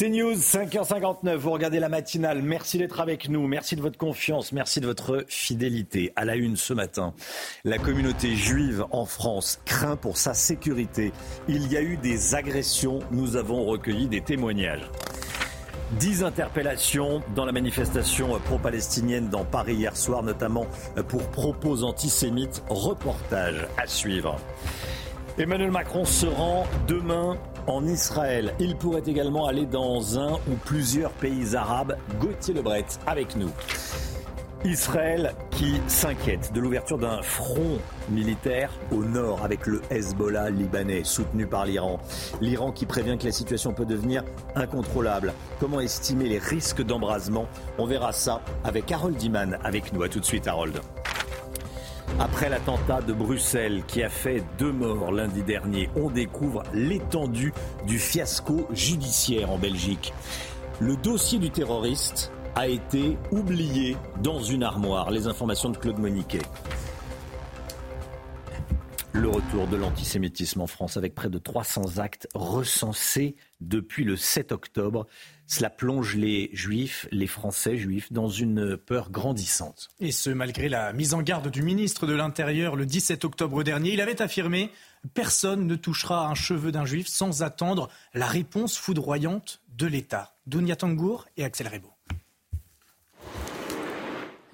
C'est News, 5h59, vous regardez la matinale. Merci d'être avec nous, merci de votre confiance, merci de votre fidélité. À la une ce matin, la communauté juive en France craint pour sa sécurité. Il y a eu des agressions, nous avons recueilli des témoignages. Dix interpellations dans la manifestation pro-palestinienne dans Paris hier soir, notamment pour propos antisémites. Reportage à suivre. Emmanuel Macron se rend demain en Israël. Il pourrait également aller dans un ou plusieurs pays arabes. Gauthier Lebret avec nous. Israël qui s'inquiète de l'ouverture d'un front militaire au nord avec le Hezbollah libanais soutenu par l'Iran. L'Iran qui prévient que la situation peut devenir incontrôlable. Comment estimer les risques d'embrasement? On verra ça avec Harold Diman avec nous. A tout de suite Harold. Après l'attentat de Bruxelles qui a fait deux morts lundi dernier, on découvre l'étendue du fiasco judiciaire en Belgique. Le dossier du terroriste a été oublié dans une armoire. Les informations de Claude Moniquet. Le retour de l'antisémitisme en France avec près de 300 actes recensés depuis le 7 octobre. Cela plonge les juifs, les Français juifs, dans une peur grandissante. Et ce, malgré la mise en garde du ministre de l'Intérieur le 17 octobre dernier, il avait affirmé Personne ne touchera un cheveu d'un juif sans attendre la réponse foudroyante de l'État. Dounia Tangour et Axel Rebaud.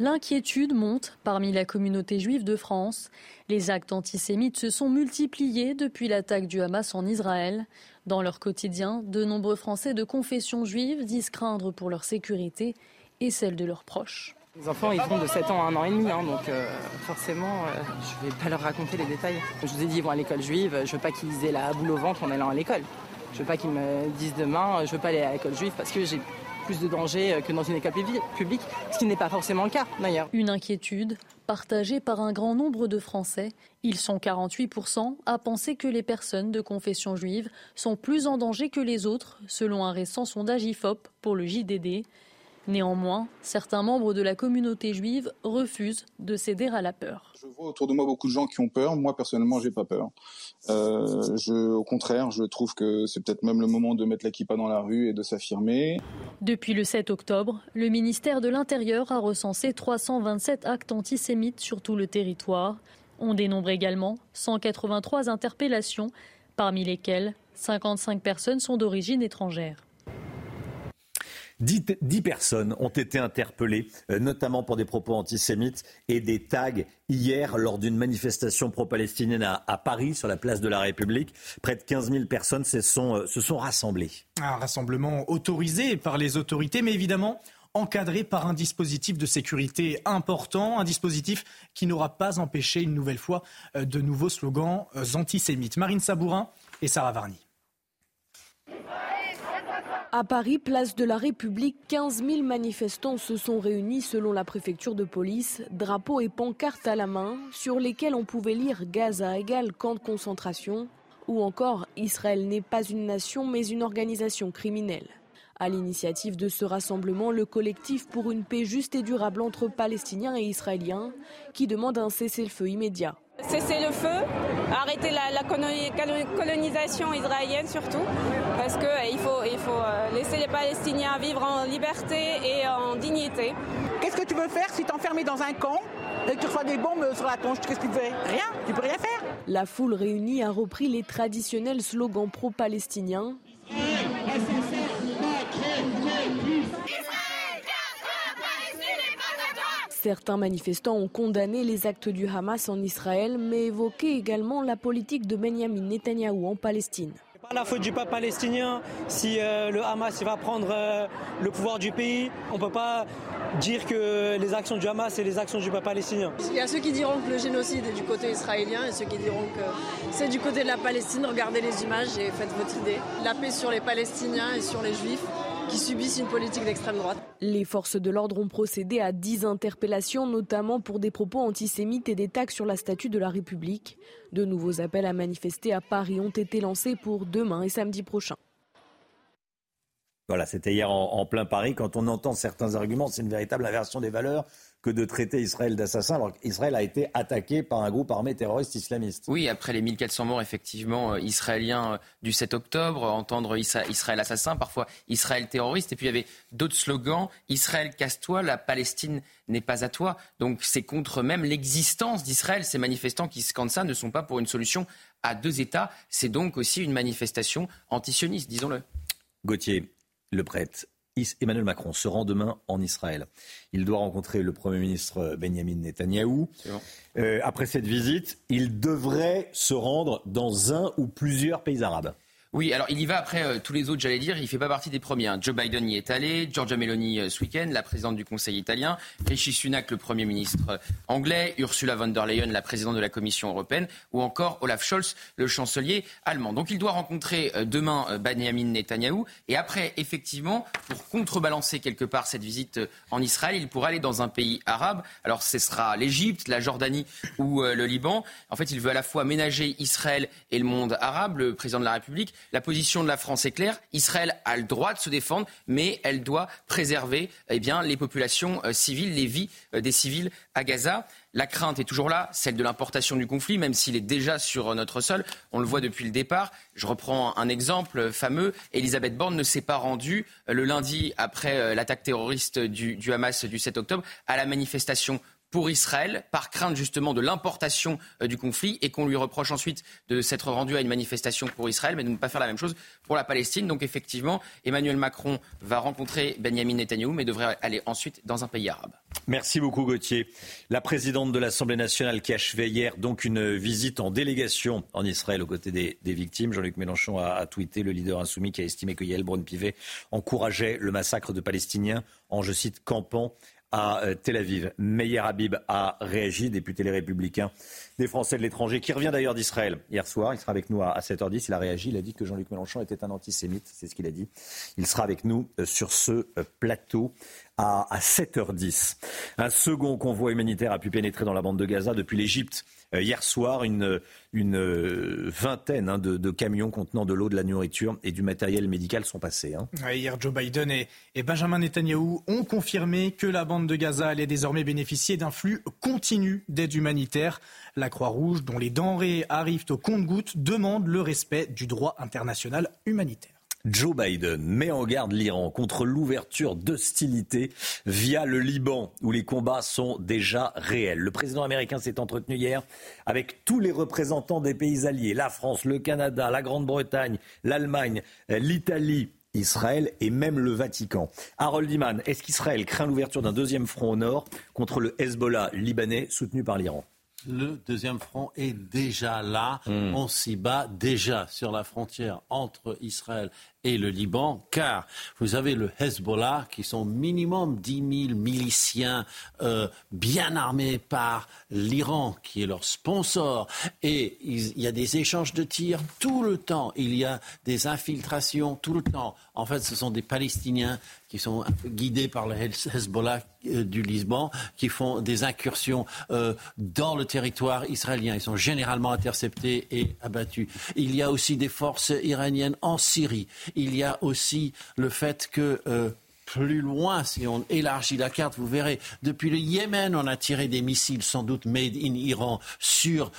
L'inquiétude monte parmi la communauté juive de France. Les actes antisémites se sont multipliés depuis l'attaque du Hamas en Israël. Dans leur quotidien, de nombreux Français de confession juive disent craindre pour leur sécurité et celle de leurs proches. Les enfants, ils vont de 7 ans à 1 an et demi, hein, donc euh, forcément, euh, je ne vais pas leur raconter les détails. Je vous ai dit, ils vont à l'école juive, je veux pas qu'ils aient la boule au ventre en allant à l'école. Je veux pas qu'ils me disent demain, je veux pas aller à l'école juive parce que j'ai plus de danger que dans une école publique, ce qui n'est pas forcément le cas d'ailleurs. Une inquiétude partagée par un grand nombre de Français. Ils sont 48% à penser que les personnes de confession juive sont plus en danger que les autres, selon un récent sondage IFOP pour le JDD. Néanmoins, certains membres de la communauté juive refusent de céder à la peur. Je vois autour de moi beaucoup de gens qui ont peur. Moi, personnellement, j'ai pas peur. Euh, je, au contraire, je trouve que c'est peut-être même le moment de mettre la kippa dans la rue et de s'affirmer. Depuis le 7 octobre, le ministère de l'Intérieur a recensé 327 actes antisémites sur tout le territoire. On dénombre également 183 interpellations, parmi lesquelles 55 personnes sont d'origine étrangère. Dix, personnes ont été interpellées, euh, notamment pour des propos antisémites et des tags hier lors d'une manifestation pro-palestinienne à, Paris, sur la place de la République. Près de 15 000 personnes se sont, euh, se sont rassemblées. Un rassemblement autorisé par les autorités, mais évidemment encadré par un dispositif de sécurité important, un dispositif qui n'aura pas empêché une nouvelle fois euh, de nouveaux slogans antisémites. Marine Sabourin et Sarah Varny. À Paris, place de la République, 15 000 manifestants se sont réunis selon la préfecture de police, drapeaux et pancartes à la main, sur lesquels on pouvait lire Gaza égale camp de concentration, ou encore Israël n'est pas une nation mais une organisation criminelle. À l'initiative de ce rassemblement, le collectif pour une paix juste et durable entre Palestiniens et Israéliens, qui demande un cessez-le-feu immédiat. Cesser le feu, arrêter la, colonisation israélienne surtout, parce qu'il euh, faut, il faut euh, laisser les Palestiniens vivre en liberté et en dignité. Qu'est-ce que tu veux faire si tu es enfermé dans un camp et que tu reçois des bombes sur la tronche? Qu'est-ce que tu fais? Rien, tu peux rien faire. La foule réunie a repris les traditionnels slogans pro-palestiniens. Certains manifestants ont condamné les actes du Hamas en Israël, mais évoqué également la politique de Benjamin Netanyahou en Palestine. Pas la faute du peuple palestinien si euh, le Hamas va prendre euh, le pouvoir du pays. On ne peut pas dire que les actions du Hamas c'est les actions du peuple palestinien. Il y a ceux qui diront que le génocide est du côté israélien et ceux qui diront que c'est du côté de la Palestine. Regardez les images et faites votre idée. La paix sur les Palestiniens et sur les Juifs qui subissent une politique d'extrême droite. Les forces de l'ordre ont procédé à 10 interpellations, notamment pour des propos antisémites et des taxes sur la statue de la République. De nouveaux appels à manifester à Paris ont été lancés pour demain et samedi prochain. Voilà, c'était hier en, en, plein Paris. Quand on entend certains arguments, c'est une véritable inversion des valeurs que de traiter Israël d'assassin, alors qu'Israël a été attaqué par un groupe armé terroriste islamiste. Oui, après les 1400 morts effectivement euh, israéliens euh, du 7 octobre, entendre Israël assassin, parfois Israël terroriste, et puis il y avait d'autres slogans, Israël casse-toi, la Palestine n'est pas à toi. Donc c'est contre même l'existence d'Israël. Ces manifestants qui scandent ça ne sont pas pour une solution à deux États. C'est donc aussi une manifestation antisioniste, disons-le. Gauthier, le prêtre, Emmanuel Macron se rend demain en Israël. Il doit rencontrer le Premier ministre Benjamin Netanyahou. Euh, après cette visite, il devrait se rendre dans un ou plusieurs pays arabes. Oui, alors il y va après euh, tous les autres, j'allais dire. Il fait pas partie des premiers. Hein. Joe Biden y est allé, Giorgia Meloni euh, ce week-end, la présidente du Conseil italien, Rishi Sunak, le Premier ministre euh, anglais, Ursula von der Leyen, la présidente de la Commission européenne, ou encore Olaf Scholz, le chancelier allemand. Donc il doit rencontrer demain Benjamin Netanyahou. Et après, effectivement, pour contrebalancer quelque part cette visite en Israël, il pourra aller dans un pays arabe. Alors ce sera l'Égypte, la Jordanie ou le Liban. En fait, il veut à la fois ménager Israël et le monde arabe, le président de la République. La position de la France est claire. Israël a le droit de se défendre, mais elle doit préserver eh les populations euh, civiles, les vies euh, des civils à Gaza. La crainte est toujours là, celle de l'importation du conflit, même s'il est déjà sur notre sol. On le voit depuis le départ. Je reprends un exemple fameux. Elisabeth Borne ne s'est pas rendue euh, le lundi après l'attaque terroriste du, du Hamas du 7 octobre à la manifestation pour Israël, par crainte justement de l'importation euh, du conflit, et qu'on lui reproche ensuite de s'être rendu à une manifestation pour Israël, mais de ne pas faire la même chose pour la Palestine. Donc effectivement, Emmanuel Macron va rencontrer Benjamin Netanyahu, mais devrait aller ensuite dans un pays arabe. Merci beaucoup Gauthier. La présidente de l'Assemblée nationale qui achevait hier donc une visite en délégation en Israël aux côtés des, victimes. Jean-Luc Mélenchon a, a, tweeté le leader insoumis qui a estimé que Yael Braun-Pivet encourageait le massacre de Palestiniens en, je cite, campant à euh, Tel Aviv. Meyer Habib a réagi, député Les Républicains des Français de l'étranger, qui revient d'ailleurs d'Israël hier soir. Il sera avec nous à 7h10. Il a réagi, il a dit que Jean-Luc Mélenchon était un antisémite, c'est ce qu'il a dit. Il sera avec nous euh, sur ce euh, plateau à 7h10. Un second convoi humanitaire a pu pénétrer dans la bande de Gaza depuis l'Égypte. Hier soir, une, une vingtaine hein, de, camions contenant de l'eau, de la nourriture et du matériel médical sont passés. Hein. Hier, Joe Biden et, Benjamin Netanyahou ont confirmé que la bande de Gaza allait désormais bénéficier d'un flux continu d'aide humanitaire. La Croix-Rouge, dont les denrées arrivent au compte-gouttes, demande le respect du droit international humanitaire. Joe Biden met en garde l'Iran contre l'ouverture d'hostilités via le Liban, où les combats sont déjà réels. Le président américain s'est entretenu hier avec tous les représentants des pays alliés, la France, le Canada, la Grande-Bretagne, l'Allemagne, l'Italie, Israël et même le Vatican. Harold Iman, est-ce qu'Israël craint l'ouverture d'un deuxième front au nord contre le Hezbollah libanais soutenu par l'Iran? Le deuxième front est déjà là. Mmh. On s'y bat déjà sur la frontière entre Israël et le Liban, car vous avez le Hezbollah, qui sont minimum 10 000 miliciens euh, bien armés par l'Iran, qui est leur sponsor, et il y a des échanges de tirs tout le temps, il y a des infiltrations tout le temps. En fait, ce sont des Palestiniens qui sont guidés par le Hezbollah euh, du Liban, qui font des incursions euh, dans le territoire israélien. Ils sont généralement interceptés et abattus. Il y a aussi des forces iraniennes en Syrie il y a aussi le fait que euh, plus loin, si on élargit la carte, vous verrez, depuis le Yémen, on a tiré des missiles sans doute made in Iran sur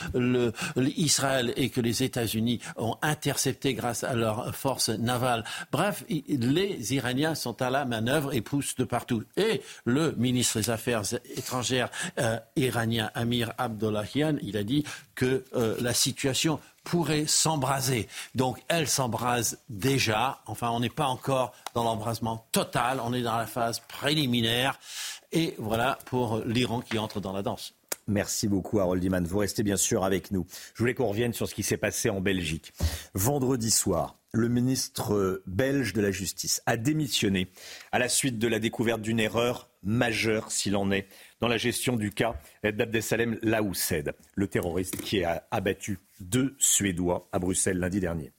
Israël et que les États-Unis ont intercepté grâce à leurs forces navales. Bref, les Iraniens sont à la manœuvre et poussent de partout. Et le ministre des Affaires étrangères euh, iranien, Amir Abdollahian, il a dit que euh, la situation pourrait s'embraser. Donc elle s'embrase déjà. Enfin, on n'est pas encore dans l'embrasement total, on est dans la phase préliminaire. Et voilà pour l'Iran qui entre dans la danse. Merci beaucoup, Harold Iman. Vous restez bien sûr avec nous. Je voulais qu'on revienne sur ce qui s'est passé en Belgique. Vendredi soir, le ministre belge de la Justice a démissionné à la suite de la découverte d'une erreur majeure, s'il en est, dans la gestion du cas d'Abdesalem Laoussed, le terroriste qui a abattu deux Suédois à Bruxelles lundi dernier.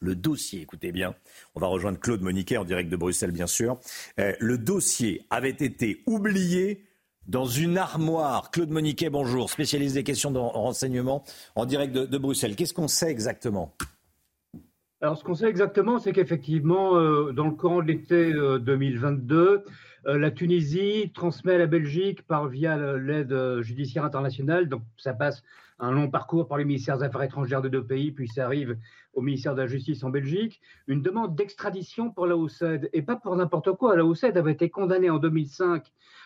Le dossier, écoutez bien, on va rejoindre Claude Moniquet en direct de Bruxelles, bien sûr. Euh, le dossier avait été oublié dans une armoire. Claude Moniquet, bonjour, spécialiste des questions de renseignement en direct de, Bruxelles. Qu'est-ce qu'on sait exactement? Alors, ce qu'on sait exactement, c'est qu'effectivement, euh, dans le courant de l'été 2022, euh, la Tunisie transmet à la Belgique par via l'aide judiciaire internationale, donc ça passe un long parcours par les ministères des Affaires étrangères de deux pays, puis ça arrive au ministère de la Justice en Belgique, une demande d'extradition pour la OCED, et pas pour n'importe quoi. La OCED avait été condamnée en 2005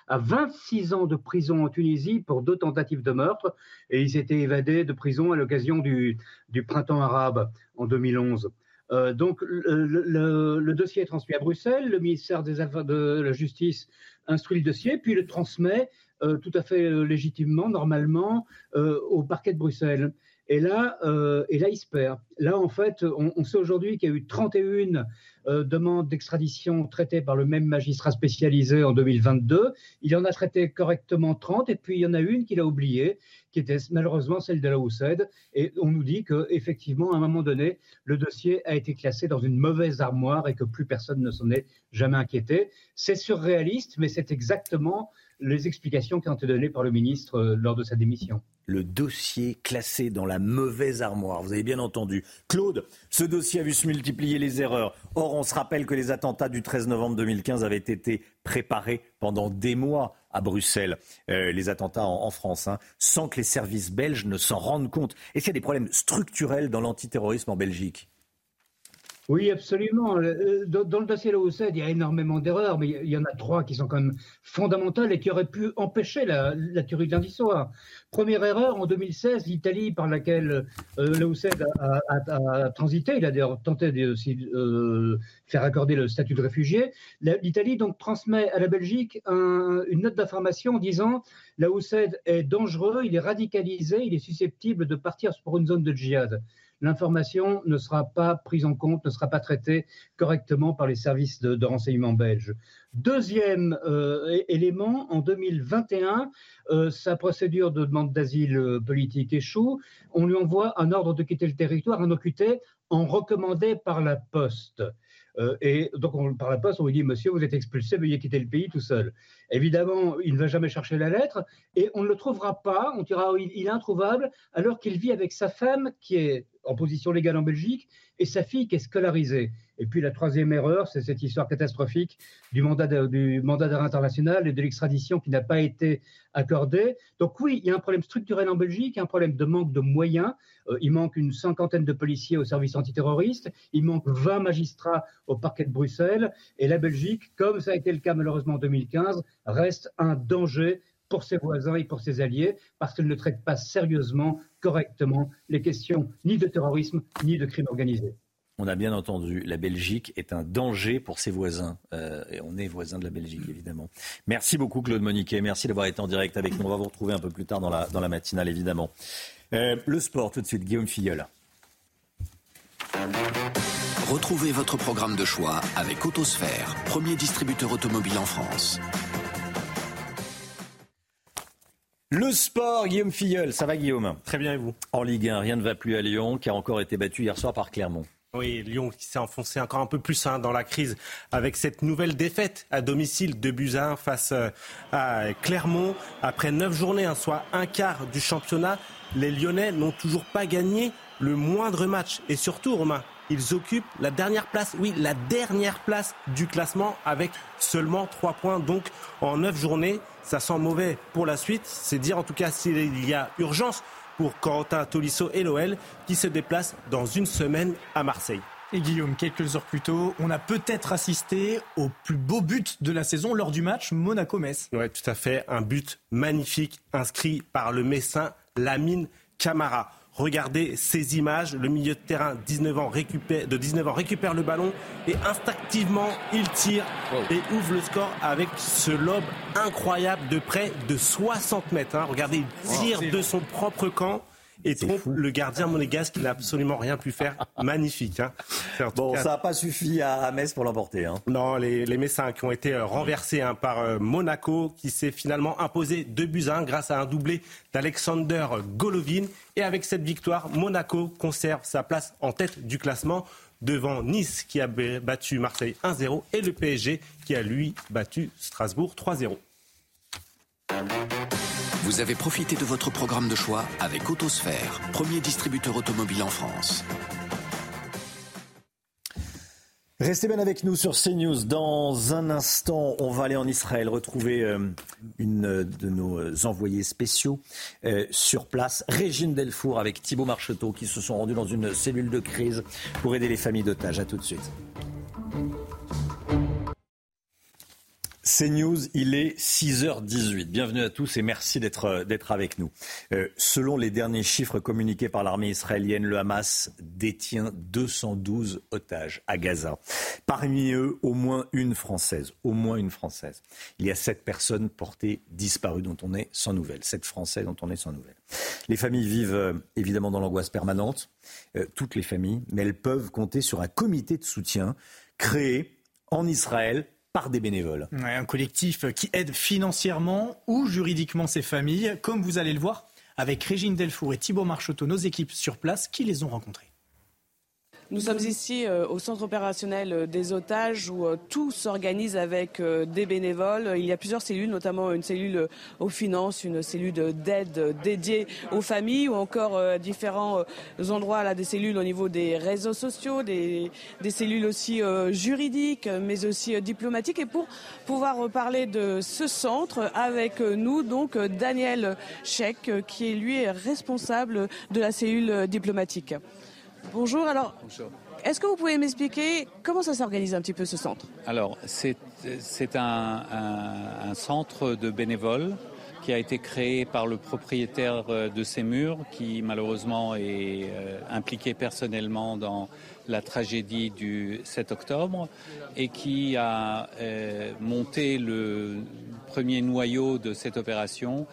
à 26 ans de prison en Tunisie pour deux tentatives de meurtre, et il s'était évadé de prison à l'occasion du, printemps arabe en 2011. Euh, donc le, dossier est transmis à Bruxelles, le ministère des Affaires de la Justice instruit le dossier, puis le transmet euh, tout à fait euh, légitimement, normalement, au parquet de Bruxelles. Et là, euh, et là, il se perd. Là, en fait, on, sait aujourd'hui qu'il y a eu 31 euh, demandes d'extradition traitées par le même magistrat spécialisé en 2022. Il en a traité correctement 30, et puis il y en a une qu'il a oubliée, qui était malheureusement celle de la OUCED. Et on nous dit qu'effectivement, à un moment donné, le dossier a été classé dans une mauvaise armoire et que plus personne ne s'en est jamais inquiété. C'est surréaliste, mais c'est exactement les explications qui ont été données par le ministre euh, lors de sa démission. Le dossier classé dans la mauvaise armoire, vous avez bien entendu. Claude, ce dossier a vu se multiplier les erreurs. Or, on se rappelle que les attentats du 13 novembre 2015 avaient été préparés pendant des mois à Bruxelles, euh, les attentats en, France, hein, sans que les services belges ne s'en rendent compte. Est-ce qu'il y a des problèmes structurels dans l'antiterrorisme en Belgique? Oui, absolument. Euh, dans le dossier l'OCD, il y a énormément d'erreurs, mais il y en a trois qui sont quand même fondamentales et qui auraient pu empêcher la, la tuerie de lundi soir. Première erreur, en 2016, l'Italie par laquelle euh, a, transité, il a d'ailleurs tenté de euh, faire accorder le statut de réfugié, l'Italie donc transmet à la Belgique une note d'information disant l'OCD est dangereux, il est radicalisé, il est susceptible de partir pour une zone de djihad l'information ne sera pas prise en compte, ne sera pas traitée correctement par les services de, renseignement belges. Deuxième euh, élément, en 2021, euh, sa procédure de demande d'asile euh, politique échoue. On lui envoie un ordre de quitter le territoire, un OQT, en recommandé par la poste. Euh, et donc, on, par la poste, on lui dit Monsieur, vous êtes expulsé, veuillez quitter le pays tout seul. Évidemment, il ne va jamais chercher la lettre et on ne le trouvera pas. On dira il, il est introuvable alors qu'il vit avec sa femme qui est en position légale en Belgique et sa fille qui est scolarisée. Et puis la troisième erreur, c'est cette histoire catastrophique du mandat d'arrêt international et de l'extradition qui n'a pas été accordée. Donc oui, il y a un problème structurel en Belgique, un problème de manque de moyens. Euh, il manque une cinquantaine de policiers au service antiterroriste, il manque 20 magistrats au parquet de Bruxelles, et la Belgique, comme ça a été le cas malheureusement en 2015, reste un danger pour ses voisins et pour ses alliés, parce qu'elle ne traite pas sérieusement, correctement, les questions ni de terrorisme ni de crime organisé. On a bien entendu, la Belgique est un danger pour ses voisins. Euh, et on est voisins de la Belgique, évidemment. Merci beaucoup, Claude Moniquet. Merci d'avoir été en direct avec nous. On va vous retrouver un peu plus tard dans la, dans la matinale, évidemment. Euh, le sport, tout de suite, Guillaume Filleul. Retrouvez votre programme de choix avec Autosphère, premier distributeur automobile en France. Le sport, Guillaume Filleul, ça va Guillaume? Très bien et vous? En Ligue 1, rien ne va plus à Lyon, qui a encore été battu hier soir par Clermont. Oui, Lyon qui s'est enfoncé encore un peu plus hein, dans la crise avec cette nouvelle défaite à domicile de Buzyn face euh, à Clermont. Après neuf journées, hein, soit un quart du championnat, les Lyonnais n'ont toujours pas gagné le moindre match. Et surtout, Romain, ils occupent la dernière place, oui, la dernière place du classement avec seulement trois points. Donc, en neuf journées, ça sent mauvais pour la suite. C'est dire en tout cas s'il y a urgence pour Corentin Tolisso et l'OL qui se déplacent dans une semaine à Marseille. Et Guillaume, quelques heures plus tôt, on a peut-être assisté au plus beau but de la saison lors du match Monaco-Metz. Oui, tout à fait. Un but magnifique inscrit par le Messin Lamine Camara. Regardez ces images. Le milieu de terrain 19 ans récupère, de 19 ans récupère le ballon et instinctivement il tire et ouvre le score avec ce lob incroyable de près de 60 mètres. Hein. Regardez, il tire de son propre camp et trompe le gardien monégasque qui n'a absolument rien pu faire. Magnifique. Hein. Bon, ça n'a pas suffi à, Metz pour l'emporter. Hein. Non, les, les, Messins qui ont été euh, renversés hein, par euh, Monaco, qui s'est finalement imposé 2 buts à 1 grâce à un doublé d'Alexander Golovin. Et avec cette victoire, Monaco conserve sa place en tête du classement devant Nice qui a battu Marseille 1-0 et le PSG qui a lui battu Strasbourg 3-0. Vous avez profité de votre programme de choix avec Autosphère, premier distributeur automobile en France. Restez bien avec nous sur CNews. Dans un instant, on va aller en Israël retrouver euh, une de nos envoyés spéciaux euh, sur place, Régine Delfour avec Thibault Marcheteau, qui se sont rendus dans une cellule de crise pour aider les familles d'otages. À tout de suite. News, il est 6h18. Bienvenue à tous et merci d'être euh, d'être avec nous. Euh, selon les derniers chiffres communiqués par l'armée israélienne, le Hamas détient 212 otages à Gaza. Parmi eux, au moins une française. Au moins une française. Il y a sept personnes portées disparues dont on est sans nouvelles. Sept Français dont on est sans nouvelles. Les familles vivent euh, évidemment dans l'angoisse permanente. toutes les familles, mais elles peuvent compter sur un comité de soutien créé en Israël par des bénévoles. un collectif qui aide financièrement ou juridiquement ces familles, comme vous allez le voir avec Régine Delfour et Thibault Marcheteau, nos équipes sur place qui les ont rencontrés. Nous sommes ici euh, au centre opérationnel euh, des otages où euh, tout s'organise avec des bénévoles. Il y a plusieurs cellules, notamment une cellule aux finances, une cellule d'aide dédiée aux familles ou encore différents endroits, là, des cellules au niveau des réseaux sociaux, des, cellules aussi juridiques, mais aussi diplomatiques. Et pour pouvoir parler de ce centre avec nous, donc Daniel Check, qui est lui responsable de la cellule diplomatique. Bonjour, alors est-ce que vous pouvez m'expliquer comment ça s'organise un petit peu ce centre? Alors c'est un, un, centre de bénévoles qui a été créé par le propriétaire euh, de ces murs qui malheureusement est euh, impliqué personnellement dans la tragédie du 7 octobre et qui a euh, monté le premier noyau de cette opération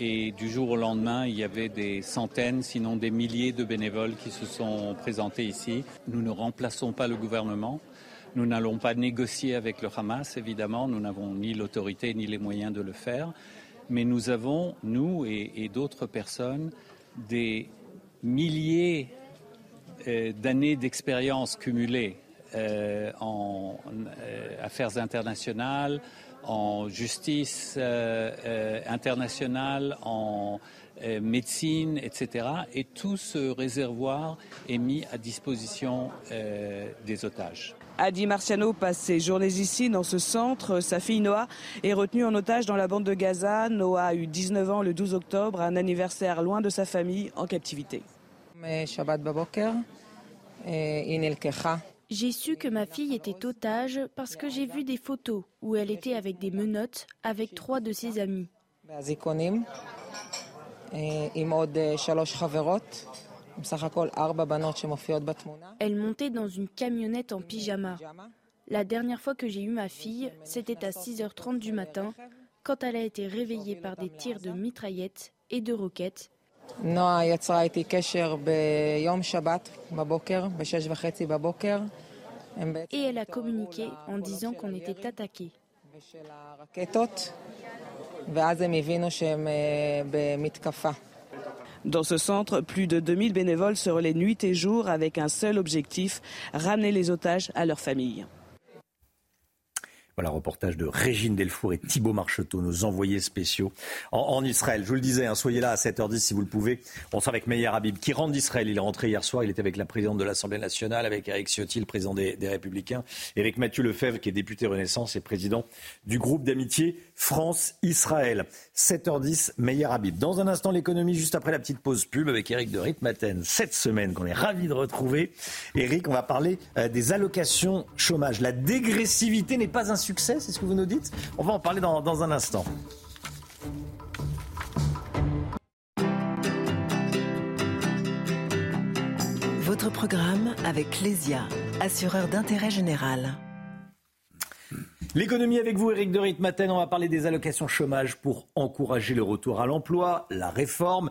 et du jour au lendemain, il y avait des centaines, sinon des milliers de bénévoles qui se sont présentés ici. Nous ne remplaçons pas le gouvernement. Nous n'allons pas négocier avec le Hamas, évidemment. Nous n'avons ni l'autorité ni les moyens de le faire. Mais nous avons, nous et, d'autres personnes, des milliers euh, d'années d'expérience cumulées euh, en euh, affaires internationales, en justice euh, euh, internationale, en euh, médecine, etc. Et tout ce réservoir est mis à disposition des otages. Adi Marciano passe ses journées ici, dans ce centre. Sa fille Noah est retenue en otage dans la bande de Gaza. Noah a eu 19 ans le 12 octobre, un anniversaire loin de sa famille, en captivité. J'ai su que ma fille était otage parce que j'ai vu des photos où elle était avec des menottes avec trois de ses amis. Elle montait dans une camionnette en pyjama. La dernière fois que j'ai eu ma fille, c'était à 6h30 du matin, quand elle a été réveillée par des tirs de mitraillettes et de roquettes. Et elle a communiqué en disant qu'on était attaqué. Dans ce centre, plus de 2000 bénévoles se relaient nuit et jour avec un seul objectif, ramener les otages à leurs familles. Voilà, reportage de Régine Delfour et Thibault Marcheteau, nos envoyés spéciaux en, Israël. Je vous le disais, hein, soyez là à 7h10 si vous le pouvez. On sera avec Meir Habib qui rentre d'Israël. Il est rentré hier soir. Il était avec la présidente de l'Assemblée nationale, avec Eric Ciotti, le président des, Républicains, et avec Mathieu Lefebvre, qui est député Renaissance et président du groupe d'amitié France-Israël. 7h10, Meir Habib. Dans un instant, l'économie, juste après la petite pause pub avec Eric de Ritmaten. Cette semaine qu'on est ravi de retrouver. Eric, on va parler euh, des allocations chômage. La dégressivité n'est pas un succès, c'est ce que vous nous dites On va en parler dans, dans un instant. Votre programme avec Clésia, assureur d'intérêt général. L'économie avec vous, Eric de Ritmaten. On va parler des allocations chômage pour encourager le retour à l'emploi. La réforme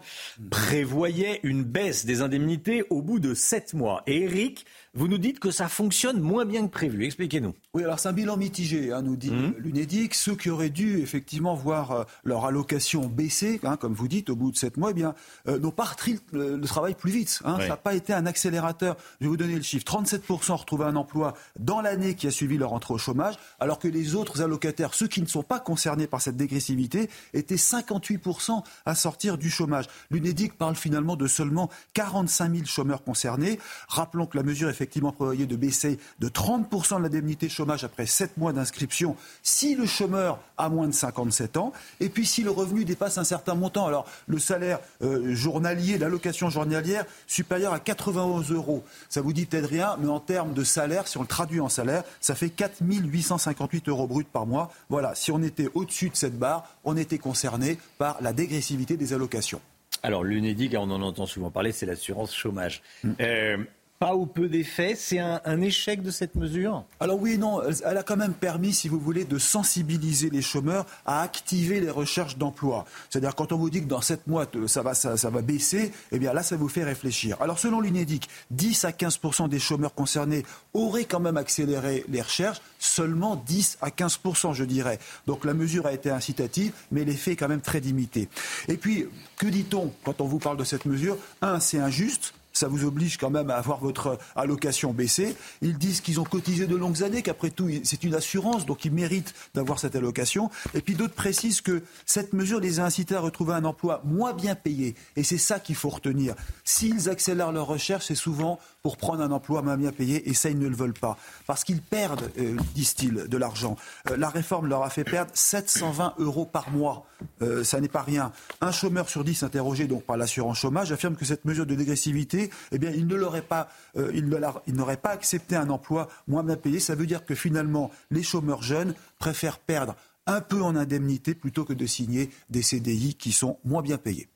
prévoyait une baisse des indemnités au bout de sept mois. Et Eric, vous nous dites que ça fonctionne moins bien que prévu. Expliquez-nous. Oui, alors c'est un bilan mitigé, hein, nous dit Mmh. l'UNEDIC. Ceux qui auraient dû effectivement voir euh, leur allocation baisser, hein, comme vous dites, au bout de sept mois, eh bien, euh, n'ont pas repris le, le travail plus vite. hein. Ça n'a pas été un accélérateur. Je vais vous donner le chiffre. 37% ont retrouvé un emploi dans l'année qui a suivi leur entrée au chômage, alors que les autres allocataires, ceux qui ne sont pas concernés par cette dégressivité, étaient 58% à sortir du chômage. L'UNEDIC parle finalement de seulement 45 000 chômeurs concernés. Rappelons que la mesure effectivement prévoyait de baisser de 30% de l'indemnité chômage après 7 mois d'inscription si le chômeur a moins de 57 ans et puis si le revenu dépasse un certain montant. Alors le salaire euh, journalier, l'allocation journalière supérieure à 91 euros. Ça vous dit peut-être rien, mais en termes de salaire, si on le traduit en salaire, ça fait 4 858 euros bruts par mois. Voilà, si on était au-dessus de cette barre, on était concerné par la dégressivité des allocations. Alors l'UNEDIC, on en entend souvent parler, c'est l'assurance chômage. Mm. Euh, pas ou peu d'effets, c'est un, un échec de cette mesure? Alors oui non, elle- a quand même permis, si vous voulez, de sensibiliser les chômeurs à activer les recherches d'emploi. C'est-à-dire quand on vous dit que dans 7 mois te- ça va, ça, ça va baisser, eh bien là ça vous fait réfléchir. Alors selon l'UNEDIC, 10 à 15% des chômeurs concernés auraient quand même accéléré les recherches, seulement 10 à 15 je dirais. Donc la mesure a été incitative, mais l'effet est quand même très limité. Et puis, que dit-on quand on vous parle de cette mesure? Un, c'est injuste ça vous oblige quand même à avoir votre allocation baissée. Ils disent qu'ils ont cotisé de longues années, qu'après tout, c'est une assurance, donc ils méritent d'avoir cette allocation. Et puis d'autres précisent que cette mesure les a incités à retrouver un emploi moins bien payé. Et c'est ça qu'il faut retenir. S'ils accélèrent leur recherche, c'est souvent pour prendre un emploi moins bien payé, et ça, ils ne le veulent pas. Parce qu'ils perdent, euh, disent-ils, de l'argent. Euh, la réforme leur a fait perdre 720 euros par mois. Euh, ça n'est pas rien. Un chômeur sur dix interrogé donc par l'assurance chômage affirme que cette mesure de dégressivité, eh bien, il ne l'aurait pas, il n'aurait pas accepté un emploi moins bien payé. Ça veut dire que finalement, les chômeurs jeunes préfèrent perdre un peu en indemnité plutôt que de signer des CDI qui sont moins bien payés.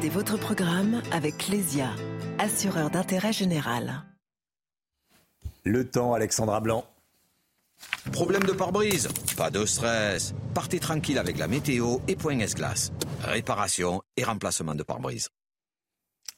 C'était votre programme avec Clésia, assureur d'intérêt général. Le temps, Alexandra Blanc. Problème de pare-brise? Pas de stress. Partez tranquille avec la météo et Point S-Glace. Réparation et remplacement de pare-brise.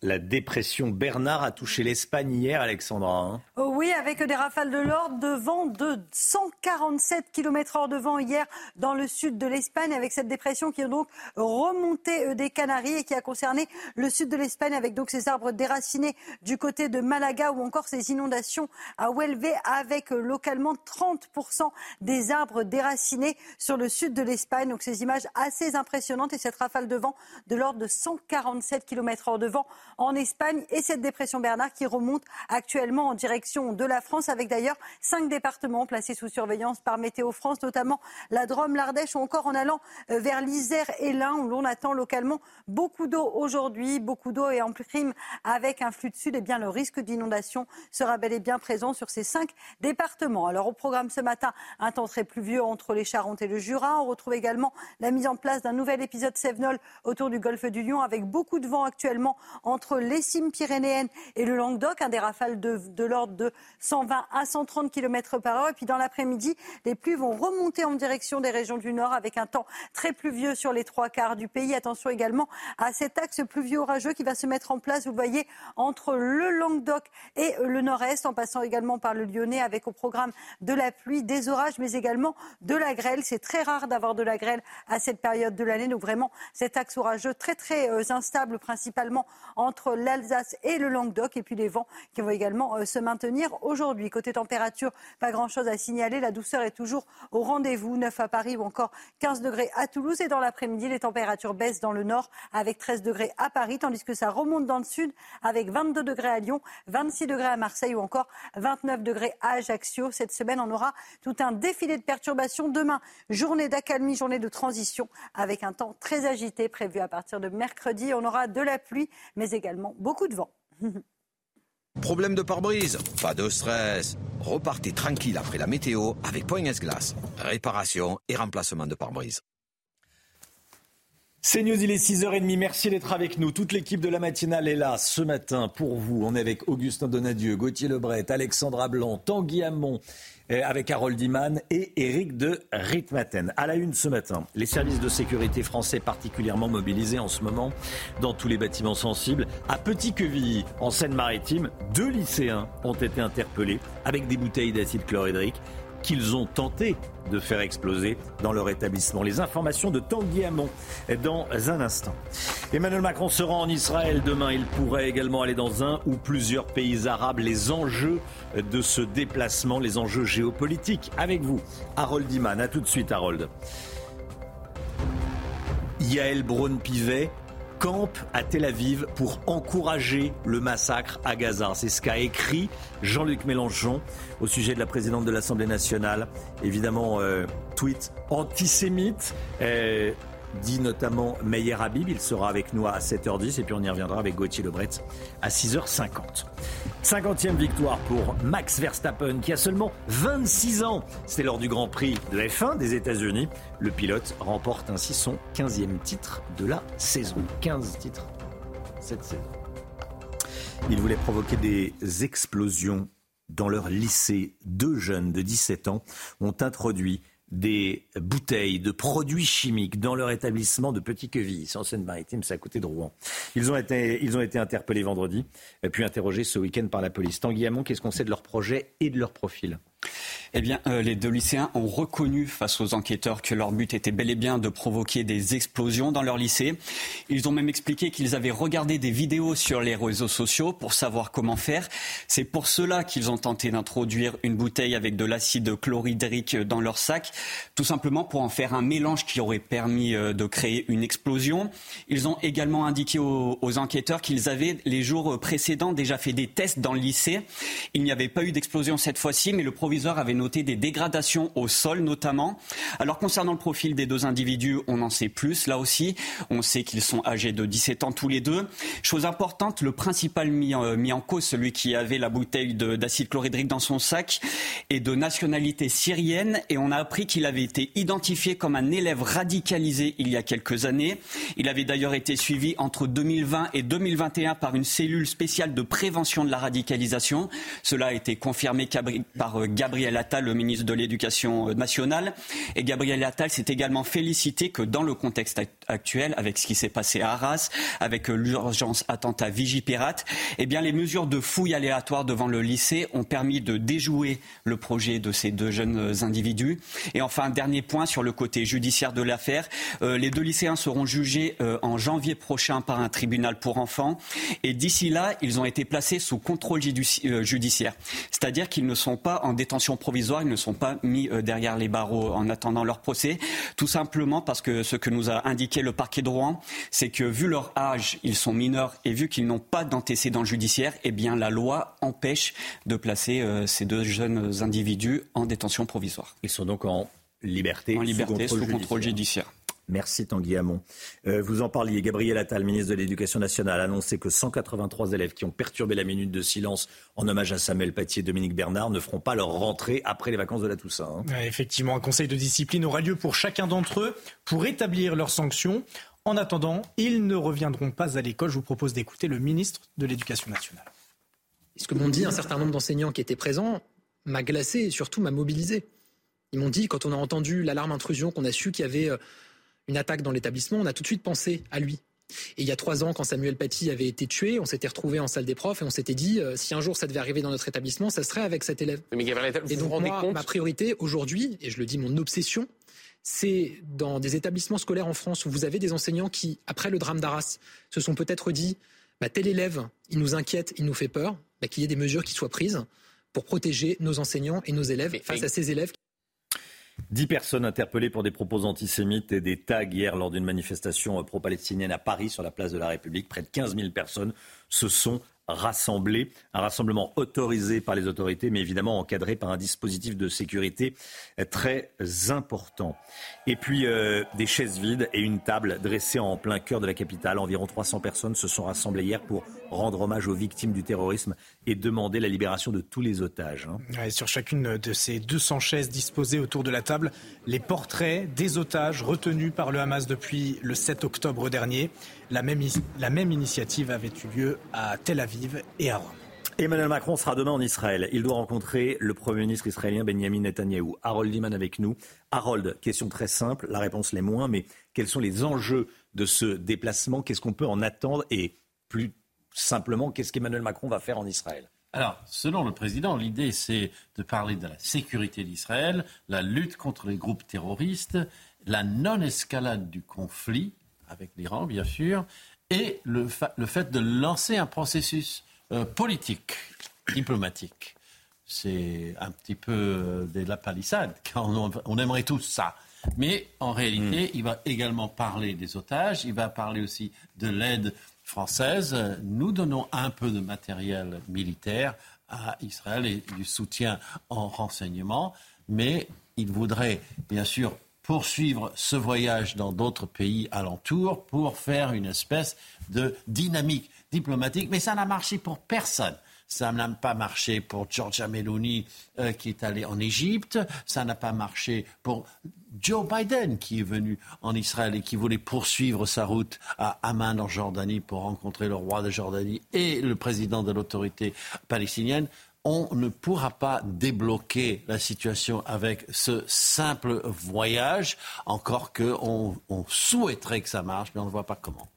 La dépression Bernard a touché l'Espagne hier, Alexandra. hein. Oh oui, avec des rafales de l'ordre de vent de 147 km heure de vent hier dans le sud de l'Espagne, avec cette dépression qui est donc remontée euh, des Canaries et qui a concerné le sud de l'Espagne, avec donc ces arbres déracinés du côté de Malaga ou encore ces inondations à Huelva, avec euh, localement 30% des arbres déracinés sur le sud de l'Espagne. Donc ces images assez impressionnantes et cette rafale de vent de l'ordre de 147 km heure de vent en Espagne et cette dépression Bernard qui remonte actuellement en direction de la France avec d'ailleurs cinq départements placés sous surveillance par Météo France, notamment la Drôme, l'Ardèche ou encore en allant euh, vers l'Isère et l'Ain où l'on attend localement beaucoup d'eau aujourd'hui, beaucoup d'eau et en prime avec un flux de sud, et bien le risque d'inondation sera bel et bien présent sur ces cinq départements. Alors au programme ce matin, un temps très pluvieux entre les Charentes et le Jura. On retrouve également la mise en place d'un nouvel épisode Sévenol autour du golfe du Lion avec beaucoup de vent actuellement entre les cimes pyrénéennes et le Languedoc, un des rafales de, l'ordre de 120 à 130 km par heure. Et puis dans l'après-midi, les pluies vont remonter en direction des régions du Nord avec un temps très pluvieux sur les trois quarts du pays. Attention également à cet axe pluvieux orageux qui va se mettre en place, vous voyez, entre le Languedoc et le Nord-Est, en passant également par le Lyonnais avec au programme de la pluie, des orages, mais également de la grêle. C'est très rare d'avoir de la grêle à cette période de l'année. Donc vraiment, cet axe orageux très très euh, instable, principalement entre l'Alsace et le Languedoc. Et puis les vents qui vont également euh, se maintenir aujourd'hui. Côté température, pas grand-chose à signaler. La douceur est toujours au rendez-vous. 9 à Paris ou encore 15 degrés à Toulouse. Et dans l'après-midi, les températures baissent dans le nord avec 13 degrés à Paris, tandis que ça remonte dans le sud avec 22 degrés à Lyon, 26 degrés à Marseille ou encore 29 degrés à Ajaccio. Cette semaine, on aura tout un défilé de perturbations. Demain, journée d'accalmie, journée de transition avec un temps très agité prévu à partir de mercredi. On aura de la pluie, mais également beaucoup de vent. Problème de pare-brise Pas de stress. Repartez tranquille après la météo avec Point S-Glace. Réparation et remplacement de pare-brise. C'est News, il est 6h30. Merci d'être avec nous. Toute l'équipe de la matinale est là ce matin pour vous. On est avec Augustin Donadieu, Gauthier Lebret, Alexandra Blanc, Tanguy Hamon, avec Harold Iman et Éric de Ritmaten. À la une ce matin, les services de sécurité français particulièrement mobilisés en ce moment dans tous les bâtiments sensibles. À Petit-Quevilly, en Seine-Maritime, deux lycéens ont été interpellés avec des bouteilles d'acide chlorhydrique qu'ils ont tenté de faire exploser dans leur établissement. Les informations de Tanguy Hamon dans un instant. Emmanuel Macron sera en Israël demain. Il pourrait également aller dans un ou plusieurs pays arabes. Les enjeux de ce déplacement, les enjeux géopolitiques. Avec vous, Harold Iman. A tout de suite, Harold. Yael Braun-Pivet campe à Tel Aviv pour encourager le massacre à Gaza. C'est ce qu'a écrit Jean-Luc Mélenchon au sujet de la présidente de l'Assemblée nationale. Évidemment, euh, tweet antisémite. Euh, dit notamment Meyer Habib. Il sera avec nous à 7h10 et puis on y reviendra avec Gauthier Lebret à 6h50. 50e victoire pour Max Verstappen qui a seulement 26 ans. C'était lors du Grand Prix de F1 des États-Unis. Le pilote remporte ainsi son 15e titre de la saison. 15 titres cette saison. Il voulait provoquer des explosions dans leur lycée. Deux jeunes de 17 ans ont introduit des bouteilles de produits chimiques dans leur établissement de Petit-Quevilly, en Seine-Maritime, c'est à côté de Rouen. Ils ont été, ils ont été interpellés vendredi, puis interrogés ce week-end par la police. Tanguy Hamon, qu'est-ce qu'on sait de leur projet et de leur profil? Eh bien, euh, les deux lycéens ont reconnu face aux enquêteurs que leur but était bel et bien de provoquer des explosions dans leur lycée. Ils ont même expliqué qu'ils avaient regardé des vidéos sur les réseaux sociaux pour savoir comment faire. C'est pour cela qu'ils ont tenté d'introduire une bouteille avec de l'acide chlorhydrique dans leur sac, tout simplement pour en faire un mélange qui aurait permis euh, de créer une explosion. Ils ont également indiqué aux, aux enquêteurs qu'ils avaient les jours précédents déjà fait des tests dans le lycée. Il n'y avait pas eu d'explosion cette fois-ci, mais le proviseur avait noté des dégradations au sol notamment. Alors concernant le profil des deux individus, on en sait plus là aussi. On sait qu'ils sont âgés de 17 ans tous les deux. Chose importante, le principal mis en, cause, celui qui avait la bouteille d'acide chlorhydrique dans son sac, est de nationalité syrienne et on a appris qu'il avait été identifié comme un élève radicalisé il y a quelques années. Il avait d'ailleurs été suivi entre 2020 et 2021 par une cellule spéciale de prévention de la radicalisation. Cela a été confirmé par Gabriel Gabriel Le ministre de l'Éducation euh, nationale. Et Gabriel Attal s'est également félicité que dans le contexte actuel, avec ce qui s'est passé à Arras, avec euh, l'urgence attentat Vigipirate, eh bien, les mesures de fouille aléatoire devant le lycée ont permis de déjouer le projet de ces deux jeunes euh, individus. Et enfin, un dernier point sur le côté judiciaire de l'affaire. les deux lycéens seront jugés en janvier prochain par un tribunal pour enfants. Et d'ici là, ils ont été placés sous contrôle judiciaire. C'est-à-dire qu'ils ne sont pas en détention provisoire, ils ne sont pas mis euh, derrière les barreaux en attendant leur procès, tout simplement parce que ce que nous a indiqué le parquet de Rouen, c'est que vu leur âge, ils sont mineurs et vu qu'ils n'ont pas d'antécédents judiciaires, eh bien la loi empêche de placer euh, ces deux jeunes individus en détention provisoire. Ils sont donc en liberté, en liberté sous contrôle judiciaire. Merci Tanguy Hamon. Euh, vous en parliez, Gabriel Attal, ministre de l'Éducation nationale, a annoncé que 183 élèves qui ont perturbé la minute de silence en hommage à Samuel Paty et Dominique Bernard ne feront pas leur rentrée après les vacances de la Toussaint. Hein. effectivement, un conseil de discipline aura lieu pour chacun d'entre eux pour établir leurs sanctions. En attendant, ils ne reviendront pas à l'école. Je vous propose d'écouter le ministre de l'Éducation nationale. Ce que m'ont dit un certain nombre d'enseignants qui étaient présents m'a glacé et surtout m'a mobilisé. Ils m'ont dit, quand on a entendu l'alarme intrusion, qu'on a su qu'il y avait euh, une attaque dans l'établissement, on a tout de suite pensé à lui. Et il y a trois ans, quand Samuel Paty avait été tué, on s'était retrouvé en salle des profs et on s'était dit, euh, si un jour ça devait arriver dans notre établissement, ça serait avec cet élève. Mais Gabriel, vous et donc vous rendez moi, compte ma priorité aujourd'hui, et je le dis, mon obsession, c'est dans des établissements scolaires en France où vous avez des enseignants qui, après le drame d'Arras, se sont peut-être dit, bah, tel élève, il nous inquiète, il nous fait peur, bah, qu'il y ait des mesures qui soient prises pour protéger nos enseignants et nos élèves face à ces élèves. Dix personnes interpellées pour des propos antisémites et des tags hier lors d'une manifestation pro-palestinienne à Paris sur la place de la République. Près de 15 000 personnes se sont rassembler. Un rassemblement autorisé par les autorités, mais évidemment encadré par un dispositif de sécurité très important. Et puis euh, des chaises vides et une table dressée en plein cœur de la capitale. Environ 300 personnes se sont rassemblées hier pour rendre hommage aux victimes du terrorisme et demander la libération de tous les otages. Hein. sur chacune de ces 200 chaises disposées autour de la table, les portraits des otages retenus par le Hamas depuis le 7 octobre dernier. La même, la même initiative avait eu lieu à Tel Aviv et à Rome. Emmanuel Macron sera demain en Israël. Il doit rencontrer le Premier ministre israélien Benjamin Netanyahou. Harold Liman avec nous. Harold, question très simple, la réponse l'est moins, mais quels sont les enjeux de ce déplacement? Qu'est-ce qu'on peut en attendre? Et plus simplement, qu'est-ce qu'Emmanuel Macron va faire en Israël alors, selon le président, l'idée, c'est de parler de la sécurité d'Israël, la lutte contre les groupes terroristes, la non-escalade du conflit, avec l'Iran, bien sûr, et le, fait de lancer un processus euh, politique, diplomatique. C'est un petit peu euh, de la palissade, car on, aimerait tous ça. Mais en réalité, hmm. il va également parler des otages, il va parler aussi de l'aide française. Nous donnons un peu de matériel militaire à Israël et du soutien en renseignement, mais il voudrait bien sûr poursuivre ce voyage dans d'autres pays alentours pour faire une espèce de dynamique diplomatique. Mais ça n'a marché pour personne. Ça n'a pas marché pour Giorgia Meloni euh, qui est allée en Égypte. Ça n'a pas marché pour Joe Biden qui est venu en Israël et qui voulait poursuivre sa route à Amman en Jordanie pour rencontrer le roi de Jordanie et le président de l'autorité palestinienne on ne pourra pas débloquer la situation avec ce simple voyage, encore qu'on on souhaiterait que ça marche, mais on ne voit pas comment.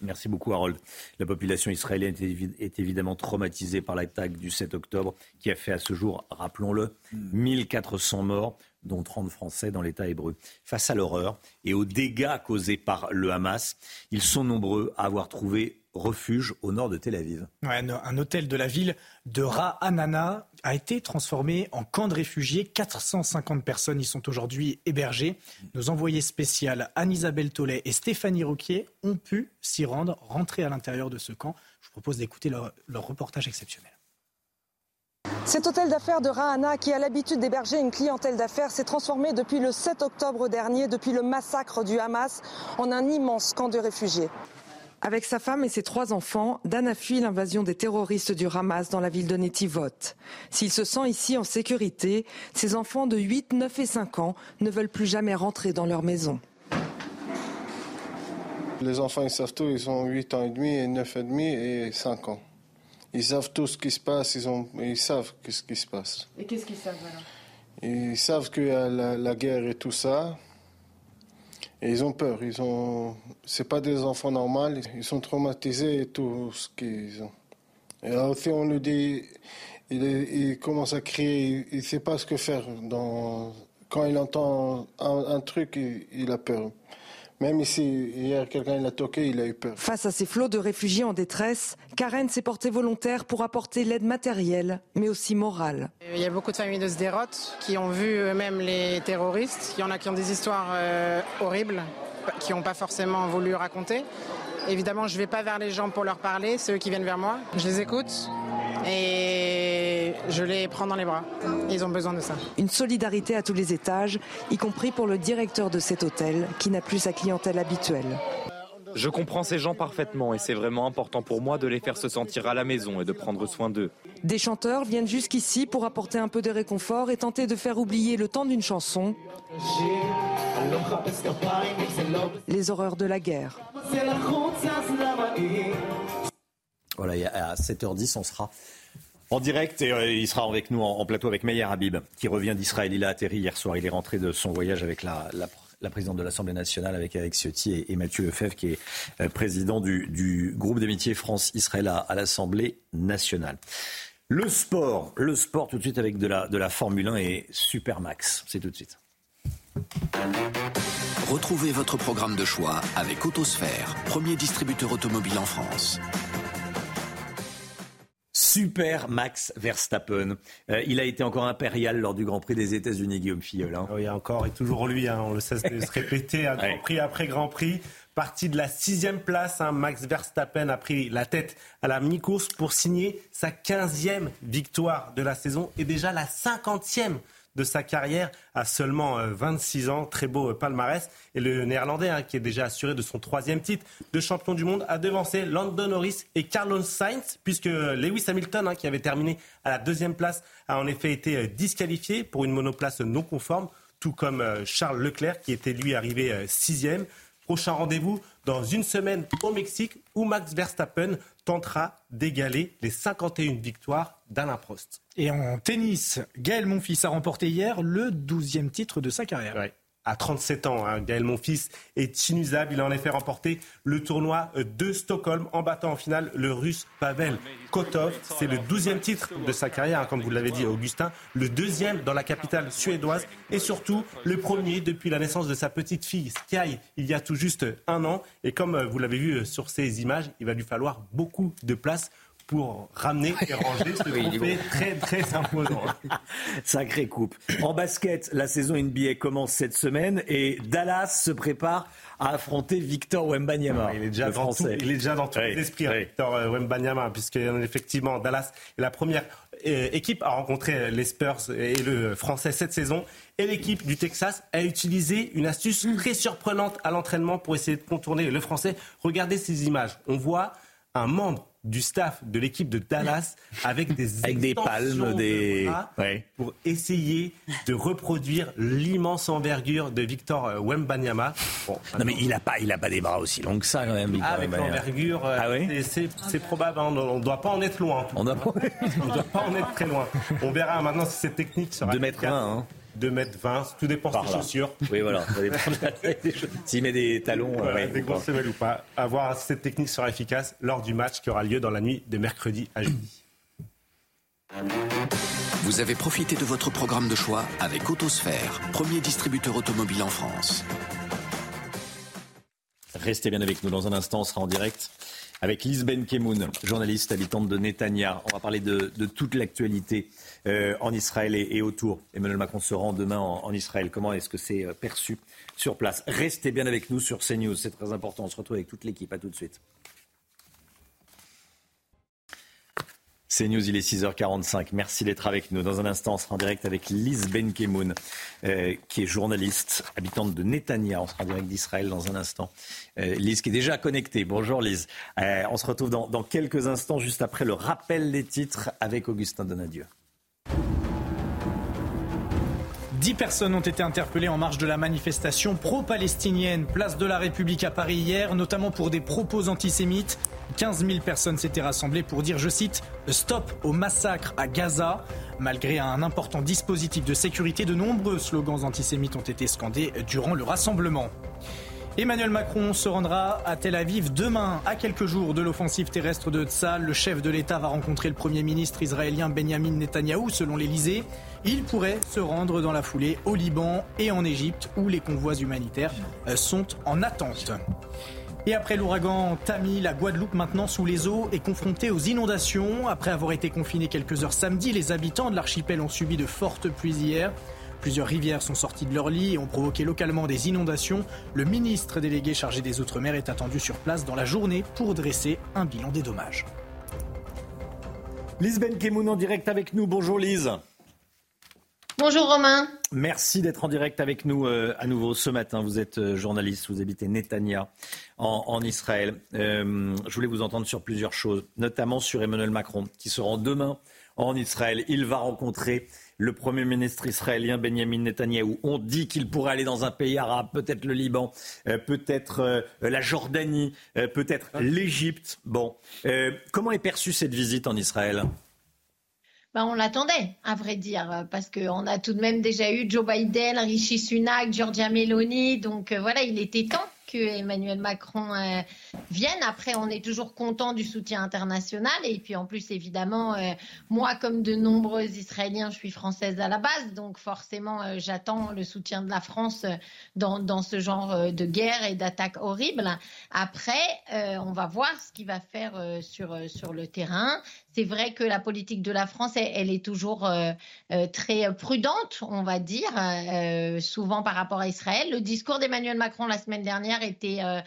Merci beaucoup, Harold. La population israélienne est évidemment traumatisée par l'attaque du 7 octobre qui a fait à ce jour, rappelons-le, 1400 morts, dont 30 Français dans l'État hébreu. Face à l'horreur et aux dégâts causés par le Hamas, ils sont nombreux à avoir trouvé refuge au nord de Tel Aviv. un hôtel de la ville de Ra'anana a été transformé en camp de réfugiés. 450 personnes y sont aujourd'hui hébergées. Nos envoyés spéciales Anne-Isabelle Tollet et Stéphanie Roquier ont pu s'y rendre, rentrer à l'intérieur de ce camp. Je vous propose d'écouter leur, leur reportage exceptionnel. Cet hôtel d'affaires de Rahana, qui a l'habitude d'héberger une clientèle d'affaires, s'est transformé depuis le 7 octobre dernier, depuis le massacre du Hamas, en un immense camp de réfugiés. Avec sa femme et ses trois enfants, Dan a fui l'invasion des terroristes du Hamas dans la ville de Netivot. S'il se sent ici en sécurité, ses enfants de 8, 9 et 5 ans ne veulent plus jamais rentrer dans leur maison. Les enfants, ils savent tout, ils ont 8 ans et demi, et 9 et demi et 5 ans. Ils savent tout ce qui se passe, ils, ont, ils savent ce qui se passe. Et qu'est-ce qu'ils savent alors? Ils savent qu'il y a la guerre et tout ça. Et ils ont peur. Ils ont. C'est pas des enfants normaux. Ils sont traumatisés et tout ce qu'ils ont. Et là aussi, on lui dit, il, commence à crier. Il, ne sait pas ce que faire. Quand il entend un, truc, il a peur. Même ici, hier, quelqu'un l'a toqué, il a eu peur. Face à ces flots de réfugiés en détresse, Karen s'est portée volontaire pour apporter l'aide matérielle, mais aussi morale. Il y a beaucoup de familles de Sderot qui ont vu eux-mêmes les terroristes. Il y en a qui ont des histoires euh, horribles, qui n'ont pas forcément voulu raconter. Évidemment, je ne vais pas vers les gens pour leur parler, c'est eux qui viennent vers moi. Je les écoute et je les prends dans les bras. Ils ont besoin de ça. Une solidarité à tous les étages, y compris pour le directeur de cet hôtel qui n'a plus sa clientèle habituelle. Je comprends ces gens parfaitement et c'est vraiment important pour moi de les faire se sentir à la maison et de prendre soin d'eux. Des chanteurs viennent jusqu'ici pour apporter un peu de réconfort et tenter de faire oublier le temps d'une chanson les horreurs de la guerre. Voilà, à 7h10, on sera en direct et euh, il sera avec nous en, plateau avec Meyer Habib, qui revient d'Israël. Il a atterri hier soir. Il est rentré de son voyage avec la, présidente de l'Assemblée nationale, avec Eric Ciotti et, Mathieu Lefebvre, qui est euh, président du, groupe d'amitié France-Israël à, l'Assemblée nationale. Le sport, le sport tout de suite avec de la, de la Formule 1 et Supermax. C'est tout de suite. Retrouvez votre programme de choix avec Autosphère, premier distributeur automobile en France. Super Max Verstappen. Euh, il a été encore impérial lors du Grand Prix des États-Unis, Guillaume Filleul. Hein. Oui, encore et toujours lui, hein, on le cesse de se répéter, un Grand Prix après Grand Prix. Parti de la sixième place, hein, Max Verstappen a pris la tête à la mi-course pour signer sa quinzième victoire de la saison et déjà la cinquantième de sa carrière à seulement 26 euh, ans. Très beau euh, palmarès. Et le néerlandais, hein, qui est déjà assuré de son troisième titre de champion du monde, a devancé Landon Norris et Carlos Sainz, puisque Lewis Hamilton, hein, qui avait terminé à la deuxième place, a en effet été euh, disqualifié pour une monoplace non conforme, tout comme Charles Leclerc, qui était lui arrivé sixième. Prochain rendez-vous dans une semaine au Mexique où Max Verstappen tentera d'égaler les 51 victoires d'Alain Prost. Et en tennis, Gaël Monfils a remporté hier le 12e titre de sa carrière à 37 ans. Hein. Gaël Monfils est inusable. Il a en effet remporté le tournoi de Stockholm en battant en finale le russe Pavel Kotov. C'est le 12e titre de sa carrière, hein, comme vous l'avez dit, Augustin. Le deuxième dans la capitale suédoise et surtout le premier depuis la naissance de sa petite fille Sky il y a tout juste un an. Et comme vous l'avez vu sur ces images, il va lui falloir beaucoup de place pour ramener et ranger ce trophée très très imposant. Sacrée coupe. En basket, la saison NBA commence cette semaine et Dallas se prépare à affronter Victor Wembanyama. il, est déjà dans tout, il est déjà dans tous les esprits, hein, Victor euh, Wembanyama, puisque effectivement Dallas est la première euh, équipe à rencontrer les Spurs et le Français cette saison. Et l'équipe du Texas a utilisé une astuce très surprenante à l'entraînement pour essayer de contourner le Français. Regardez ces images. On voit un membre du staff de l'équipe de Dallas avec des avec des palmes des pour essayer de reproduire l'immense envergure de Victor euh, Wembanyama. non mais il a pas il a pas des bras aussi longs que ça quand même. Victor avec l'envergure, euh, ah c'est probable. Hein. on ne doit pas en être loin. On ne doit pas en être très loin. On verra maintenant si cette technique sera 2 mètres 20, 2 mètres 20, tout dépend de ses chaussures. Oui, voilà. S'il met des talons. Des grosses semelles ou pas. À voir si cette technique sera efficace lors du match qui aura lieu dans la nuit de mercredi à jeudi. Vous avez profité de votre programme de choix avec Autosphère, premier distributeur automobile en France. Restez bien avec nous dans un instant, on sera en direct avec Lise Ben Kemoun, journaliste habitante de Netanya. On va parler de, toute l'actualité euh, en Israël et, autour. Emmanuel Macron se rend demain en, Israël. Comment est-ce que c'est euh, perçu sur place? Restez bien avec nous sur CNews, c'est très important. On se retrouve avec toute l'équipe. À tout de suite. C'est News, il est 6h45. Merci d'être avec nous. Dans un instant, on sera en direct avec Lise Benkemoun, euh, qui est journaliste, habitante de Netanya. On sera en direct d'Israël dans un instant. Euh, Lise qui est déjà connectée. Bonjour Lise. Euh, on se retrouve dans, dans, quelques instants, juste après le rappel des titres avec Augustin Donadieu. Dix personnes ont été interpellées en marge de la manifestation pro-palestinienne, place de la République à Paris hier, notamment pour des propos antisémites. 15 000 personnes s'étaient rassemblées pour dire, je cite, Stop au massacre à Gaza. Malgré un important dispositif de sécurité, de nombreux slogans antisémites ont été scandés durant le rassemblement. Emmanuel Macron se rendra à Tel Aviv demain, à quelques jours de l'offensive terrestre de Tzal. Le chef de l'État va rencontrer le Premier ministre israélien Benjamin Netanyahou, selon l'Élysée. Il pourrait se rendre dans la foulée au Liban et en Égypte, où les convois humanitaires sont en attente. Et après l'ouragan Tammy, la Guadeloupe maintenant sous les eaux est confrontée aux inondations. Après avoir été confinée quelques heures samedi, les habitants de l'archipel ont subi de fortes pluies hier. Plusieurs rivières sont sorties de leur lit et ont provoqué localement des inondations. Le ministre délégué chargé des Outre-mer est attendu sur place dans la journée pour dresser un bilan des dommages. Lise Benkemoun en direct avec nous. Bonjour Lise. Bonjour Romain. Merci d'être en direct avec nous euh, à nouveau ce matin. Vous êtes euh, journaliste, vous habitez Netanya en, Israël. Euh, je voulais vous entendre sur plusieurs choses, notamment sur Emmanuel Macron qui se rend demain en Israël. Il va rencontrer le Premier ministre israélien Benjamin Netanyahou. On dit qu'il pourrait aller dans un pays arabe, peut-être le Liban, peut-être la Jordanie, peut-être l'Égypte. Bon, comment est perçue cette visite en Israël? Ben, on l'attendait, à vrai dire, parce qu'on a tout de même déjà eu Joe Biden, Rishi Sunak, Giorgia Meloni, donc euh, voilà, il était temps. Que Emmanuel Macron euh, vienne. Après, on est toujours content du soutien international. Et puis, en plus, évidemment, euh, moi, comme de nombreux Israéliens, je suis française à la base. Donc, forcément, euh, j'attends le soutien de la France dans, dans ce genre de guerre et d'attaque horrible. Après, on va voir ce qu'il va faire sur, sur le terrain. C'est vrai que la politique de la France, elle, est toujours très prudente, on va dire, souvent par rapport à Israël. Le discours d'Emmanuel Macron la semaine dernière était, euh,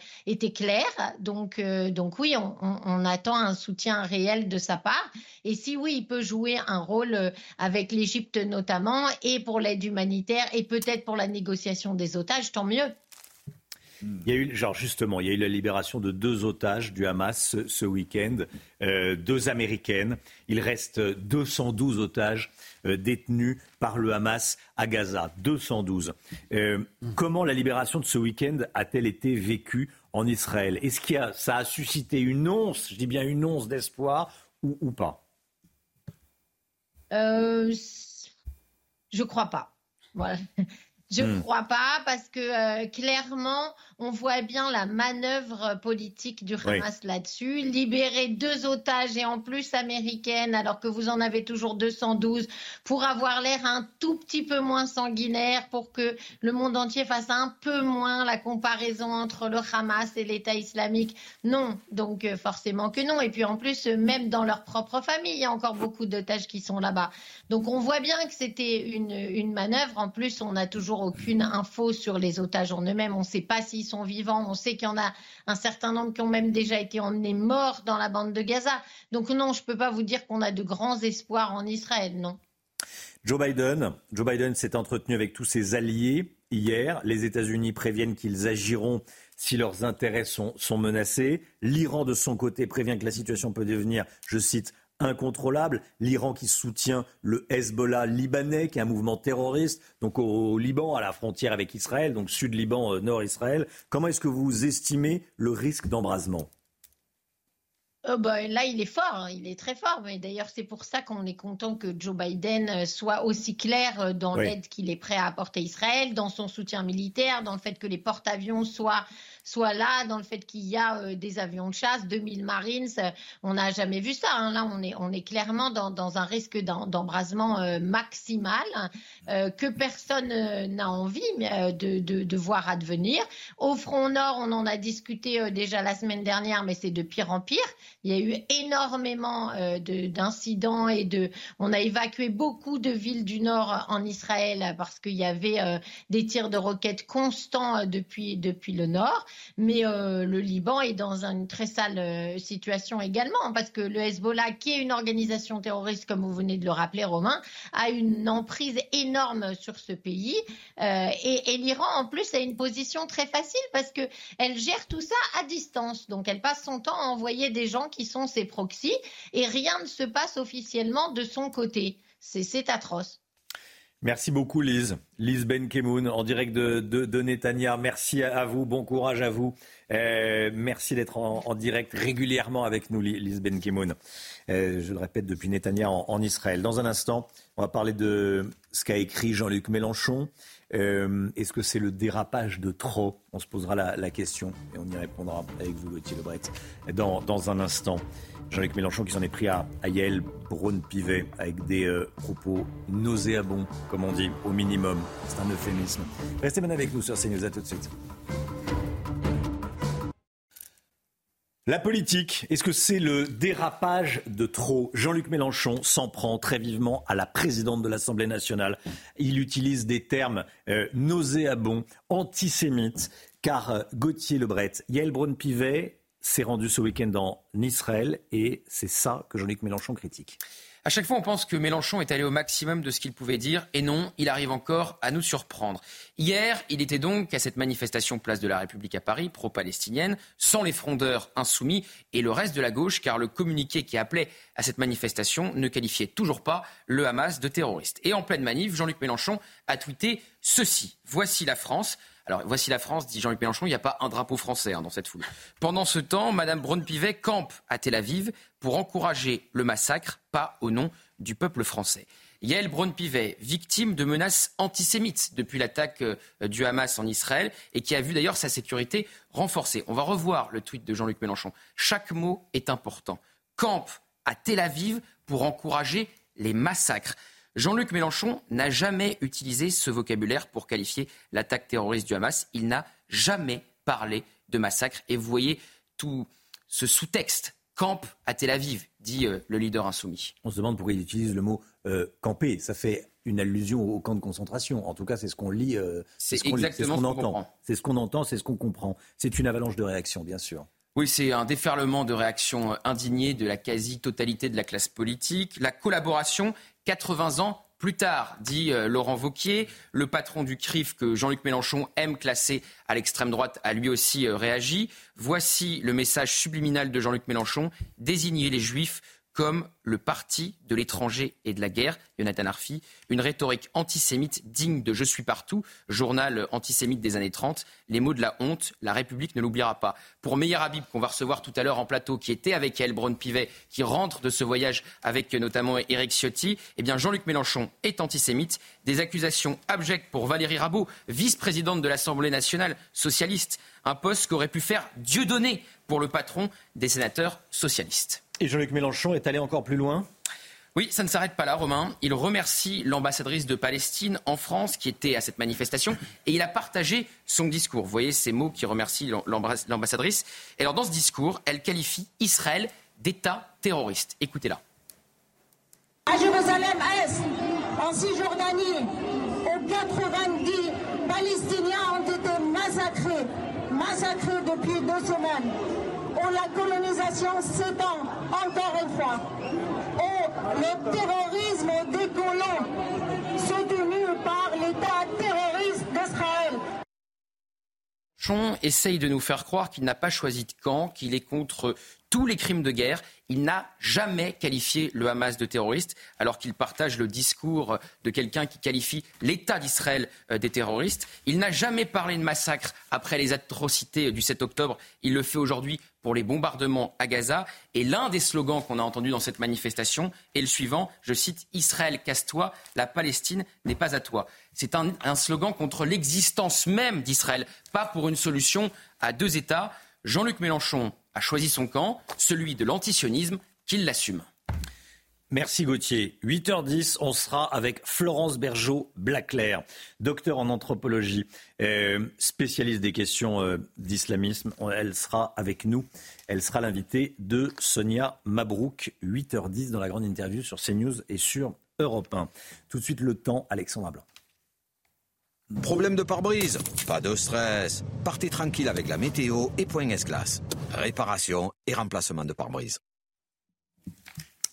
clair. Donc, euh, oui, on, attend un soutien réel de sa part. Et si oui, il peut jouer un rôle euh, avec l'Égypte notamment, et pour l'aide humanitaire, et peut-être pour la négociation des otages, tant mieux. Il y a eu, genre justement, il y a eu la libération de deux otages du Hamas ce, week-end, deux américaines. Il reste 212 otages euh, détenus par le Hamas à Gaza. 212. Euh, comment la libération de ce week-end a-t-elle été vécue en Israël? Est-ce que ça a suscité une once, je dis bien une once d'espoir ou, pas? Euh, Je crois pas. Voilà. Je ne hmm. crois pas parce que euh, clairement, on voit bien la manœuvre politique du Hamas là-dessus. Libérer deux otages et en plus américaines alors que vous en avez toujours 212 pour avoir l'air un tout petit peu moins sanguinaire, pour que le monde entier fasse un peu moins la comparaison entre le Hamas et l'État islamique. Non, donc euh, forcément que non. Et puis en plus, même dans leur propre famille, il y a encore beaucoup d'otages qui sont là-bas. Donc on voit bien que c'était une, une manœuvre. En plus, on a toujours aucune info sur les otages en eux-mêmes. On ne sait pas s'ils sont vivants. On sait qu'il y en a un certain nombre qui ont même déjà été emmenés morts dans la bande de Gaza. Donc non, je ne peux pas vous dire qu'on a de grands espoirs en Israël, non. Joe Biden, s'est entretenu avec tous ses alliés hier. Les États-Unis préviennent qu'ils agiront si leurs intérêts sont menacés. L'Iran, de son côté, prévient que la situation peut devenir, je cite, incontrôlable. L'Iran qui soutient le Hezbollah libanais, qui est un mouvement terroriste, donc au, Liban, à la frontière avec Israël, donc sud-Liban, euh, nord-Israël. Comment est-ce que vous estimez le risque d'embrasement? Euh, bah, là, il est fort, hein, il est très fort. Mais d'ailleurs, c'est pour ça qu'on est content que Joe Biden euh, soit aussi clair dans l'aide qu'il est prêt à apporter à Israël, dans son soutien militaire, dans le fait que les porte-avions soient là dans le fait qu'il y a euh, des avions de chasse, 2000 Marines. Euh, on n'a jamais vu ça. Hein. Là, on est, on est clairement dans, dans un risque d'embrasement euh, maximal que personne n'a envie de, de, de, voir advenir. Au front nord, on en a discuté déjà la semaine dernière, mais c'est de pire en pire. Il y a eu énormément d'incidents et de. On a évacué beaucoup de villes du nord en Israël parce qu'il y avait des tirs de roquettes constants depuis, depuis le nord. Mais euh, le Liban est dans une très sale euh, situation également, parce que le Hezbollah, qui est une organisation terroriste, comme vous venez de le rappeler, Romain, a une emprise énorme sur ce pays. Euh, et, l'Iran, en plus, a une position très facile parce qu'elle gère tout ça à distance. Donc, elle passe son temps à envoyer des gens qui sont ses proxys et rien ne se passe officiellement de son côté. C'est atroce. Merci beaucoup Lise. Lise Benkemoun en direct de, de, Netanya. Merci à, vous, bon courage à vous. Euh, merci d'être en, direct régulièrement avec nous Lise Benkemoun. Euh, je le répète depuis Netanya en, Israël. Dans un instant, on va parler de ce qu'a écrit Jean-Luc Mélenchon. Euh, est-ce que c'est le dérapage de trop On se posera la, question et on y répondra avec vous, Gauthier Lebret, dans, dans un instant. Jean-Luc Mélenchon qui s'en est pris à, Yael Braun-Pivet avec des euh, propos nauséabonds, comme on dit, au minimum. C'est un euphémisme. Restez bien avec nous sur CNews. À tout de suite. La politique, est-ce que c'est le dérapage de trop? Jean-Luc Mélenchon s'en prend très vivement à la présidente de l'Assemblée nationale. Il utilise des termes euh, nauséabonds, antisémites, car euh, Gauthier Lebret, Yael Braun-Pivet s'est rendu ce week-end en Israël et c'est ça que Jean-Luc Mélenchon critique. À chaque fois, on pense que Mélenchon est allé au maximum de ce qu'il pouvait dire, et non, il arrive encore à nous surprendre. Hier, il était donc à cette manifestation Place de la République à Paris, pro-palestinienne, sans les frondeurs insoumis et le reste de la gauche, car le communiqué qui appelait à cette manifestation ne qualifiait toujours pas le Hamas de terroriste. Et en pleine manif, Jean-Luc Mélenchon a tweeté ceci. Voici la France. Alors, voici la France, dit Jean-Luc Mélenchon, il n'y a pas un drapeau français hein, dans cette foule. Pendant ce temps, Mme Braun-Pivet campe à Tel Aviv pour encourager le massacre, pas au nom du peuple français. Yael Braun-Pivet, victime de menaces antisémites depuis l'attaque euh, du Hamas en Israël et qui a vu d'ailleurs sa sécurité renforcée. On va revoir le tweet de Jean-Luc Mélenchon. Chaque mot est important. Campe à Tel Aviv pour encourager les massacres. Jean-Luc Mélenchon n'a jamais utilisé ce vocabulaire pour qualifier l'attaque terroriste du Hamas. Il n'a jamais parlé de massacre. Et vous voyez tout ce sous-texte campe à Tel Aviv, dit euh, le leader insoumis. On se demande pourquoi il utilise le mot euh, camper. Ça fait une allusion au camp de concentration. En tout cas, c'est ce qu'on lit. Euh, c'est ce qu'on entend. C'est ce qu'on entend, c'est ce qu'on comprend. C'est une avalanche de réactions, bien sûr. Oui, c'est un déferlement de réactions indignées de la quasi-totalité de la classe politique. La collaboration, 80 ans plus tard, dit euh, Laurent Vauquier, le patron du CRIF que Jean-Luc Mélenchon aime classer à l'extrême droite a lui aussi euh, réagi. Voici le message subliminal de Jean-Luc Mélenchon, désigner les juifs comme le parti de l'étranger et de la guerre, Jonathan Arfi, une rhétorique antisémite digne de Je suis partout, journal antisémite des années 30, les mots de la honte, la République ne l'oubliera pas. Pour Meir Habib, qu'on va recevoir tout à l'heure en plateau, qui était avec elle, Braun Pivet, qui rentre de ce voyage avec notamment Éric Ciotti, eh bien Jean-Luc Mélenchon est antisémite. Des accusations abjectes pour Valérie Rabault, vice-présidente de l'Assemblée nationale socialiste, un poste qu'aurait pu faire Dieu donné pour le patron des sénateurs socialistes. Et Jean-Luc Mélenchon est allé encore plus loin oui, ça ne s'arrête pas là, Romain. Il remercie l'ambassadrice de Palestine en France qui était à cette manifestation et il a partagé son discours. Vous voyez ces mots qui remercient l'ambassadrice. Et alors, dans ce discours, elle qualifie Israël d'État terroriste. Écoutez-la. À Jérusalem-Est, en Cisjordanie, où 90 Palestiniens ont été massacrés, massacrés depuis deux semaines où la colonisation s'étend encore une fois, où le terrorisme des colons soutenu par l'État terroriste d'Israël. Chon essaye de nous faire croire qu'il n'a pas choisi de camp, qu'il est contre tous les crimes de guerre. Il n'a jamais qualifié le Hamas de terroriste, alors qu'il partage le discours de quelqu'un qui qualifie l'État d'Israël euh, des terroristes. Il n'a jamais parlé de massacre après les atrocités du 7 octobre. Il le fait aujourd'hui pour les bombardements à Gaza. Et l'un des slogans qu'on a entendus dans cette manifestation est le suivant, je cite, Israël casse-toi, la Palestine n'est pas à toi. C'est un, un slogan contre l'existence même d'Israël, pas pour une solution à deux États. Jean-Luc Mélenchon a choisi son camp, celui de l'antisionisme, qu'il l'assume. Merci Gauthier. 8h10, on sera avec Florence Bergeau-Blaclair, docteur en anthropologie, euh, spécialiste des questions euh, d'islamisme. Elle sera avec nous. Elle sera l'invitée de Sonia Mabrouk, 8h10 dans la grande interview sur CNews et sur Europe 1. Tout de suite le temps, Alexandra Blanc. Problème de pare-brise? Pas de stress. Partez tranquille avec la météo et Point S-Glace. Réparation et remplacement de pare-brise.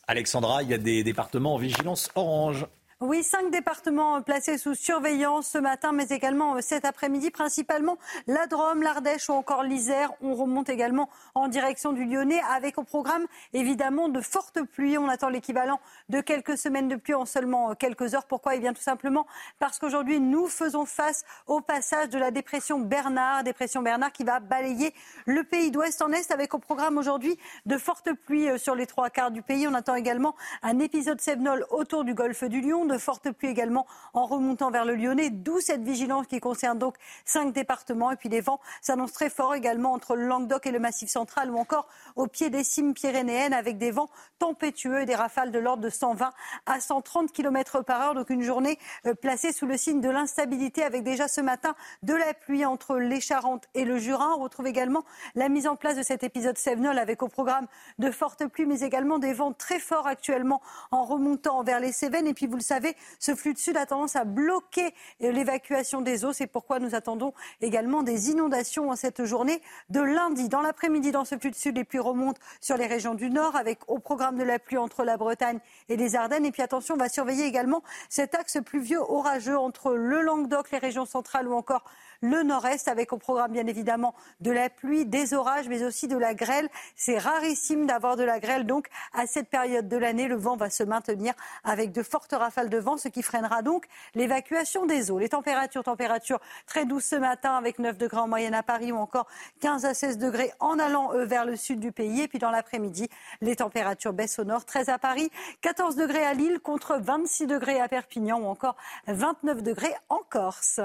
Alexandra, il y a des départements en vigilance orange. Oui, cinq départements placés sous surveillance ce matin, mais également euh, cet après-midi, principalement la Drôme, l'Ardèche ou encore l'Isère. On remonte également en direction du Lyonnais avec au programme évidemment de fortes pluies. On attend l'équivalent de quelques semaines de pluie en seulement euh, quelques heures. Pourquoi? Eh bien tout simplement parce qu'aujourd'hui nous faisons face au passage de la dépression Bernard, dépression Bernard qui va balayer le pays d'ouest en est avec au programme aujourd'hui de fortes pluies euh, sur les trois quarts du pays. On attend également un épisode Sebnol autour du golfe du Lion de fortes pluies également en remontant vers le Lyonnais, d'où cette vigilance qui concerne donc cinq départements. Et puis les vents s'annoncent très forts également entre le Languedoc et le Massif central ou encore au pied des cimes pyrénéennes avec des vents tempétueux et des rafales de l'ordre de 120 à 130 km par heure. Donc une journée euh, placée sous le signe de l'instabilité avec déjà ce matin de la pluie entre les Charentes et le Jura. On retrouve également la mise en place de cet épisode Sévenol avec au programme de fortes pluies mais également des vents très forts actuellement en remontant vers les Cévennes. Et puis vous le savez, savez, ce flux de sud a tendance à bloquer l'évacuation des eaux. C'est pourquoi nous attendons également des inondations en cette journée de lundi. Dans l'après-midi, dans ce flux de sud, les pluies remontent sur les régions du nord avec au programme de la pluie entre la Bretagne et les Ardennes. Et puis attention, on va surveiller également cet axe pluvieux orageux entre le Languedoc, les régions centrales ou encore le nord-est, avec au programme bien évidemment de la pluie, des orages, mais aussi de la grêle. C'est rarissime d'avoir de la grêle, donc à cette période de l'année, le vent va se maintenir avec de fortes rafales de vent, ce qui freinera donc l'évacuation des eaux. Les températures, températures très douces ce matin avec 9 degrés en moyenne à Paris ou encore 15 à 16 degrés en allant euh, vers le sud du pays. Et puis dans l'après-midi, les températures baissent au nord, 13 à Paris, 14 degrés à Lille contre 26 degrés à Perpignan ou encore 29 degrés en Corse.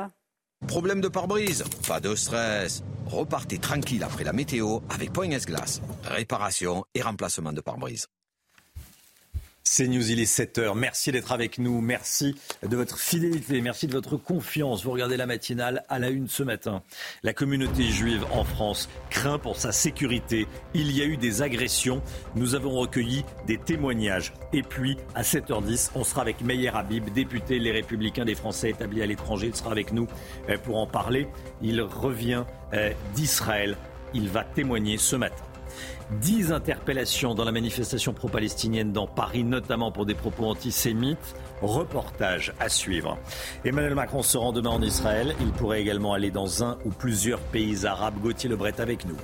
Problème de pare-brise Pas de stress. Repartez tranquille après la météo avec Point Glace. Réparation et remplacement de pare-brise. C'est News, il est 7h. Merci d'être avec nous. Merci de votre fidélité. Merci de votre confiance. Vous regardez la matinale à la une ce matin. La communauté juive en France craint pour sa sécurité. Il y a eu des agressions. Nous avons recueilli des témoignages. Et puis, à 7h10, on sera avec Meyer Habib, député Les Républicains des Français établis à l'étranger. Il sera avec nous euh, pour en parler. Il revient euh, d'Israël. Il va témoigner ce matin. Dix interpellations dans la manifestation pro-palestinienne dans Paris, notamment pour des propos antisémites. Reportage à suivre. Emmanuel Macron se rend demain en Israël. Il pourrait également aller dans un ou plusieurs pays arabes. Gauthier Lebret avec nous.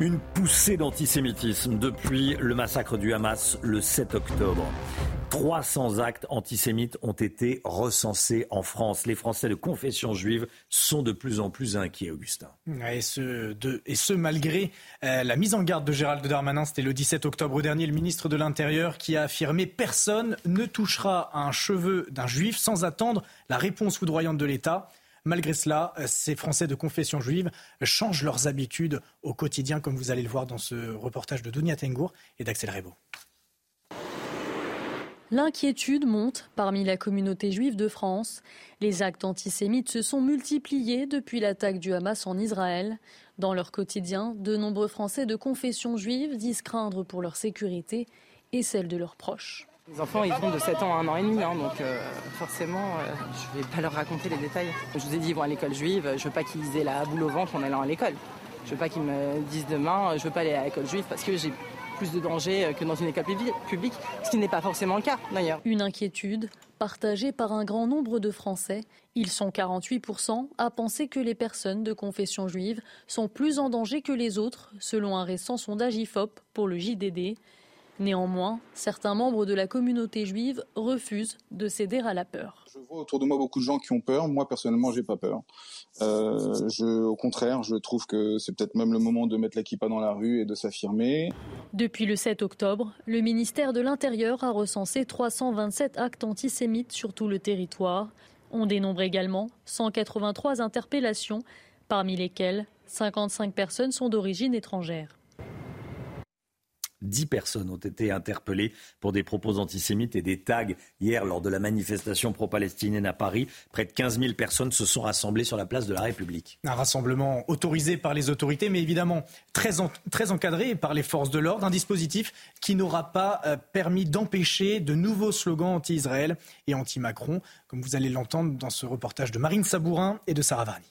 Une poussée d'antisémitisme depuis le massacre du Hamas le 7 octobre. 300 actes antisémites ont été recensés en France. Les Français de confession juive sont de plus en plus inquiets, Augustin. Et ce, malgré euh, la mise en garde de Gérald Darmanin, c'était le 17 octobre dernier, le ministre de l'Intérieur qui a affirmé personne ne touchera un cheveu d'un juif sans attendre la réponse foudroyante de l'État. Malgré cela, ces Français de confession juive changent leurs habitudes au quotidien, comme vous allez le voir dans ce reportage de Dunia Tengour et d'Axel Rebo. L'inquiétude monte parmi la communauté juive de France. Les actes antisémites se sont multipliés depuis l'attaque du Hamas en Israël. Dans leur quotidien, de nombreux Français de confession juive disent craindre pour leur sécurité et celle de leurs proches. Les enfants, ils vont de 7 ans à 1 an et demi, hein, donc euh, forcément, euh, je ne vais pas leur raconter les détails. Je vous ai dit, ils vont à l'école juive, je veux pas qu'ils aient la boule au ventre en allant à l'école. Je veux pas qu'ils me disent demain, je veux pas aller à l'école juive parce que j'ai plus de danger que dans une école publique, ce qui n'est pas forcément le cas d'ailleurs. Une inquiétude partagée par un grand nombre de Français. Ils sont 48% à penser que les personnes de confession juive sont plus en danger que les autres, selon un récent sondage IFOP pour le JDD. Néanmoins, certains membres de la communauté juive refusent de céder à la peur. Je vois autour de moi beaucoup de gens qui ont peur. Moi, personnellement, j'ai pas peur. Euh, je, au contraire, je trouve que c'est peut-être même le moment de mettre la kippa dans la rue et de s'affirmer. Depuis le 7 octobre, le ministère de l'Intérieur a recensé 327 actes antisémites sur tout le territoire. On dénombre également 183 interpellations, parmi lesquelles 55 personnes sont d'origine étrangère. Dix personnes ont été interpellées pour des propos antisémites et des tags. Hier, lors de la manifestation pro-palestinienne à Paris, près de 15 000 personnes se sont rassemblées sur la place de la République. Un rassemblement autorisé par les autorités, mais évidemment très, très encadré par les forces de l'ordre. Un dispositif qui n'aura pas euh, permis d'empêcher de nouveaux slogans anti-Israël et anti-Macron, comme vous allez l'entendre dans ce reportage de Marine Sabourin et de Sarah Varni.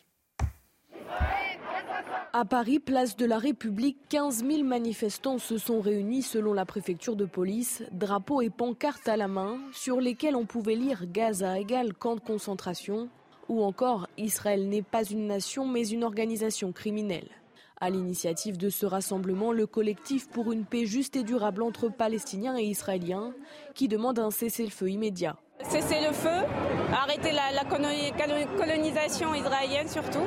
À Paris, place de la République, 15 000 manifestants se sont réunis selon la préfecture de police, drapeaux et pancartes à la main, sur lesquels on pouvait lire Gaza égale camp de concentration, ou encore Israël n'est pas une nation mais une organisation criminelle. À l'initiative de ce rassemblement, le collectif pour une paix juste et durable entre Palestiniens et Israéliens, qui demande un cessez-le-feu immédiat. Cesser le feu, arrêter la, colonisation israélienne surtout,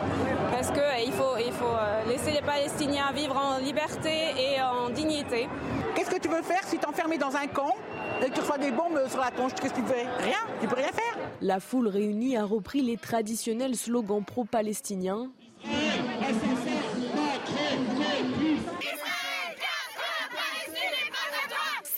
parce qu'il euh, faut, il faut euh, laisser les Palestiniens vivre en liberté et en dignité. Qu'est-ce que tu veux faire si tu es enfermé dans un camp et que tu reçois des bombes sur la tronche? Qu'est-ce que tu fais? Rien, tu peux rien faire. La foule réunie a repris les traditionnels slogans pro-palestiniens.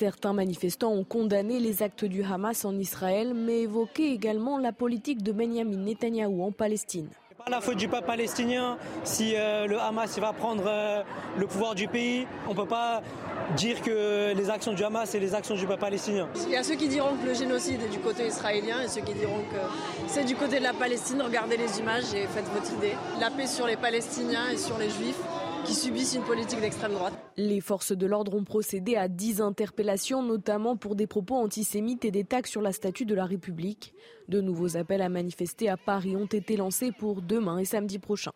Certains manifestants ont condamné les actes du Hamas en Israël, mais évoqué également la politique de Benjamin Netanyahou en Palestine. C'est pas la faute du peuple palestinien si euh, le Hamas va prendre euh, le pouvoir du pays. On ne peut pas dire que les actions du Hamas, c'est les actions du peuple palestinien. Il y a ceux qui diront que le génocide est du côté israélien et ceux qui diront que c'est du côté de la Palestine. Regardez les images et faites votre idée. La paix sur les Palestiniens et sur les Juifs, qui subissent une politique d'extrême droite. Les forces de l'ordre ont procédé à 10 interpellations, notamment pour des propos antisémites et des tags sur la statue de la République. De nouveaux appels à manifester à Paris ont été lancés pour demain et samedi prochain.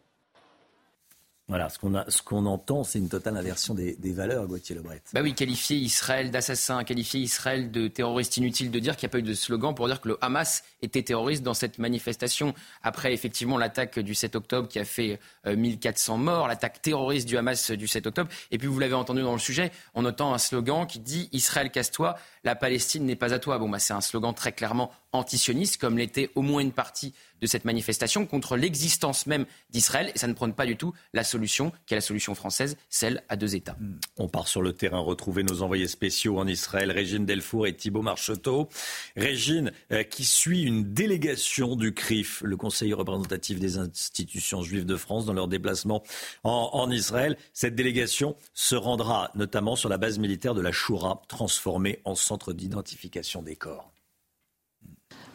Voilà, ce qu'on ce qu'on entend, c'est une totale inversion des, des valeurs, Gauthier Lebret. Bah oui, qualifier Israël d'assassin, qualifier Israël de terroriste, inutile de dire qu'il n'y a pas eu de slogan pour dire que le Hamas était terroriste dans cette manifestation. Après, effectivement, l'attaque du 7 octobre qui a fait 1400 euh, morts, l'attaque terroriste du Hamas du 7 octobre. Et puis, vous l'avez entendu dans le sujet, on entend un slogan qui dit Israël casse-toi, la Palestine n'est pas à toi. Bon, bah, c'est un slogan très clairement antisioniste, comme l'était au moins une partie de cette manifestation contre l'existence même d'Israël. Et ça ne prône pas du tout la solution, qui est la solution française, celle à deux États. Hmm. On part sur le terrain retrouver nos envoyés spéciaux en Israël, Régine Delfour et Thibault Marcheteau. Régine, euh, qui suit une délégation du CRIF, le Conseil représentatif des institutions juives de France, dans leur déplacement en, en Israël. Cette délégation se rendra notamment sur la base militaire de la Choura, transformée en centre d'identification des corps.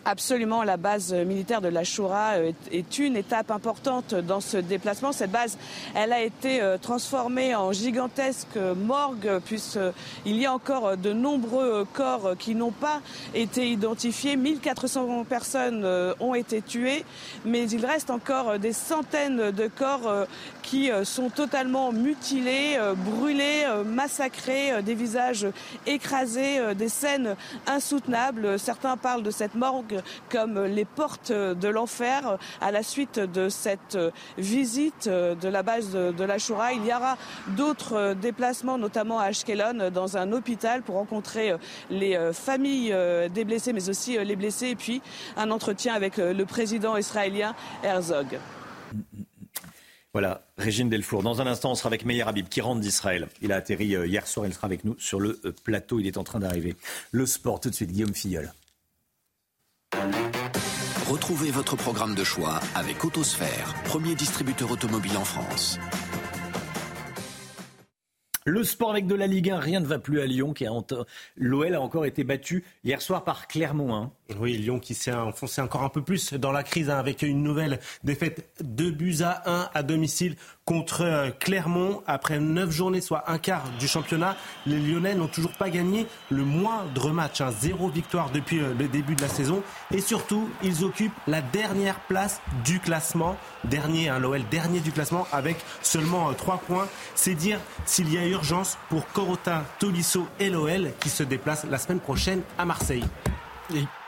Absolument, la base militaire de la Choura euh, est une étape importante dans ce déplacement. Cette base, elle a été euh, transformée en gigantesque morgue puisqu'il y a encore de nombreux corps qui n'ont pas été identifiés. 1400 personnes euh, ont été tuées, mais il reste encore des centaines de corps qui sont totalement mutilés, brûlés, massacrés, des visages écrasés, des scènes insoutenables. Certains parlent de cette morgue comme les portes de l'enfer. À la suite de cette visite de la base de la Shoura, il y aura d'autres déplacements, notamment à Ashkelon, dans un hôpital pour rencontrer les familles des blessés, mais aussi les blessés, et puis un entretien avec le président israélien Herzog. Voilà, Régine Delfour. Dans un instant, on sera avec Meir Habib, qui rentre d'Israël. Il a atterri hier soir, il sera avec nous sur le plateau. Il est en train d'arriver. Le sport, tout de suite, Guillaume Filleul. Retrouvez votre programme de choix avec Autosphère, premier distributeur automobile en France. Le sport avec de la Ligue 1, rien ne va plus à Lyon. L'OL a encore été battu hier soir par Clermont. Hein. Oui, Lyon qui s'est enfoncé encore un peu plus dans la crise hein, avec une nouvelle défaite de buts à 1 à domicile contre euh, Clermont. Après 9 journées, soit un quart du championnat, les Lyonnais n'ont toujours pas gagné le moindre match. Hein. Zéro victoire depuis euh, le début de la saison. Et surtout, ils occupent la dernière place du classement. Dernier, hein, l'OL dernier du classement avec seulement 3 euh, points. C'est dire s'il y a urgence pour Corotin, Tolisso et l'OL qui se déplacent la semaine prochaine à Marseille.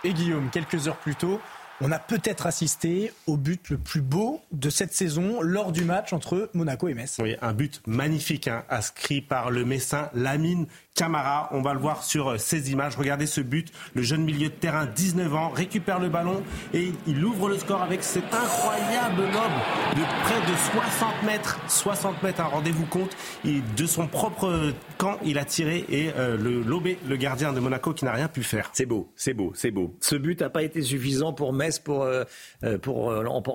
Et, Guillaume, quelques heures plus tôt, on a peut-être assisté au but le plus beau de cette saison lors du match entre Monaco et Metz. Oui, un but magnifique, hein, inscrit par le Messin Lamine Camara. On va le voir sur euh, ces images. Regardez ce but. Le jeune milieu de terrain, 19 ans, récupère le ballon et il ouvre le score avec cet incroyable lob de près de 60 mètres. 60 mètres, un rendez-vous compte. Et de son propre camp, il a tiré et euh, le lobé, le gardien de Monaco, qui n'a rien pu faire. C'est beau, c'est beau, c'est beau. Ce but n'a pas été suffisant pour Metz pour, euh, pour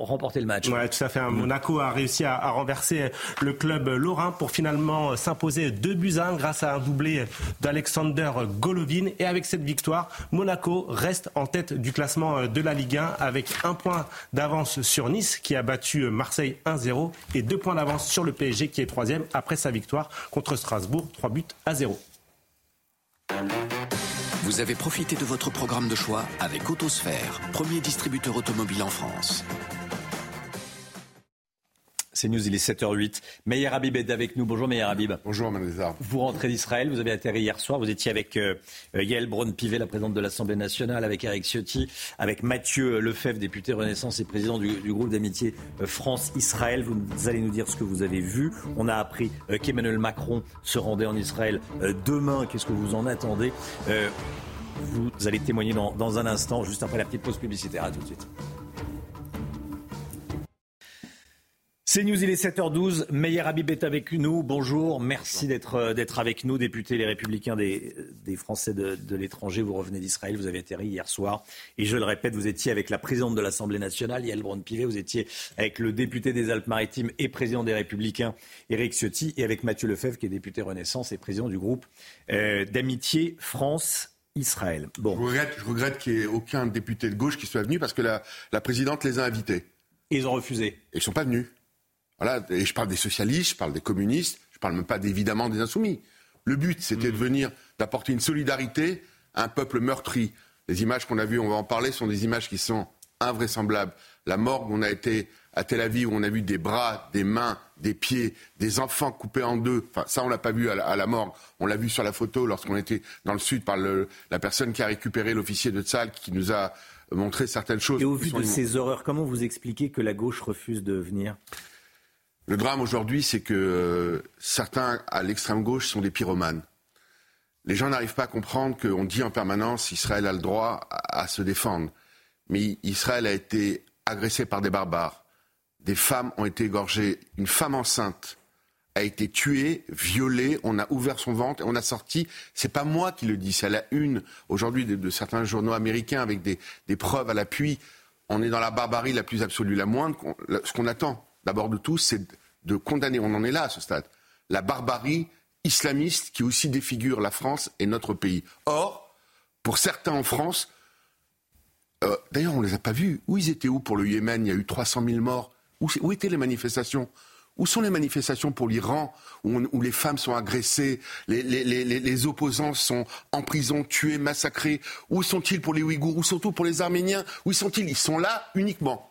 remporter le match. Ouais, tout à fait. Monaco a réussi à, à renverser le club lorrain pour finalement s'imposer 2 buts à 1 grâce à un doublé d'Alexander Golovin. Et avec cette victoire, Monaco reste en tête du classement de la Ligue 1 avec un point d'avance sur Nice qui a battu Marseille 1-0 et deux points d'avance sur le PSG qui est troisième après sa victoire contre Strasbourg, 3 buts à 0. Vous avez profité de votre programme de choix avec Autosphère, premier distributeur automobile en France. C'est News, il est 7h08. Meyer Habib est avec nous. Bonjour Meyer Habib. Bonjour Manezar. Vous rentrez d'Israël, vous avez atterri hier soir, vous étiez avec euh, Yael Braun-Pivet, la présidente de l'Assemblée nationale, avec Eric Ciotti, avec Mathieu Lefebvre, député Renaissance et président du, groupe d'amitié euh, France-Israël. Vous allez nous dire ce que vous avez vu. On a appris euh, qu'Emmanuel Macron se rendait en Israël demain. Qu'est-ce que vous en attendez? Vous allez témoigner dans, dans un instant, juste après la petite pause publicitaire. À tout de suite. C'est News, il est 7h12. Meyer Habib est avec nous. Bonjour, merci d'être euh, d'être avec nous, député Les Républicains des, des Français de, de l'étranger. Vous revenez d'Israël, vous avez atterri hier soir. Et je le répète, vous étiez avec la présidente de l'Assemblée nationale, Yael Braun-Pivet. Vous étiez avec le député des Alpes-Maritimes et président des Républicains, Éric Ciotti, et avec Mathieu Lefebvre, qui est député Renaissance et président du groupe euh, d'amitié France. Israël. Bon. Je regrette, je regrette qu'il n'y ait aucun député de gauche qui soit venu parce que la, la présidente les a invités. Et ils ont refusé. ils ne sont pas venus. Voilà, et je parle des socialistes, je parle des communistes, je parle même pas évidemment des insoumis. Le but, c'était de venir, d'apporter une solidarité à un peuple meurtri. Les images qu'on a vues, on va en parler, sont des images qui sont invraisemblables. La morgue, on a été à Tel Aviv, où on a vu des bras, des mains, des pieds, des enfants coupés en deux. Enfin, ça, on l'a pas vu à la, à la morgue. On l'a vu sur la photo lorsqu'on était dans le sud par le- la personne qui a récupéré l'officier de Tzal, qui nous a montré certaines choses. Et au vu de immondes. ces horreurs, comment vous expliquez que la gauche refuse de venir? Le drame aujourd'hui, c'est que euh, certains à l'extrême gauche sont des pyromanes. Les gens n'arrivent pas à comprendre qu'on dit en permanence Israël a le droit à, se défendre. Mais Israël a été agressé par des barbares. Des femmes ont été égorgées. Une femme enceinte a été tuée, violée. On a ouvert son ventre et on a sorti. C'est pas moi qui le dis, c'est à la une aujourd'hui de, certains journaux américains avec des, preuves à l'appui. On est dans la barbarie la plus absolue. La moindre, ce qu'on attend d'abord de tout, c'est de condamner. On en est là à ce stade. La barbarie islamiste qui aussi défigure la France et notre pays. Or, pour certains en France, euh, d'ailleurs, on ne les a pas vus. Où ils étaient où pour le Yémen Il y a eu 300 000 morts? Où, étaient les manifestations? Où sont les manifestations pour l'Iran où, les femmes sont agressées, les opposants sont en prison, tués, massacrés? Où sont-ils pour les Ouïghours? Où sont-ils pour les Arméniens? Où sont-ils? Ils sont là uniquement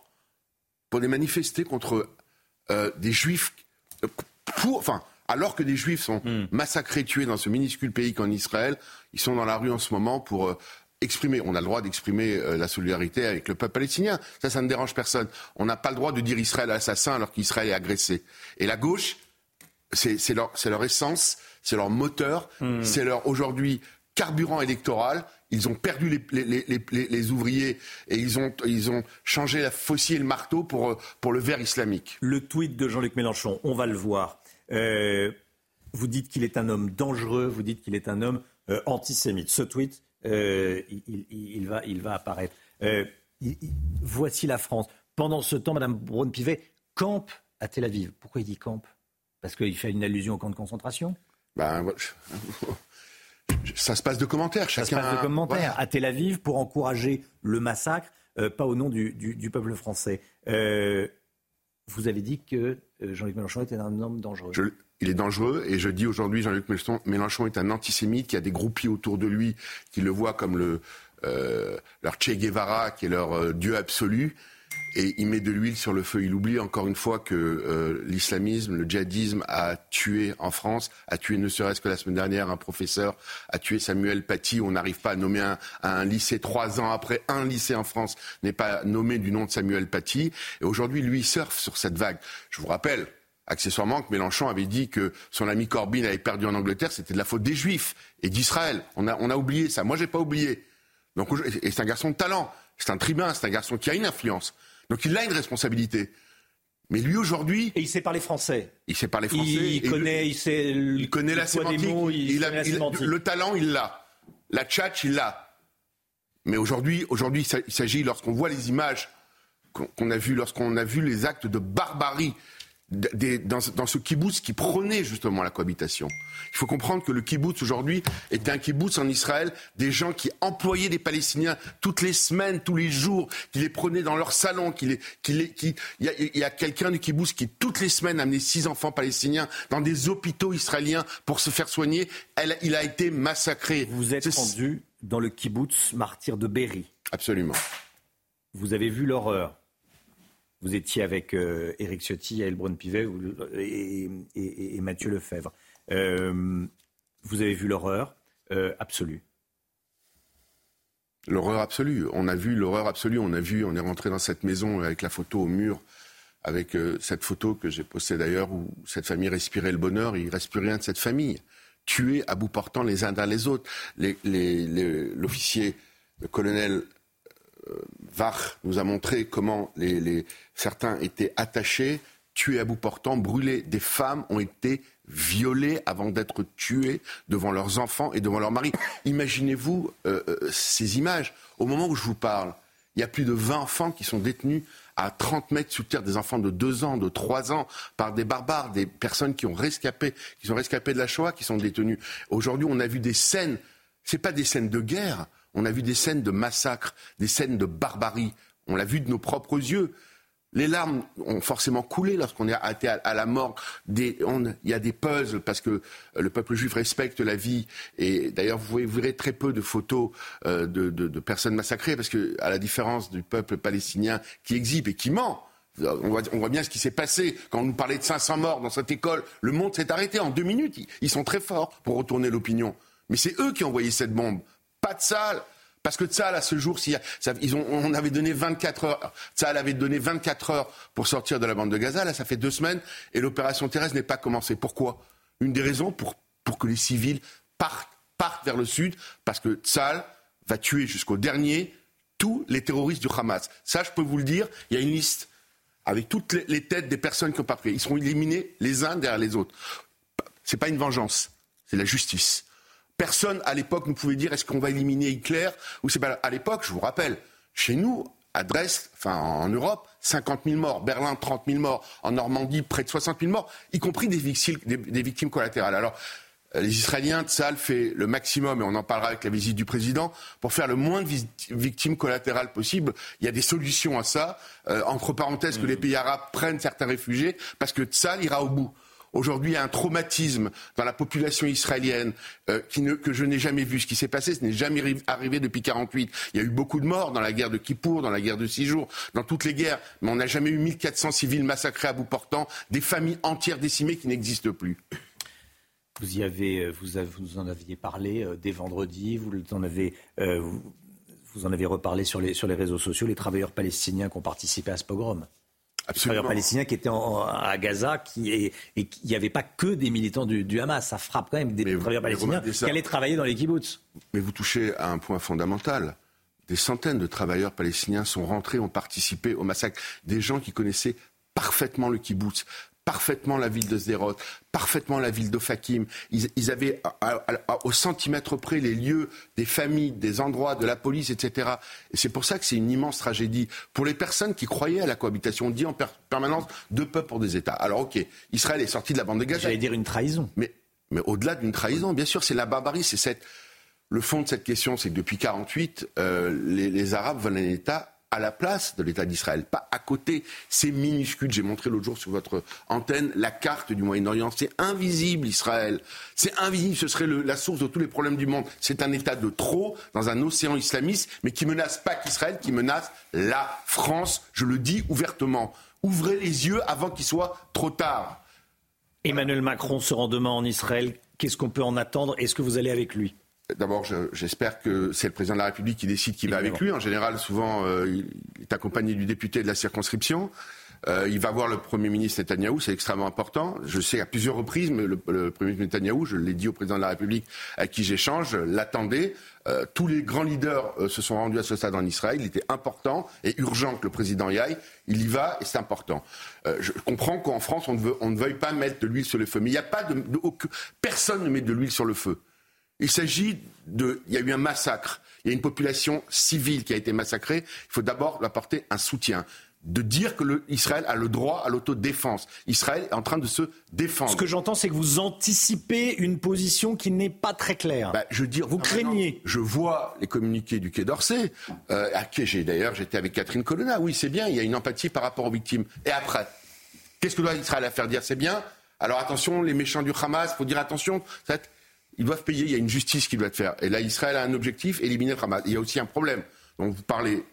pour les manifester contre euh, des Juifs, euh, pour, enfin, alors que des Juifs sont massacrés, tués dans ce minuscule pays qu'en Israël, ils sont dans la rue en ce moment pour euh, exprimer. On a le droit d'exprimer euh, la solidarité avec le peuple palestinien. Ça, ça ne dérange personne. On n'a pas le droit de dire Israël assassin alors qu'Israël est agressé. Et la gauche, c'est leur, c'est leur essence, c'est leur moteur, c'est leur aujourd'hui carburant électoral. Ils ont perdu les, les, les, les- les- les ouvriers et ils ont, ils ont changé la faucille et le marteau pour, euh, pour le verre islamique. Le tweet de Jean-Luc Mélenchon, on va le voir. Euh, vous dites qu'il est un homme dangereux, vous dites qu'il est un homme euh, antisémite. Ce tweet, euh, il, il- il va, il va apparaître. Il- voici la France. Pendant ce temps, Mme Braun-Pivet campe à Tel Aviv. Pourquoi il dit campe Parce qu'il fait une allusion au camp de concentration? Ben. ça se passe de commentaires. Ça se Chacun, passe de commentaires Voilà. à Tel Aviv pour encourager le massacre, euh, pas au nom du, du- du peuple français. Euh, vous avez dit que euh, Jean-Luc Mélenchon était un homme dangereux. Je- il est dangereux et je dis aujourd'hui Jean-Luc Mélenchon, est un antisémite qui a des groupies autour de lui qui le voient comme le, euh, leur Che Guevara qui est leur dieu absolu et il met de l'huile sur le feu. Il oublie encore une fois que euh, l'islamisme, le djihadisme a tué en France, a tué ne serait-ce que la semaine dernière un professeur, a tué Samuel Paty. On n'arrive pas à nommer un, un lycée trois ans après un lycée en France n'est pas nommé du nom de Samuel Paty. Et aujourd'hui, lui, surfe sur cette vague. Je vous rappelle, accessoirement que Mélenchon avait dit que son ami Corbyn avait perdu en Angleterre, c'était de la faute des Juifs et d'Israël. On a, on a oublié ça. Moi, j'ai pas oublié. Donc, et c'est un garçon de talent. C'est un tribun, c'est un garçon qui a une influence. Donc, il a une responsabilité. Mais lui, aujourd'hui. Et il sait parler français. Il sait parler français. Il et connaît, lui- il sait, il connaît la sémantique. mots, il il a- connaît la il- sémantique. le talent, il l'a. La tchatch, il l'a. Mais aujourd'hui, aujourd'hui, il s'a- il s'agit, lorsqu'on voit les images qu'on a vues, lorsqu'on a vu les actes de barbarie des- dans, ce- dans ce kibbutz qui prônait justement la cohabitation. Il faut comprendre que le kibbutz aujourd'hui était un kibbutz en Israël, des gens qui employaient des Palestiniens toutes les semaines, tous les jours, qui les prenaient dans leur salon, qui les, qui les, qui, il y a, il y a quelqu'un du kibbutz qui toutes les semaines amenait six enfants palestiniens dans des hôpitaux israéliens pour se faire soigner. Elle, il a été massacré. Vous êtes rendu dans le kibbutz martyr de Berry. Absolument. Vous avez vu l'horreur. Vous étiez avec euh, Éric Ciotti, Yael Braun-Pivet vous- et, Mathieu Lefebvre. Euh, vous avez vu l'horreur euh, absolue. L'horreur absolue. On a vu l'horreur absolue. On a vu, on est rentré dans cette maison avec la photo au mur, avec euh, cette photo que j'ai postée d'ailleurs où cette famille respirait le bonheur. Il ne reste plus rien de cette famille. Tués à bout portant les uns derrière les autres. L'officier, le colonel euh, Vach nous a montré comment les, certains étaient attachés, tués à bout portant, brûlés. Des femmes ont été violées avant d'être tuées devant leurs enfants et devant leurs maris. Imaginez-vous euh, euh, ces images. Au moment où je vous parle, il y a plus de 20 enfants qui sont détenus à 30 mètres sous terre, des enfants de 2 ans, de 3 ans, par des barbares, des personnes qui ont rescapé, qui sont rescapées de la Shoah, qui sont détenues. Aujourd'hui, on a vu des scènes, c'est pas des scènes de guerre, on a vu des scènes de massacre, des scènes de barbarie. On l'a vu de nos propres yeux. Les larmes ont forcément coulé lorsqu'on a été à, la mort. Il y a des puzzles parce que le peuple juif respecte la vie. Et d'ailleurs, vous verrez très peu de photos de, de, personnes massacrées parce que, à la différence du peuple palestinien qui exhibe et qui ment, on voit, bien ce qui s'est passé quand on nous parlait de 500 morts dans cette école. Le monde s'est arrêté en deux minutes. Ils, sont très forts pour retourner l'opinion. Mais c'est eux qui ont envoyé cette bombe. Pas de salle. Parce que Tsal, à ce jour, ont, on avait donné 24 heures. Avait donné 24 heures pour sortir de la bande de Gaza. Là, ça fait deux semaines et l'opération terrestre n'est pas commencée. Pourquoi? Une des raisons pour, pour que les civils partent, vers le sud, parce que Tsal va tuer jusqu'au dernier tous les terroristes du Hamas. Ça, je peux vous le dire. Il y a une liste avec toutes les têtes des personnes qui n'ont pas. Ils seront éliminés les uns derrière les autres. Ce n'est pas une vengeance, c'est la justice. Personne à l'époque ne pouvait dire est-ce qu'on va éliminer Hitler ou c'est pas. À l'époque, je vous rappelle, chez nous, à Dresde, enfin en Europe, 50 000 morts, Berlin 30 000 morts, en Normandie près de 60 000 morts, y compris des victimes, des victimes collatérales. Alors euh, les Israéliens, Tzal fait le maximum, et on en parlera avec la visite du président, pour faire le moins de victimes collatérales possible. Il y a des solutions à ça. Euh, entre parenthèses, que les pays arabes prennent certains réfugiés, parce que Tzal ira au bout. Aujourd'hui, il y a un traumatisme dans la population israélienne euh, que je n'ai jamais vu. Ce qui s'est passé, ce n'est jamais arrivé depuis 48. Il y a eu beaucoup de morts dans la guerre de Kippour, dans la guerre de six jours, dans toutes les guerres. Mais on n'a jamais eu 1400 civils massacrés à bout portant, des familles entières décimées qui n'existent plus. Vous, y avez, euh, vous, vous en aviez parlé euh, dès vendredi, vous en avez, vous, en avez reparlé sur les réseaux sociaux, les travailleurs palestiniens qui ont participé à ce pogrom. Les travailleurs palestiniens qui étaient à Gaza qui, et, il n'y avait pas que des militants du, Hamas. Ça frappe quand même des travailleurs palestiniens qui allaient travailler dans les kibbutz. Mais vous touchez à un point fondamental. Des centaines de travailleurs palestiniens sont rentrés, ont participé au massacre. Des gens qui connaissaient parfaitement le kibbutz, parfaitement la ville de Sderot, parfaitement la ville d'Ofakim. Ils, ils, avaient au centimètre près les lieux des familles, des endroits, de la police, etc. Et c'est pour ça que c'est une immense tragédie. Pour les personnes qui croyaient à la cohabitation, on dit en permanence deux peuples pour des États. Alors ok, Israël est sorti de la bande de Gaza. J'allais dire une trahison. Mais, mais au-delà d'une trahison, bien sûr, c'est la barbarie, c'est cette... Le fond de cette question, c'est que depuis 48, euh, les, les Arabes veulent un État à la place de l'État d'Israël, pas à côté. C'est minuscule. J'ai montré l'autre jour sur votre antenne la carte du Moyen-Orient. C'est invisible, Israël. C'est invisible. Ce serait la source de tous les problèmes du monde. C'est un État de trop dans un océan islamiste, mais qui menace pas qu'Israël, qui menace la France. Je le dis ouvertement. Ouvrez les yeux avant qu'il soit trop tard. Emmanuel Macron se rend demain en Israël. Qu'est-ce qu'on peut en attendre? Est-ce que vous allez avec lui? D'abord, j'espère que c'est le président de la République qui décide qui va avec lui. En général, souvent, euh, il est accompagné du député de la circonscription. Euh, il va voir le Premier ministre Netanyahou, c'est extrêmement important. Je sais à plusieurs reprises, mais le, Premier ministre Netanyahou, je l'ai dit au président de la République à qui j'échange, l'attendait. Euh, tous les grands leaders se sont rendus à ce stade en Israël. Il était important et urgent que le président y aille. Il y va et c'est important. je comprends qu'en France, on ne, veut, on ne veuille pas mettre de l'huile sur le feu. Mais il n'y a pas de, de, Personne ne met de l'huile sur le feu. Il s'agit de. Il y a eu un massacre. Il y a une population civile qui a été massacrée. Il faut d'abord apporter un soutien de dire que Israël a le droit à l'autodéfense. Israël est en train de se défendre. Ce que j'entends, c'est que vous anticipez une position qui n'est pas très claire. Bah, je veux dire, vous craignez. Je vois les communiqués du Quai d'Orsay, euh, à qui j'ai d'ailleurs, j'étais avec Catherine Colonna. Oui, c'est bien, il y a une empathie par rapport aux victimes. Et après, qu'est-ce que doit Israël à faire dire? C'est bien. Alors attention, les méchants du Hamas, faut dire attention. Ils doivent payer, il y a une justice qui doit être faite. Et là, Israël a un objectif, éliminer le Hamas. Il y a aussi un problème. Donc vous parlez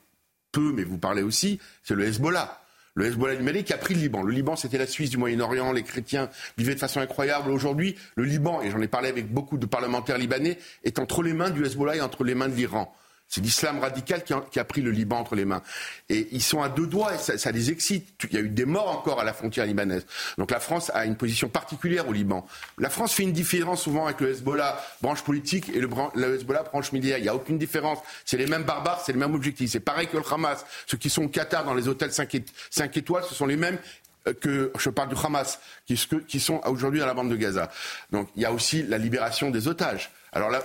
peu, mais vous parlez aussi, c'est le Hezbollah. Le Hezbollah du Mali qui a pris le Liban. Le Liban, c'était la Suisse du Moyen-Orient. Les chrétiens vivaient de façon incroyable. Aujourd'hui, le Liban, et j'en ai parlé avec beaucoup de parlementaires libanais, est entre les mains du Hezbollah et entre les mains de l'Iran. C'est l'islam radical qui a, pris le Liban entre les mains. Et ils sont à deux doigts et ça, les excite. Il y a eu des morts encore à la frontière libanaise. Donc la France a une position particulière au Liban. La France fait une différence souvent avec le Hezbollah, branche politique, et le, Hezbollah, branche militaire. Il n'y a aucune différence. C'est les mêmes barbares, c'est le même objectif. C'est pareil que le Hamas. Ceux qui sont au Qatar dans les hôtels 5, étoiles, ce sont les mêmes euh, que je parle du Hamas, qui, qui sont aujourd'hui à la bande de Gaza. Donc il y a aussi la libération des otages. Alors là,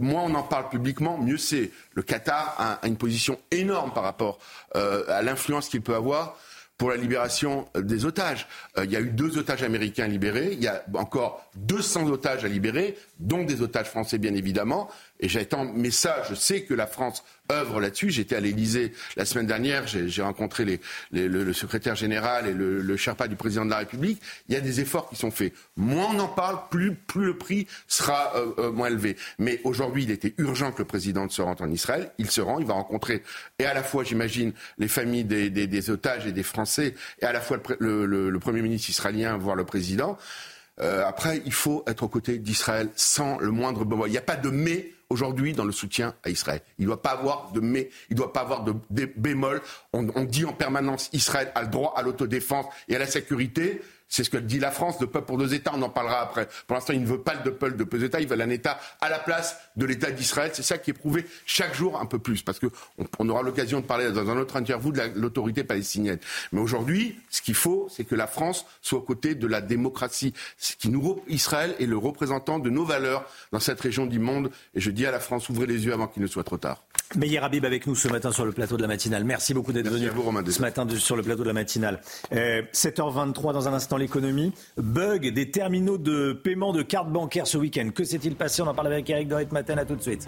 moins on en parle publiquement, mieux c'est. Le Qatar a, une position énorme par rapport euh, à l'influence qu'il peut avoir pour la libération euh, des otages. Euh, il y a eu deux otages américains libérés, il y a encore 200 otages à libérer, dont des otages français bien évidemment, Et j'attends, mais ça, je sais que la France œuvre là-dessus. J'étais à l'Élysée la semaine dernière, j'ai rencontré le, secrétaire général et le, le Sherpa du président de la République. Il y a des efforts qui sont faits. Moins on en parle, plus, le prix sera euh, euh, moins élevé. Mais aujourd'hui, il était urgent que le président se rende en Israël. Il se rend, il va rencontrer, et à la fois, j'imagine, les familles des, otages et des Français, et à la fois le, Premier ministre israélien, voire le président. Euh, après, il faut être aux côtés d'Israël sans le moindre bémol. Il n'y a pas de mais aujourd'hui dans le soutien à Israël. Il ne doit pas avoir de mais, il ne doit pas avoir de, bémol. On, on dit en permanence Israël a le droit à l'autodéfense et à la sécurité. C'est ce que dit la France, de peuple pour deux États, on en parlera après. Pour l'instant, il ne veut pas de peuple de deux États, il veut un État à la place de l'État d'Israël. C'est ça qui est prouvé chaque jour un peu plus, parce qu'on on aura l'occasion de parler dans un autre interview de l'autorité palestinienne. Mais aujourd'hui, ce qu'il faut, c'est que la France soit aux côtés de la démocratie. Ce qui nous, Israël est le représentant de nos valeurs dans cette région du monde. Et je dis à la France, ouvrez les yeux avant qu'il ne soit trop tard. Meyer Habib avec nous ce matin sur le plateau de la matinale. Merci beaucoup d'être venu ce matin sur le plateau de la matinale. 7h23 euh, dans un instant l'économie. Bug des terminaux de paiement de cartes bancaires ce week-end. Que s'est-il passé? On en parle avec Eric Dorit Matin. À tout de suite.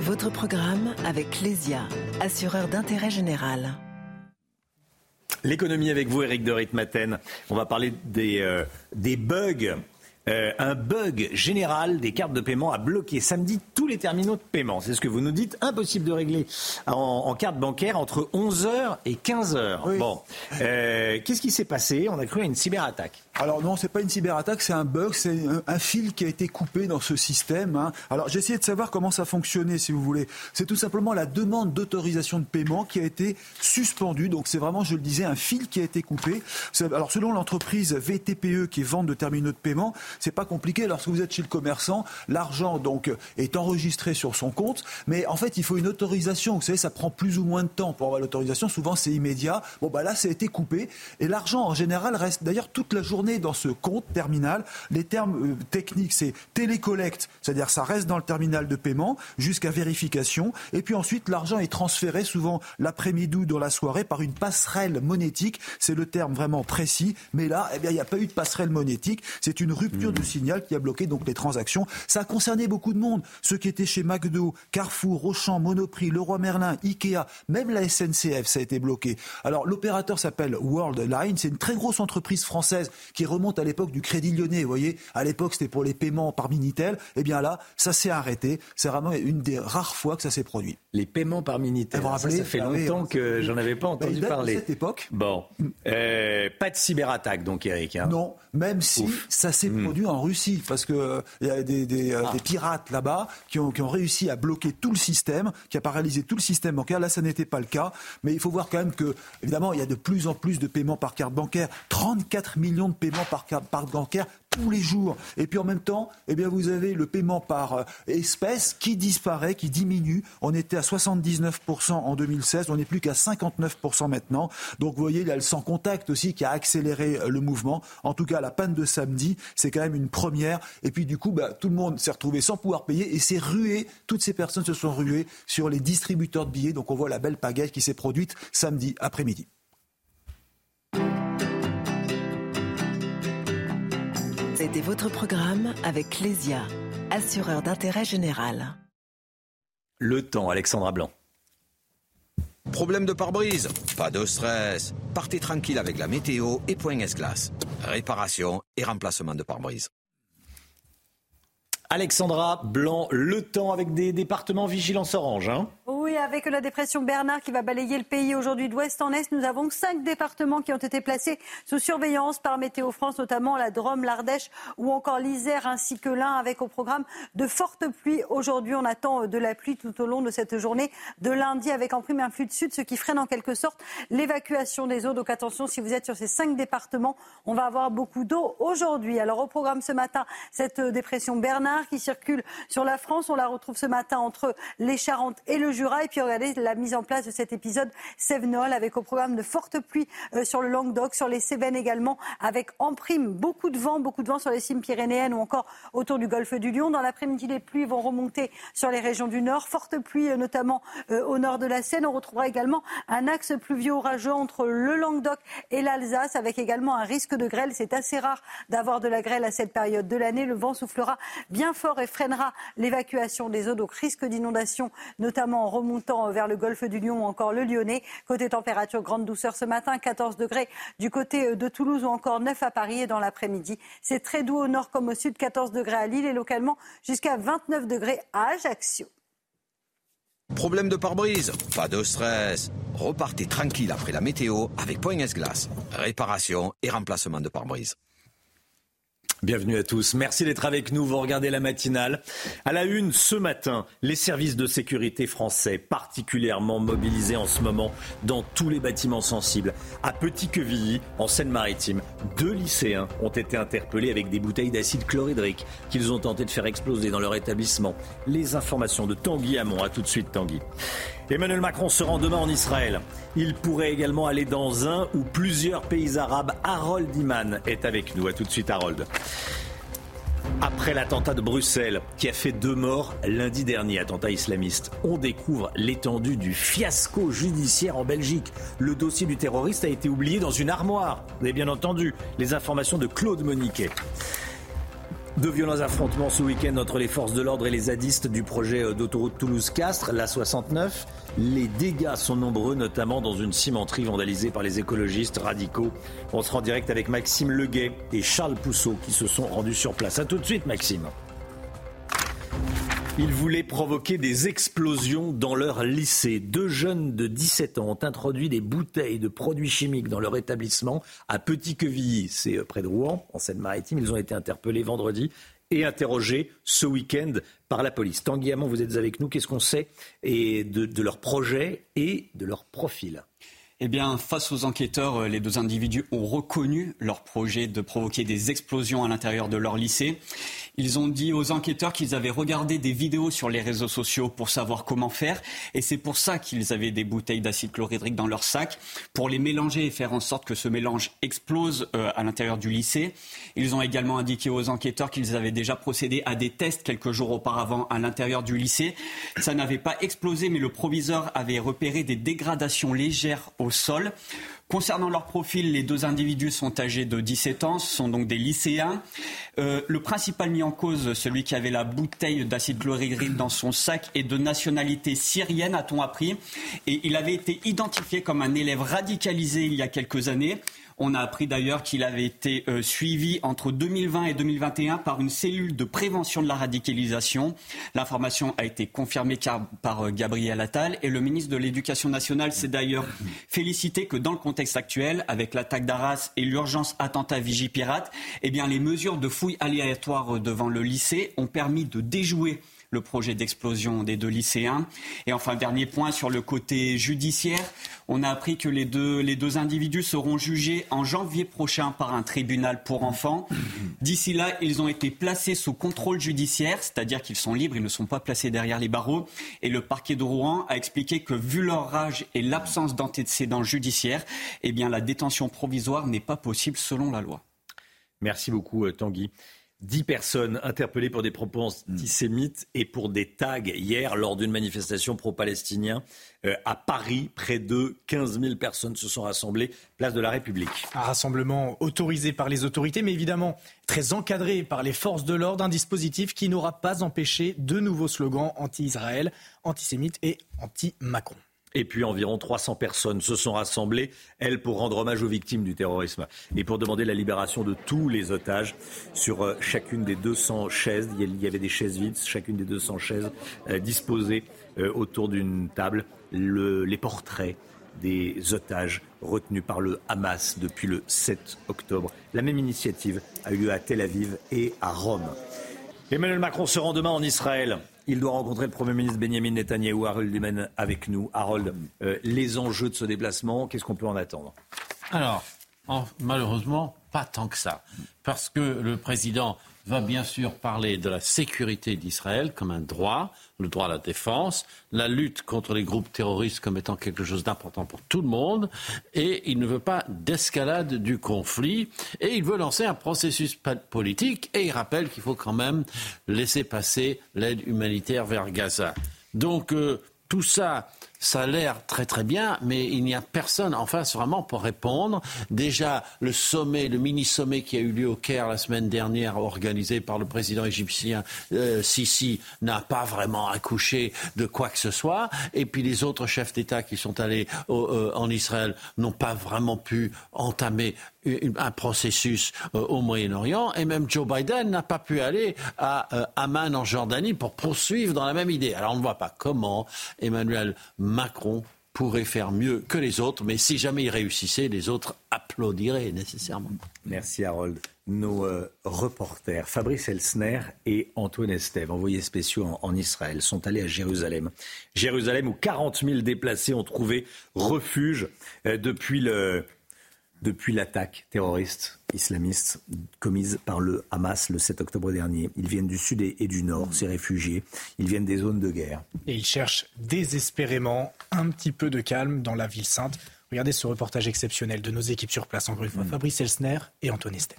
Votre programme avec Lesia, assureur d'intérêt général. L'économie avec vous, Eric Dorit Maten. On va parler des, euh, des bugs euh, un bug général des cartes de paiement a bloqué samedi tous les terminaux de paiement. C'est ce que vous nous dites. Impossible de régler en, carte bancaire entre 11h et 15h. Bon, euh, qu'est-ce qui s'est passé? On a cru à une cyberattaque. Alors non, c'est pas une cyberattaque, c'est un bug, c'est un, fil qui a été coupé dans ce système. Hein. Alors j'ai essayé de savoir comment ça fonctionnait, si vous voulez. C'est tout simplement la demande d'autorisation de paiement qui a été suspendue. Donc c'est vraiment, je le disais, un fil qui a été coupé. Alors selon l'entreprise VTPE qui est vente de terminaux de paiement, c'est pas compliqué. Lorsque vous êtes chez le commerçant, l'argent donc est enregistré sur son compte, mais en fait il faut une autorisation. Vous savez, ça prend plus ou moins de temps pour avoir l'autorisation. Souvent c'est immédiat. Bon bah là, ça a été coupé et l'argent en général reste d'ailleurs toute la journée dans ce compte terminal. Les termes euh, techniques, c'est télécollecte, c'est-à-dire ça reste dans le terminal de paiement jusqu'à vérification. Et puis ensuite, l'argent est transféré souvent l'après-midi ou dans la soirée par une passerelle monétique. C'est le terme vraiment précis. Mais là, eh bien, il n'y a pas eu de passerelle monétique. C'est une rupture de signal qui a bloqué donc les transactions. Ça a concerné beaucoup de monde. Ceux qui étaient chez McDo, Carrefour, Auchan, Monoprix, Leroy Merlin, Ikea, même la SNCF, ça a été bloqué. Alors l'opérateur s'appelle Worldline. C'est une très grosse entreprise française qui remonte à l'époque du Crédit Lyonnais. Vous voyez, à l'époque, c'était pour les paiements par Minitel. Eh bien là, ça s'est arrêté. C'est vraiment une des rares fois que ça s'est produit. Les paiements par Minitel. ça, ça, fait ah longtemps que j'en avais pas bah, entendu parler. Cette époque. Bon, euh, pas de cyberattaque donc, Eric. Hein. Non, même si ça s'est hmm. En Russie, parce que euh, y a des, euh, pirates là-bas qui ont, qui ont réussi à bloquer tout le système, qui a paralysé tout le système bancaire. Là, ça n'était pas le cas, mais il faut voir quand même que, évidemment, il y a de plus en plus de paiements par carte bancaire. 34 millions de paiements par carte bancaire tous les jours. Et puis en même temps, eh bien, vous avez le paiement par euh, espèce qui disparaît, qui diminue. On était à 79% en 2016, on n'est plus qu'à 59% maintenant. Donc vous voyez, il y a le sans contact aussi qui a accéléré euh, le mouvement. En tout cas, la panne de samedi, c'est quand même une première. Et puis du coup, bah, tout le monde s'est retrouvé sans pouvoir payer et s'est rué, toutes ces personnes se sont ruées sur les distributeurs de billets. Donc on voit la belle pagaille qui s'est produite samedi après-midi. C'était votre programme avec Clésia, assureur d'intérêt général. Le temps, Alexandra Blanc. Problème de pare-brise? Pas de stress. Partez tranquille avec la météo et Point S-Glace. Réparation et remplacement de pare-brise. Alexandra Blanc, le temps avec des départements vigilance orange. Hein oui, avec la dépression Bernard qui va balayer le pays aujourd'hui d'ouest en est, nous avons cinq départements qui ont été placés sous surveillance par Météo France, notamment la Drôme, l'Ardèche ou encore l'Isère, ainsi que l'Ain, avec au programme de fortes pluies. Aujourd'hui, on attend de la pluie tout au long de cette journée de lundi, avec en prime un flux de sud, ce qui freine en quelque sorte l'évacuation des eaux. Donc attention, si vous êtes sur ces cinq départements, on va avoir beaucoup d'eau aujourd'hui. Alors au programme ce matin, cette dépression Bernard qui circule sur la France, on la retrouve ce matin entre les Charentes et le Jura. Et puis regardez la mise en place de cet épisode Sevenol avec au programme de fortes pluies euh, sur le Languedoc, sur les Cévennes également, avec en prime beaucoup de vent, beaucoup de vent sur les cimes pyrénéennes ou encore autour du golfe du Lion. Dans l'après-midi, les pluies vont remonter sur les régions du nord. Fortes pluies euh, notamment euh, au nord de la Seine. On retrouvera également un axe pluvieux orageux entre le Languedoc et l'Alsace avec également un risque de grêle. C'est assez rare d'avoir de la grêle à cette période de l'année. Le vent soufflera bien fort et freinera l'évacuation des eaux. Donc risque d'inondation, notamment en remontant vers le golfe du Lion ou encore le Lyonnais. Côté température, grande douceur ce matin, 14 degrés du côté de Toulouse ou encore 9 à Paris et dans l'après-midi. C'est très doux au nord comme au sud, 14 degrés à Lille et localement jusqu'à 29 degrés à Ajaccio. Problème de pare-brise? Pas de stress. Repartez tranquille après la météo avec Point S-Glace. Réparation et remplacement de pare-brise. Bienvenue à tous. Merci d'être avec nous. Vous regardez la matinale. À la une, ce matin, les services de sécurité français, particulièrement mobilisés en ce moment dans tous les bâtiments sensibles. À Petit-Quevilly, en Seine-Maritime, deux lycéens ont été interpellés avec des bouteilles d'acide chlorhydrique qu'ils ont tenté de faire exploser dans leur établissement. Les informations de Tanguy Hamon. À tout de suite, Tanguy. Emmanuel Macron se rend demain en Israël. Il pourrait également aller dans un ou plusieurs pays arabes. Harold Iman est avec nous. À tout de suite, Harold. Après l'attentat de Bruxelles, qui a fait deux morts lundi dernier, attentat islamiste, on découvre l'étendue du fiasco judiciaire en Belgique. Le dossier du terroriste a été oublié dans une armoire. Vous avez bien entendu les informations de Claude Moniquet. De violents affrontements ce week-end entre les forces de l'ordre et les zadistes du projet euh, d'autoroute Toulouse-Castres, la 69. Les dégâts sont nombreux, notamment dans une cimenterie vandalisée par les écologistes radicaux. On se rend direct avec Maxime Leguet et Charles Pousseau qui se sont rendus sur place. A tout de suite, Maxime. Ils voulaient provoquer des explosions dans leur lycée. Deux jeunes de 17 ans ont introduit des bouteilles de produits chimiques dans leur établissement à Petit-Quevilly, c'est euh, près de Rouen, en Seine-Maritime. Ils ont été interpellés vendredi et interrogés ce week-end par la police. Tanguy vous êtes avec nous. Qu'est-ce qu'on sait de, de leur projet et de leur profil? Eh bien, face aux enquêteurs, euh, les deux individus ont reconnu leur projet de provoquer des explosions à l'intérieur de leur lycée. Ils ont dit aux enquêteurs qu'ils avaient regardé des vidéos sur les réseaux sociaux pour savoir comment faire. Et c'est pour ça qu'ils avaient des bouteilles d'acide chlorhydrique dans leur sac, pour les mélanger et faire en sorte que ce mélange explose euh, à l'intérieur du lycée. Ils ont également indiqué aux enquêteurs qu'ils avaient déjà procédé à des tests quelques jours auparavant à l'intérieur du lycée. Ça n'avait pas explosé, mais le proviseur avait repéré des dégradations légères au Concernant leur profil, les deux individus sont âgés de 17 ans, ce sont donc des lycéens. Euh, le principal mis en cause, celui qui avait la bouteille d'acide chlorhydrique dans son sac, est de nationalité syrienne, a-t-on appris. Et il avait été identifié comme un élève radicalisé il y a quelques années. On a appris d'ailleurs qu'il avait été euh, suivi entre 2020 et 2021 par une cellule de prévention de la radicalisation. L'information a été confirmée par euh, Gabriel Attal et le ministre de l'Éducation nationale s'est d'ailleurs félicité que dans le contexte actuel, avec l'attaque d'Arras et l'urgence attentat Vigipirate, eh bien les mesures de fouilles aléatoires devant le lycée ont permis de déjouer le projet d'explosion des deux lycéens. Et enfin, dernier point sur le côté judiciaire, on a appris que les deux, les deux individus seront jugés en janvier prochain par un tribunal pour enfants. D'ici là, ils ont été placés sous contrôle judiciaire, c'est-à-dire qu'ils sont libres, ils ne sont pas placés derrière les barreaux. Et le parquet de Rouen a expliqué que vu leur âge et l'absence d'antécédents judiciaires, eh bien la détention provisoire n'est pas possible selon la loi. Merci beaucoup euh, Tanguy. Dix personnes interpellées pour des propos antisémites et pour des tags hier lors d'une manifestation pro-palestinien euh, à Paris. Près de 15 000 personnes se sont rassemblées, place de la République. Un rassemblement autorisé par les autorités, mais évidemment très encadré par les forces de l'ordre. Un dispositif qui n'aura pas empêché de nouveaux slogans anti-Israël, antisémites et anti-Macron. Et puis environ 300 personnes se sont rassemblées, elles, pour rendre hommage aux victimes du terrorisme et pour demander la libération de tous les otages sur euh, chacune des 200 chaises. Il y avait des chaises vides, chacune des 200 chaises euh, disposées euh, autour d'une table. les portraits des otages retenus par le Hamas depuis le 7 octobre. La même initiative a eu lieu à Tel Aviv et à Rome. Emmanuel Macron se rend demain en Israël. Il doit rencontrer le Premier ministre Benjamin Netanyahu. Harold Dumen avec nous. Harold, euh, les enjeux de ce déplacement, qu'est-ce qu'on peut en attendre? Alors, malheureusement, pas tant que ça. Parce que le président va bien sûr parler de la sécurité d'Israël comme un droit, le droit à la défense, la lutte contre les groupes terroristes comme étant quelque chose d'important pour tout le monde, et il ne veut pas d'escalade du conflit, et il veut lancer un processus politique, et il rappelle qu'il faut quand même laisser passer l'aide humanitaire vers Gaza. Donc euh, tout ça ça a l'air très très bien, mais il n'y a personne en face vraiment pour répondre. Déjà, le sommet, le mini-sommet qui a eu lieu au Caire la semaine dernière, organisé par le président égyptien euh, Sisi, n'a pas vraiment accouché de quoi que ce soit. Et puis les autres chefs d'État qui sont allés euh, en Israël n'ont pas vraiment pu entamer un processus euh, au Moyen-Orient et même Joe Biden n'a pas pu aller à euh, Amman en Jordanie pour poursuivre dans la même idée. Alors on ne voit pas comment Emmanuel Macron pourrait faire mieux que les autres, mais si jamais il réussissait, les autres applaudiraient nécessairement. Merci Harold. Nos euh, reporters Fabrice Elsner et Antoine Estève, envoyés spéciaux en, en, Israël, sont allés à Jérusalem. Jérusalem où 40 000 déplacés ont trouvé refuge depuis le depuis l'attaque terroriste islamiste commise par le Hamas le 7 octobre dernier. Ils viennent du sud et du nord, ces réfugiés. Ils viennent des zones de guerre. Et ils cherchent désespérément un petit peu de calme dans la ville sainte. Regardez ce reportage exceptionnel de nos équipes sur place, encore une fois, mm. Fabrice Elsner et Antoine Estep.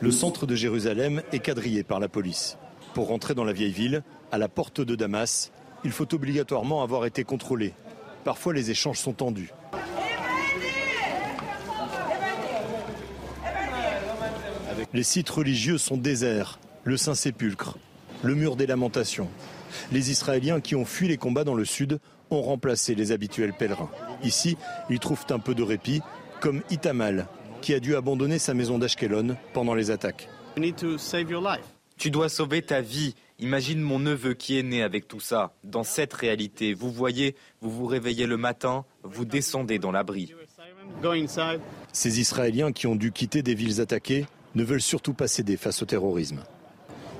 Le centre de Jérusalem est quadrillé par la police. Pour rentrer dans la vieille ville, à la porte de Damas, il faut obligatoirement avoir été contrôlé. Parfois, les échanges sont tendus. Les sites religieux sont déserts, le Saint-Sépulcre, le mur des lamentations. Les Israéliens qui ont fui les combats dans le sud ont remplacé les habituels pèlerins. Ici, ils trouvent un peu de répit, comme Itamal, qui a dû abandonner sa maison d'Ashkelon pendant les attaques. Tu dois sauver ta vie. Imagine mon neveu qui est né avec tout ça, dans cette réalité. Vous voyez, vous vous réveillez le matin, vous descendez dans l'abri. Ces Israéliens qui ont dû quitter des villes attaquées ne veulent surtout pas céder face au terrorisme.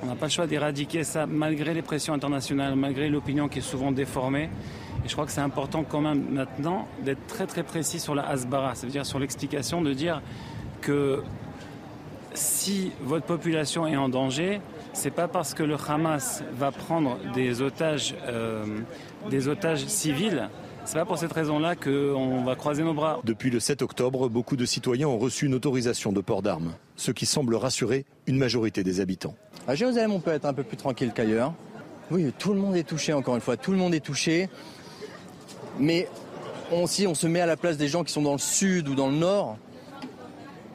On n'a pas le choix d'éradiquer ça malgré les pressions internationales, malgré l'opinion qui est souvent déformée. Et je crois que c'est important quand même maintenant d'être très très précis sur la Hasbara, c'est-à-dire sur l'explication de dire que si votre population est en danger, c'est pas parce que le Hamas va prendre des otages, euh, des otages civils c'est pas pour cette raison-là qu'on va croiser nos bras. Depuis le 7 octobre, beaucoup de citoyens ont reçu une autorisation de port d'armes, ce qui semble rassurer une majorité des habitants. À Jérusalem, on peut être un peu plus tranquille qu'ailleurs. Oui, tout le monde est touché, encore une fois, tout le monde est touché. Mais si on se met à la place des gens qui sont dans le sud ou dans le nord,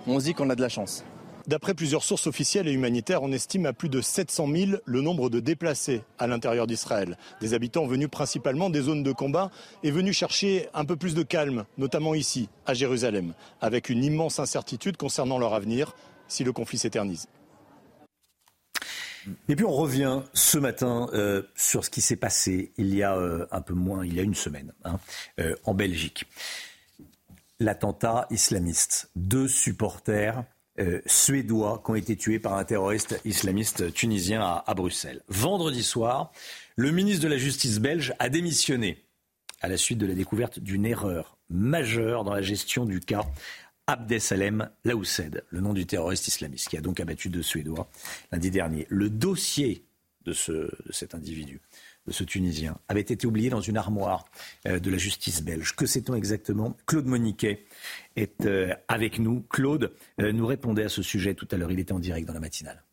on se dit qu'on a de la chance. D'après plusieurs sources officielles et humanitaires, on estime à plus de 700 000 le nombre de déplacés à l'intérieur d'Israël. Des habitants venus principalement des zones de combat et venus chercher un peu plus de calme, notamment ici, à Jérusalem, avec une immense incertitude concernant leur avenir si le conflit s'éternise. Et puis on revient ce matin euh, sur ce qui s'est passé il y a euh, un peu moins, il y a une semaine, hein, euh, en Belgique. L'attentat islamiste. Deux supporters suédois qui ont été tués par un terroriste islamiste tunisien à, Bruxelles. Vendredi soir, le ministre de la Justice belge a démissionné à la suite de la découverte d'une erreur majeure dans la gestion du cas Abdesalem Laoussed, le nom du terroriste islamiste, qui a donc abattu deux Suédois lundi dernier. Le dossier de, ce, cet individu de ce Tunisien avait été oublié dans une armoire euh, de la justice belge. Que sait-on exactement? Claude Moniquet est euh, avec nous. Claude euh, nous répondait à ce sujet tout à l'heure. Il était en direct dans la matinale.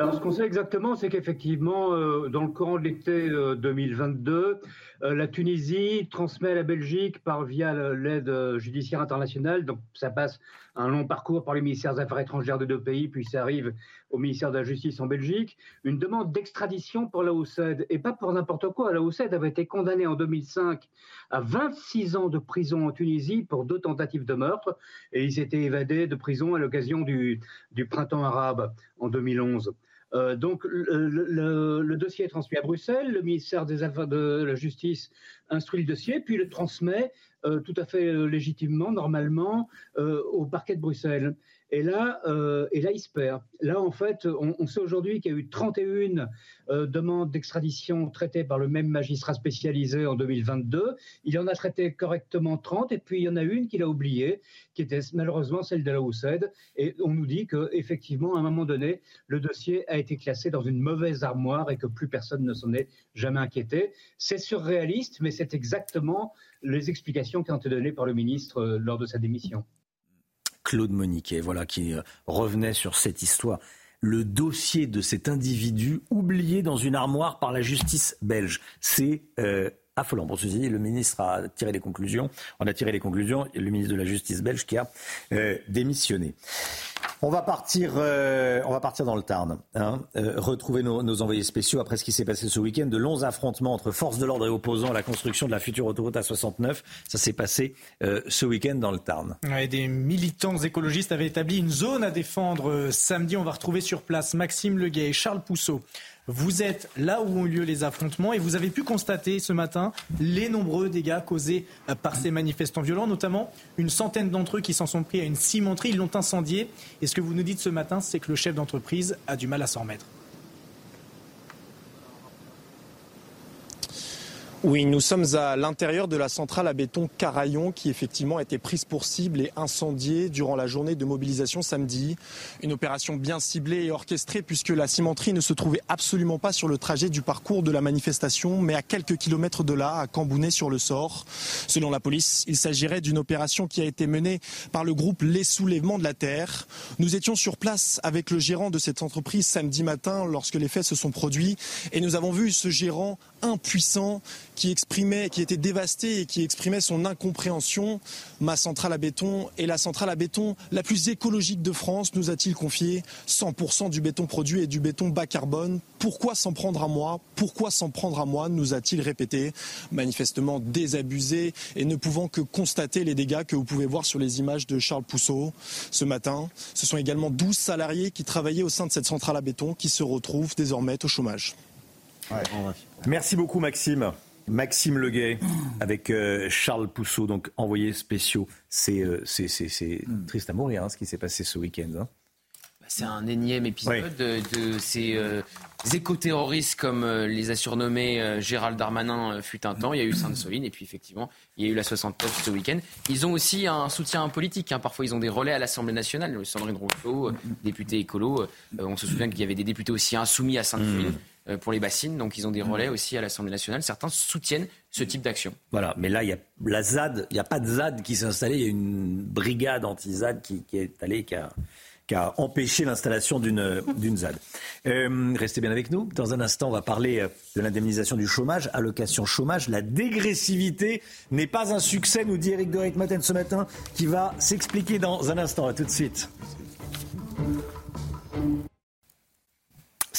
Alors, ce qu'on sait exactement, c'est qu'effectivement, dans le courant de l'été 2022, la Tunisie transmet à la Belgique par via l'aide judiciaire internationale. Donc, ça passe un long parcours par les ministères des Affaires étrangères de deux pays, puis ça arrive au ministère de la Justice en Belgique, une demande d'extradition pour la OCED, et pas pour n'importe quoi. La OCED avait été condamnée en 2005 à 26 ans de prison en Tunisie pour deux tentatives de meurtre, et ils s'étaient évadés de prison à l'occasion du, du printemps arabe en 2011. Euh, donc le, dossier est transmis à Bruxelles, le ministère des Affaires de la Justice instruit le dossier, puis le transmet euh, tout à fait euh, légitimement, normalement, au parquet de Bruxelles. Et là, euh, et là, il se perd. Là, en fait, on, sait aujourd'hui qu'il y a eu 31 euh, demandes d'extradition traitées par le même magistrat spécialisé en 2022. Il en a traité correctement 30, et puis il y en a une qu'il a oubliée, qui était malheureusement celle de la Houssed. Et on nous dit qu'effectivement, à un moment donné, le dossier a été classé dans une mauvaise armoire et que plus personne ne s'en est jamais inquiété. C'est surréaliste, mais c'est exactement les explications qui ont été données par le ministre euh, lors de sa démission. Claude Moniquet, voilà, qui euh, revenait sur cette histoire. Le dossier de cet individu oublié dans une armoire par la justice belge. C'est euh, affolant. Pour ceci, le ministre a tiré les conclusions. On a tiré les conclusions. Le ministre de la Justice belge qui a euh, démissionné. On va partir, euh, on va partir dans le Tarn. Hein. Euh, retrouver nos, envoyés spéciaux après ce qui s'est passé ce week-end de longs affrontements entre forces de l'ordre et opposants à la construction de la future autoroute A69. Ça s'est passé ce week-end dans le Tarn. des militants écologistes avaient établi une zone à défendre samedi. On va retrouver sur place Maxime Leguet et Charles Pousseau. Vous êtes là où ont eu lieu les affrontements et vous avez pu constater ce matin les nombreux dégâts causés euh, par ces manifestants violents, notamment une centaine d'entre eux qui s'en sont pris à une cimenterie, ils l'ont incendié. Et ce que vous nous dites ce matin, c'est que le chef d'entreprise a du mal à s'en remettre. Oui, nous sommes à l'intérieur de la centrale à béton Caraillon qui effectivement a été prise pour cible et incendiée durant la journée de mobilisation samedi. Une opération bien ciblée et orchestrée puisque la cimenterie ne se trouvait absolument pas sur le trajet du parcours de la manifestation mais à quelques kilomètres de là, à Cambounet-sur-le-Sort. Selon la police, il s'agirait d'une opération qui a été menée par le groupe Les Soulèvements de la Terre. Nous étions sur place avec le gérant de cette entreprise samedi matin lorsque les faits se sont produits et nous avons vu ce gérant impuissant qui exprimait, qui était dévasté et qui exprimait son incompréhension. Ma centrale à béton est la centrale à béton la plus écologique de France, nous a-t-il confié. 100% du béton produit est du béton bas carbone. Pourquoi s'en prendre à moi? Pourquoi s'en prendre à moi? nous a-t-il répété, manifestement désabusé et ne pouvant que constater les dégâts que vous pouvez voir sur les images de Charles Pousseau ce matin. Ce sont également 12 salariés qui travaillaient au sein de cette centrale à béton qui se retrouvent désormais au chômage. Merci beaucoup Maxime. Maxime Leguet avec euh, Charles Pousseau, donc envoyés spéciaux. C'est euh, mm. triste à mourir hein, ce qui s'est passé ce week-end. Hein. Bah, c'est un énième épisode de, ces euh, éco-terroristes, comme les a surnommés Gérald Darmanin fut un temps. Il y a eu Sainte-Soline et puis effectivement, il y a eu la 69 ce week-end. Ils ont aussi un soutien politique. Hein. Parfois, ils ont des relais à l'Assemblée nationale. Sandrine Rousseau, député écolo. on se souvient qu'il y avait des députés aussi insoumis à Sainte-Soline. Mm. Euh, pour les bassines. Donc ils ont des relais aussi à l'Assemblée nationale. Certains soutiennent ce type d'action. Voilà, mais là, il y a la ZAD, il n'y a pas de ZAD qui s'est installée, il y a une brigade anti-ZAD qui, est allée, qui a, qui a empêché l'installation d'une ZAD. Euh, restez bien avec nous. Dans un instant, on va parler euh, de l'indemnisation du chômage, allocation chômage. La dégressivité n'est pas un succès, nous dit Eric de Maten ce matin, qui va s'expliquer dans un instant. À tout de suite.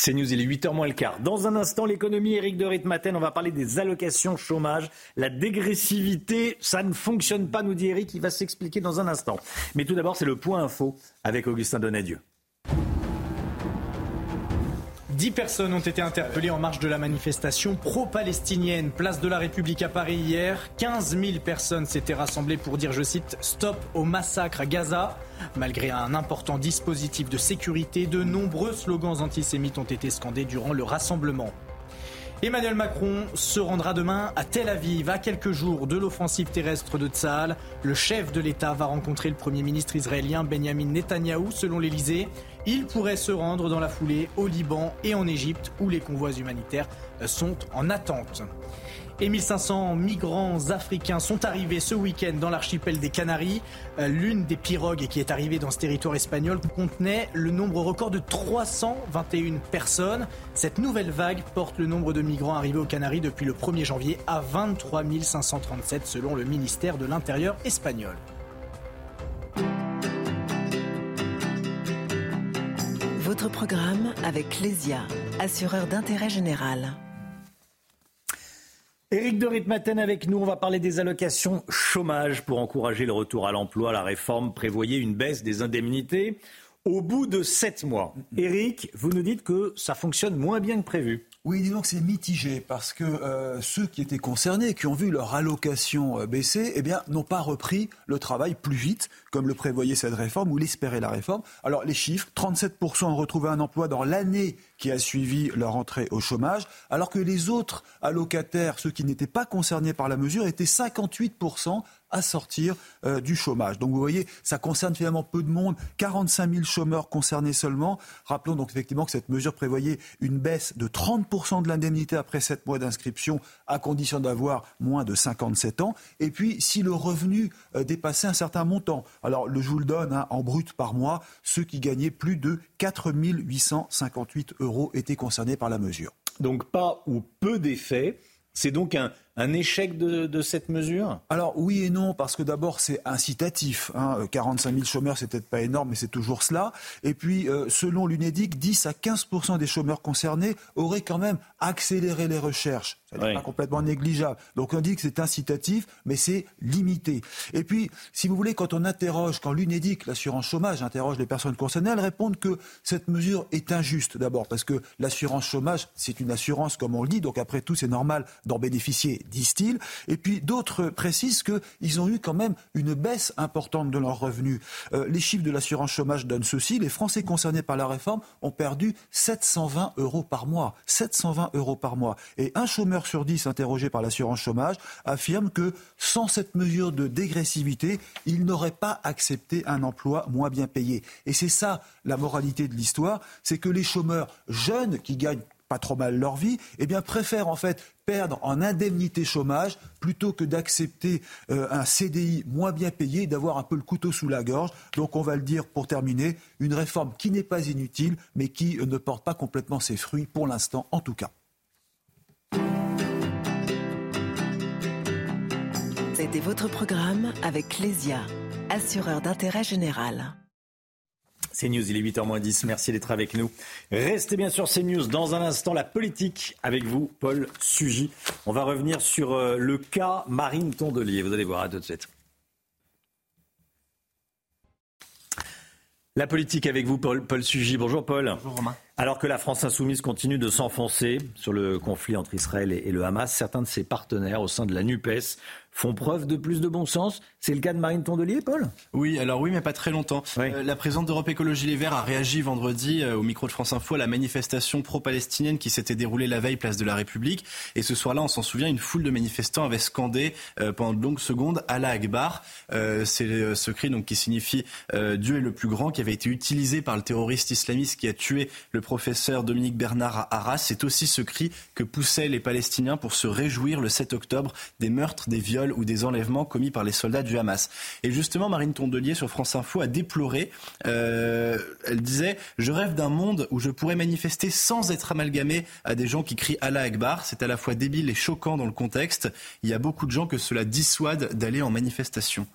C'est News, il est 8h moins le quart. Dans un instant, l'économie, Eric de Ritmaten, on va parler des allocations chômage. La dégressivité, ça ne fonctionne pas, nous dit Eric, il va s'expliquer dans un instant. Mais tout d'abord, c'est le point info avec Augustin Donadieu. Dix personnes ont été interpellées en marge de la manifestation pro-palestinienne, place de la République à Paris hier. 15 000 personnes s'étaient rassemblées pour dire, je cite, stop au massacre à Gaza. Malgré un important dispositif de sécurité, de nombreux slogans antisémites ont été scandés durant le rassemblement. Emmanuel Macron se rendra demain à Tel Aviv, à quelques jours de l'offensive terrestre de Tsahal. Le chef de l'État va rencontrer le Premier ministre israélien Benjamin Netanyahou, selon l'Élysée. Il pourrait se rendre dans la foulée au Liban et en Égypte, où les convois humanitaires sont en attente. Et 1500 migrants africains sont arrivés ce week-end dans l'archipel des Canaries. Euh, l'une des pirogues qui est arrivée dans ce territoire espagnol contenait le nombre record de 321 personnes. Cette nouvelle vague porte le nombre de migrants arrivés aux Canaries depuis le 1er janvier à 23 537 selon le ministère de l'Intérieur espagnol. Votre programme avec Lesia, assureur d'intérêt général. Éric de Ritmaten avec nous. On va parler des allocations chômage pour encourager le retour à l'emploi. La réforme prévoyait une baisse des indemnités au bout de sept mois. Éric, vous nous dites que ça fonctionne moins bien que prévu. Oui, disons que c'est mitigé parce que euh, ceux qui étaient concernés, qui ont vu leur allocation euh, baisser, eh bien, n'ont pas repris le travail plus vite, comme le prévoyait cette réforme ou l'espérait la réforme. Alors, les chiffres 37% ont retrouvé un emploi dans l'année qui a suivi leur entrée au chômage, alors que les autres allocataires, ceux qui n'étaient pas concernés par la mesure, étaient 58% à sortir euh, du chômage. Donc vous voyez, ça concerne finalement peu de monde, 45 000 chômeurs concernés seulement. Rappelons donc effectivement que cette mesure prévoyait une baisse de 30% de l'indemnité après 7 mois d'inscription, à condition d'avoir moins de 57 ans. Et puis, si le revenu euh, dépassait un certain montant, alors je vous le donne hein, en brut par mois, ceux qui gagnaient plus de 4 858 euros étaient concernés par la mesure. Donc pas ou peu d'effets. C'est donc un, un échec de, cette mesure? Alors oui et non, parce que d'abord c'est incitatif. Hein. 45 000 chômeurs, c'est peut-être pas énorme, mais c'est toujours cela. Et puis, euh, selon l'UNEDIC, 10 à 15 des chômeurs concernés auraient quand même accéléré les recherches. Ça n'est pas complètement négligeable. Donc on dit que c'est incitatif, mais c'est limité. Et puis, si vous voulez, quand on interroge, quand l'UNEDIC, l'assurance chômage, interroge les personnes concernées, elles répondent que cette mesure est injuste d'abord, parce que l'assurance chômage, c'est une assurance, comme on le dit, donc après tout, c'est normal d'en bénéficier disent-ils. Et puis d'autres précisent qu'ils ont eu quand même une baisse importante de leurs revenus. Euh, les chiffres de l'assurance chômage donnent ceci. Les Français concernés par la réforme ont perdu 720 euros par mois. 720 euros par mois. Et un chômeur sur dix interrogé par l'assurance chômage affirme que sans cette mesure de dégressivité, il n'aurait pas accepté un emploi moins bien payé. Et c'est ça la moralité de l'histoire, c'est que les chômeurs jeunes qui gagnent pas trop mal leur vie, eh bien préfèrent en fait perdre en indemnité chômage plutôt que d'accepter euh, un CDI moins bien payé, d'avoir un peu le couteau sous la gorge. Donc on va le dire pour terminer, une réforme qui n'est pas inutile, mais qui euh, ne porte pas complètement ses fruits pour l'instant en tout cas. C'était votre programme avec Clésia, assureur d'intérêt général. C'est News, il est 8h10. Merci d'être avec nous. Restez bien sur CNews. Dans un instant, la politique avec vous, Paul Sugy. On va revenir sur euh, le cas Marine Tondelier. Vous allez voir, à tout de suite. La politique avec vous, Paul, Paul Sugy. Bonjour Paul. Bonjour Romain. Alors que la France insoumise continue de s'enfoncer sur le conflit entre Israël et le Hamas, certains de ses partenaires au sein de la NUPES font preuve de plus de bon sens. C'est le cas de Marine Tondelier, Paul? Oui, alors oui, mais pas très longtemps. Euh, la présidente d'Europe Écologie Les Verts a réagi vendredi euh, au micro de France Info à la manifestation pro-palestinienne qui s'était déroulée la veille place de la République. Et ce soir-là, on s'en souvient, une foule de manifestants avait scandé euh, pendant de longues secondes Allah Akbar. C'est ce cri donc qui signifie Dieu est le plus grand, qui avait été utilisé par le terroriste islamiste qui a tué le professeur Dominique Bernard à Arras. C'est aussi ce cri que poussaient les Palestiniens pour se réjouir le 7 octobre des meurtres, des viols ou des enlèvements commis par les soldats du Hamas. Et justement, Marine Tondelier sur France Info a déploré, euh, elle disait, je rêve d'un monde où je pourrais manifester sans être amalgamé à des gens qui crient Allah Akbar. C'est à la fois débile et choquant dans le contexte. Il y a beaucoup de gens que cela dissuade d'aller en manifestation.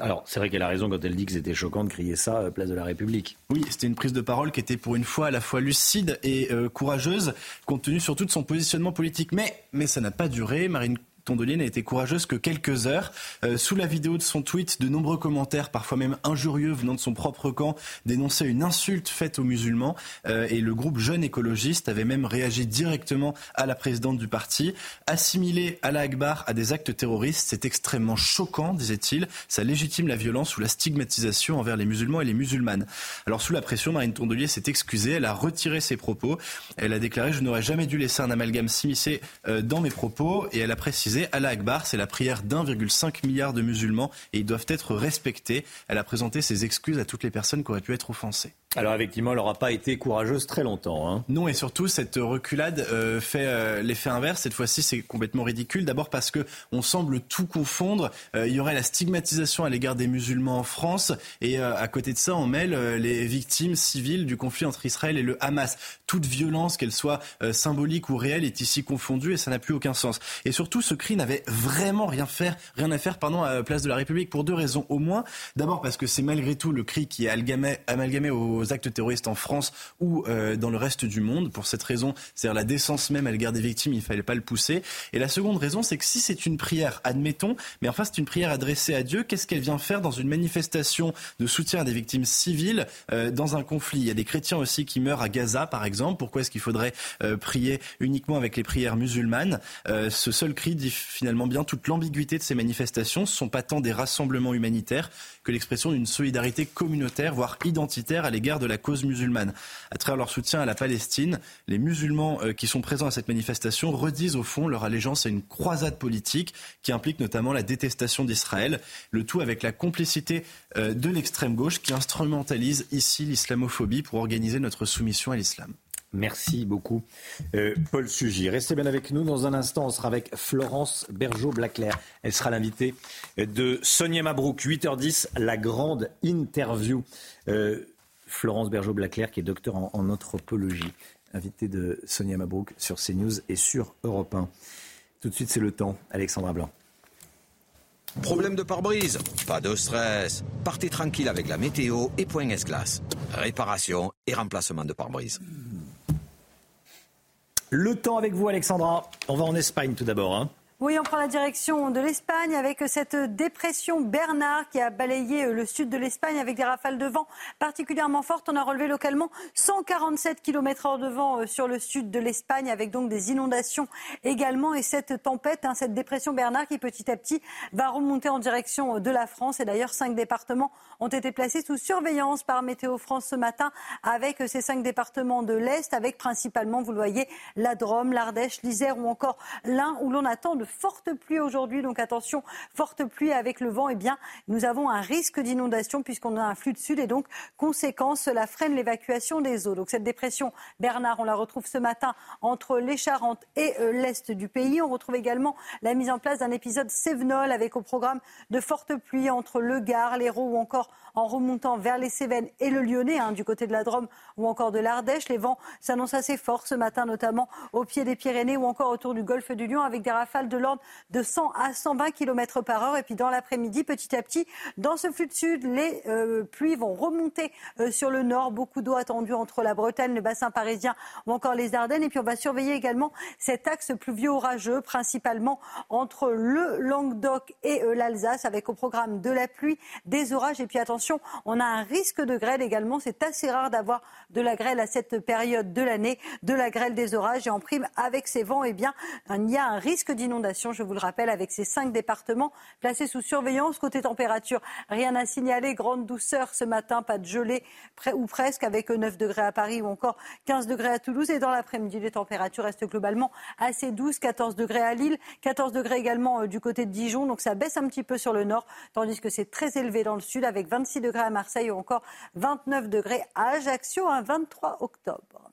Alors, c'est vrai qu'elle a raison quand elle dit que c'était choquant de crier ça à place de la République. Oui, c'était une prise de parole qui était pour une fois à la fois lucide et euh, courageuse, compte tenu surtout de son positionnement politique. Mais, mais ça n'a pas duré. Marine Tondelier n'a été courageuse que quelques heures. Euh, sous la vidéo de son tweet, de nombreux commentaires, parfois même injurieux, venant de son propre camp, dénonçaient une insulte faite aux musulmans. Euh, et le groupe Jeune Écologiste avait même réagi directement à la présidente du parti. Assimiler Allah Akbar à des actes terroristes, c'est extrêmement choquant, disait-il. Ça légitime la violence ou la stigmatisation envers les musulmans et les musulmanes. Alors sous la pression, Marine Tondelier s'est excusée, elle a retiré ses propos. Elle a déclaré « Je n'aurais jamais dû laisser un amalgame s'immiscer euh, dans mes propos » et elle a précisé Allah Akbar, c'est la prière d'1,5 milliard de musulmans et ils doivent être respectés. Elle a présenté ses excuses à toutes les personnes qui auraient pu être offensées. Alors effectivement, elle n'aura pas été courageuse très longtemps. Hein. Non, et surtout cette reculade euh, fait euh, l'effet inverse. Cette fois-ci, c'est complètement ridicule. D'abord parce que on semble tout confondre. Euh, il y aurait la stigmatisation à l'égard des musulmans en France, et à côté de ça, on mêle les victimes civiles du conflit entre Israël et le Hamas. Toute violence, qu'elle soit symbolique ou réelle, est ici confondue, et ça n'a plus aucun sens. Et surtout, ce cri n'avait vraiment rien, faire, rien à faire pardon, à la place de la République pour deux raisons au moins. D'abord parce que c'est malgré tout le cri qui est amalgamé, amalgamé aux actes terroristes en France ou euh, dans le reste du monde. Pour cette raison, c'est-à-dire la décence même à l'égard des victimes, il ne fallait pas le pousser. Et la seconde raison, c'est que si c'est une prière, admettons, mais enfin c'est une prière adressée à Dieu, qu'est-ce qu'elle vient faire dans une manifestation de soutien à des victimes civiles euh, dans un conflit? Il y a des chrétiens aussi qui meurent à Gaza, par exemple. Pourquoi est-ce qu'il faudrait euh, prier uniquement avec les prières musulmanes? Ce seul cri dit finalement bien toute l'ambiguïté de ces manifestations. Ce ne sont pas tant des rassemblements humanitaires que l'expression d'une solidarité communautaire, voire identitaire à l'égard de la cause musulmane. À travers leur soutien à la Palestine, les musulmans euh, qui sont présents à cette manifestation redisent au fond leur allégeance à une croisade politique qui implique notamment la détestation d'Israël, le tout avec la complicité euh, de l'extrême gauche qui instrumentalise ici l'islamophobie pour organiser notre soumission à l'islam. Merci beaucoup, euh, Paul Sugy. Restez bien avec nous. Dans un instant, on sera avec Florence Bergeau-Blaclair. Elle sera l'invitée de Sonia Mabrouk, 8h10, la grande interview. Florence Bergeau-Blaclair, qui est docteur en, anthropologie, invitée de Sonia Mabrouk sur CNews et sur Europe 1. Tout de suite, c'est le temps. Alexandra Blanc. Problème de pare-brise Pas de stress. Partez tranquille avec la météo et Point S-Glace. Réparation et remplacement de pare-brise. Le temps avec vous, Alexandra. On va en Espagne tout d'abord. Hein. Oui, on prend la direction de l'Espagne avec cette dépression Bernard qui a balayé le sud de l'Espagne avec des rafales de vent particulièrement fortes. On a relevé localement 147 km h de vent euh, sur le sud de l'Espagne avec donc des inondations également. Et cette tempête, hein, cette dépression Bernard qui petit à petit va remonter en direction de la France. Et d'ailleurs, cinq départements ont été placés sous surveillance par Météo France ce matin avec ces cinq départements de l'Est avec principalement, vous le voyez, la Drôme, l'Ardèche, l'Isère ou encore l'Ain où l'on attend forte pluie aujourd'hui. Donc attention, forte pluie avec le vent. Eh bien, nous avons un risque d'inondation puisqu'on a un flux de sud et donc, conséquence, cela freine l'évacuation des eaux. Donc cette dépression, Bernard, on la retrouve ce matin entre les Charentes et euh, l'est du pays. On retrouve également la mise en place d'un épisode Sévenol avec au programme de fortes pluies entre le Gard, l'Hérault ou encore en remontant vers les Cévennes et le Lyonnais, hein, du côté de la Drôme ou encore de l'Ardèche. Les vents s'annoncent assez forts ce matin, notamment au pied des Pyrénées ou encore autour du golfe du Lion, avec des rafales de l'ordre de 100 à 120 km par heure. Et puis dans l'après-midi, petit à petit, dans ce flux de sud, les euh, pluies vont remonter euh, sur le nord. Beaucoup d'eau attendue entre la Bretagne, le bassin parisien ou encore les Ardennes. Et puis on va surveiller également cet axe pluvieux orageux, principalement entre le Languedoc et euh, l'Alsace, avec au programme de la pluie, des orages. Et puis attention, on a un risque de grêle également. C'est assez rare d'avoir de la grêle à cette période de l'année, de la grêle des orages. Et en prime, avec ces vents, eh bien, il y a un risque d'inondation, je vous le rappelle, avec ces cinq départements placés sous surveillance. Côté température, rien à signaler. Grande douceur ce matin, pas de gelée ou presque, avec 9 degrés à Paris ou encore 15 degrés à Toulouse. Et dans l'après-midi, les températures restent globalement assez douces. 14 degrés à Lille, 14 degrés également euh, du côté de Dijon. Donc ça baisse un petit peu sur le nord, tandis que c'est très élevé dans le sud avec 26 degrés à Marseille ou encore 29 degrés à Ajaccio un 23 octobre.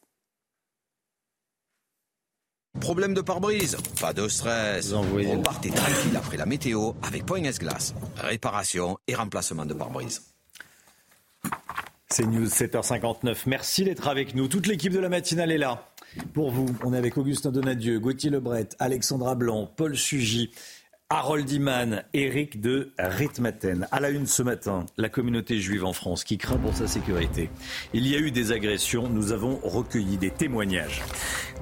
Problème de pare-brise Pas de stress. On partez tranquille après la météo avec Point Glace. Réparation et remplacement de pare-brise. C'est News 7h59. Merci d'être avec nous. Toute l'équipe de la matinale est là. Pour vous, on est avec Augustin Donadieu, Gauthier Lebret, Alexandra Blanc, Paul Sugy, Harold Iman, Eric de Ritmaten. À la une ce matin, la communauté juive en France qui craint pour sa sécurité. Il y a eu des agressions, nous avons recueilli des témoignages.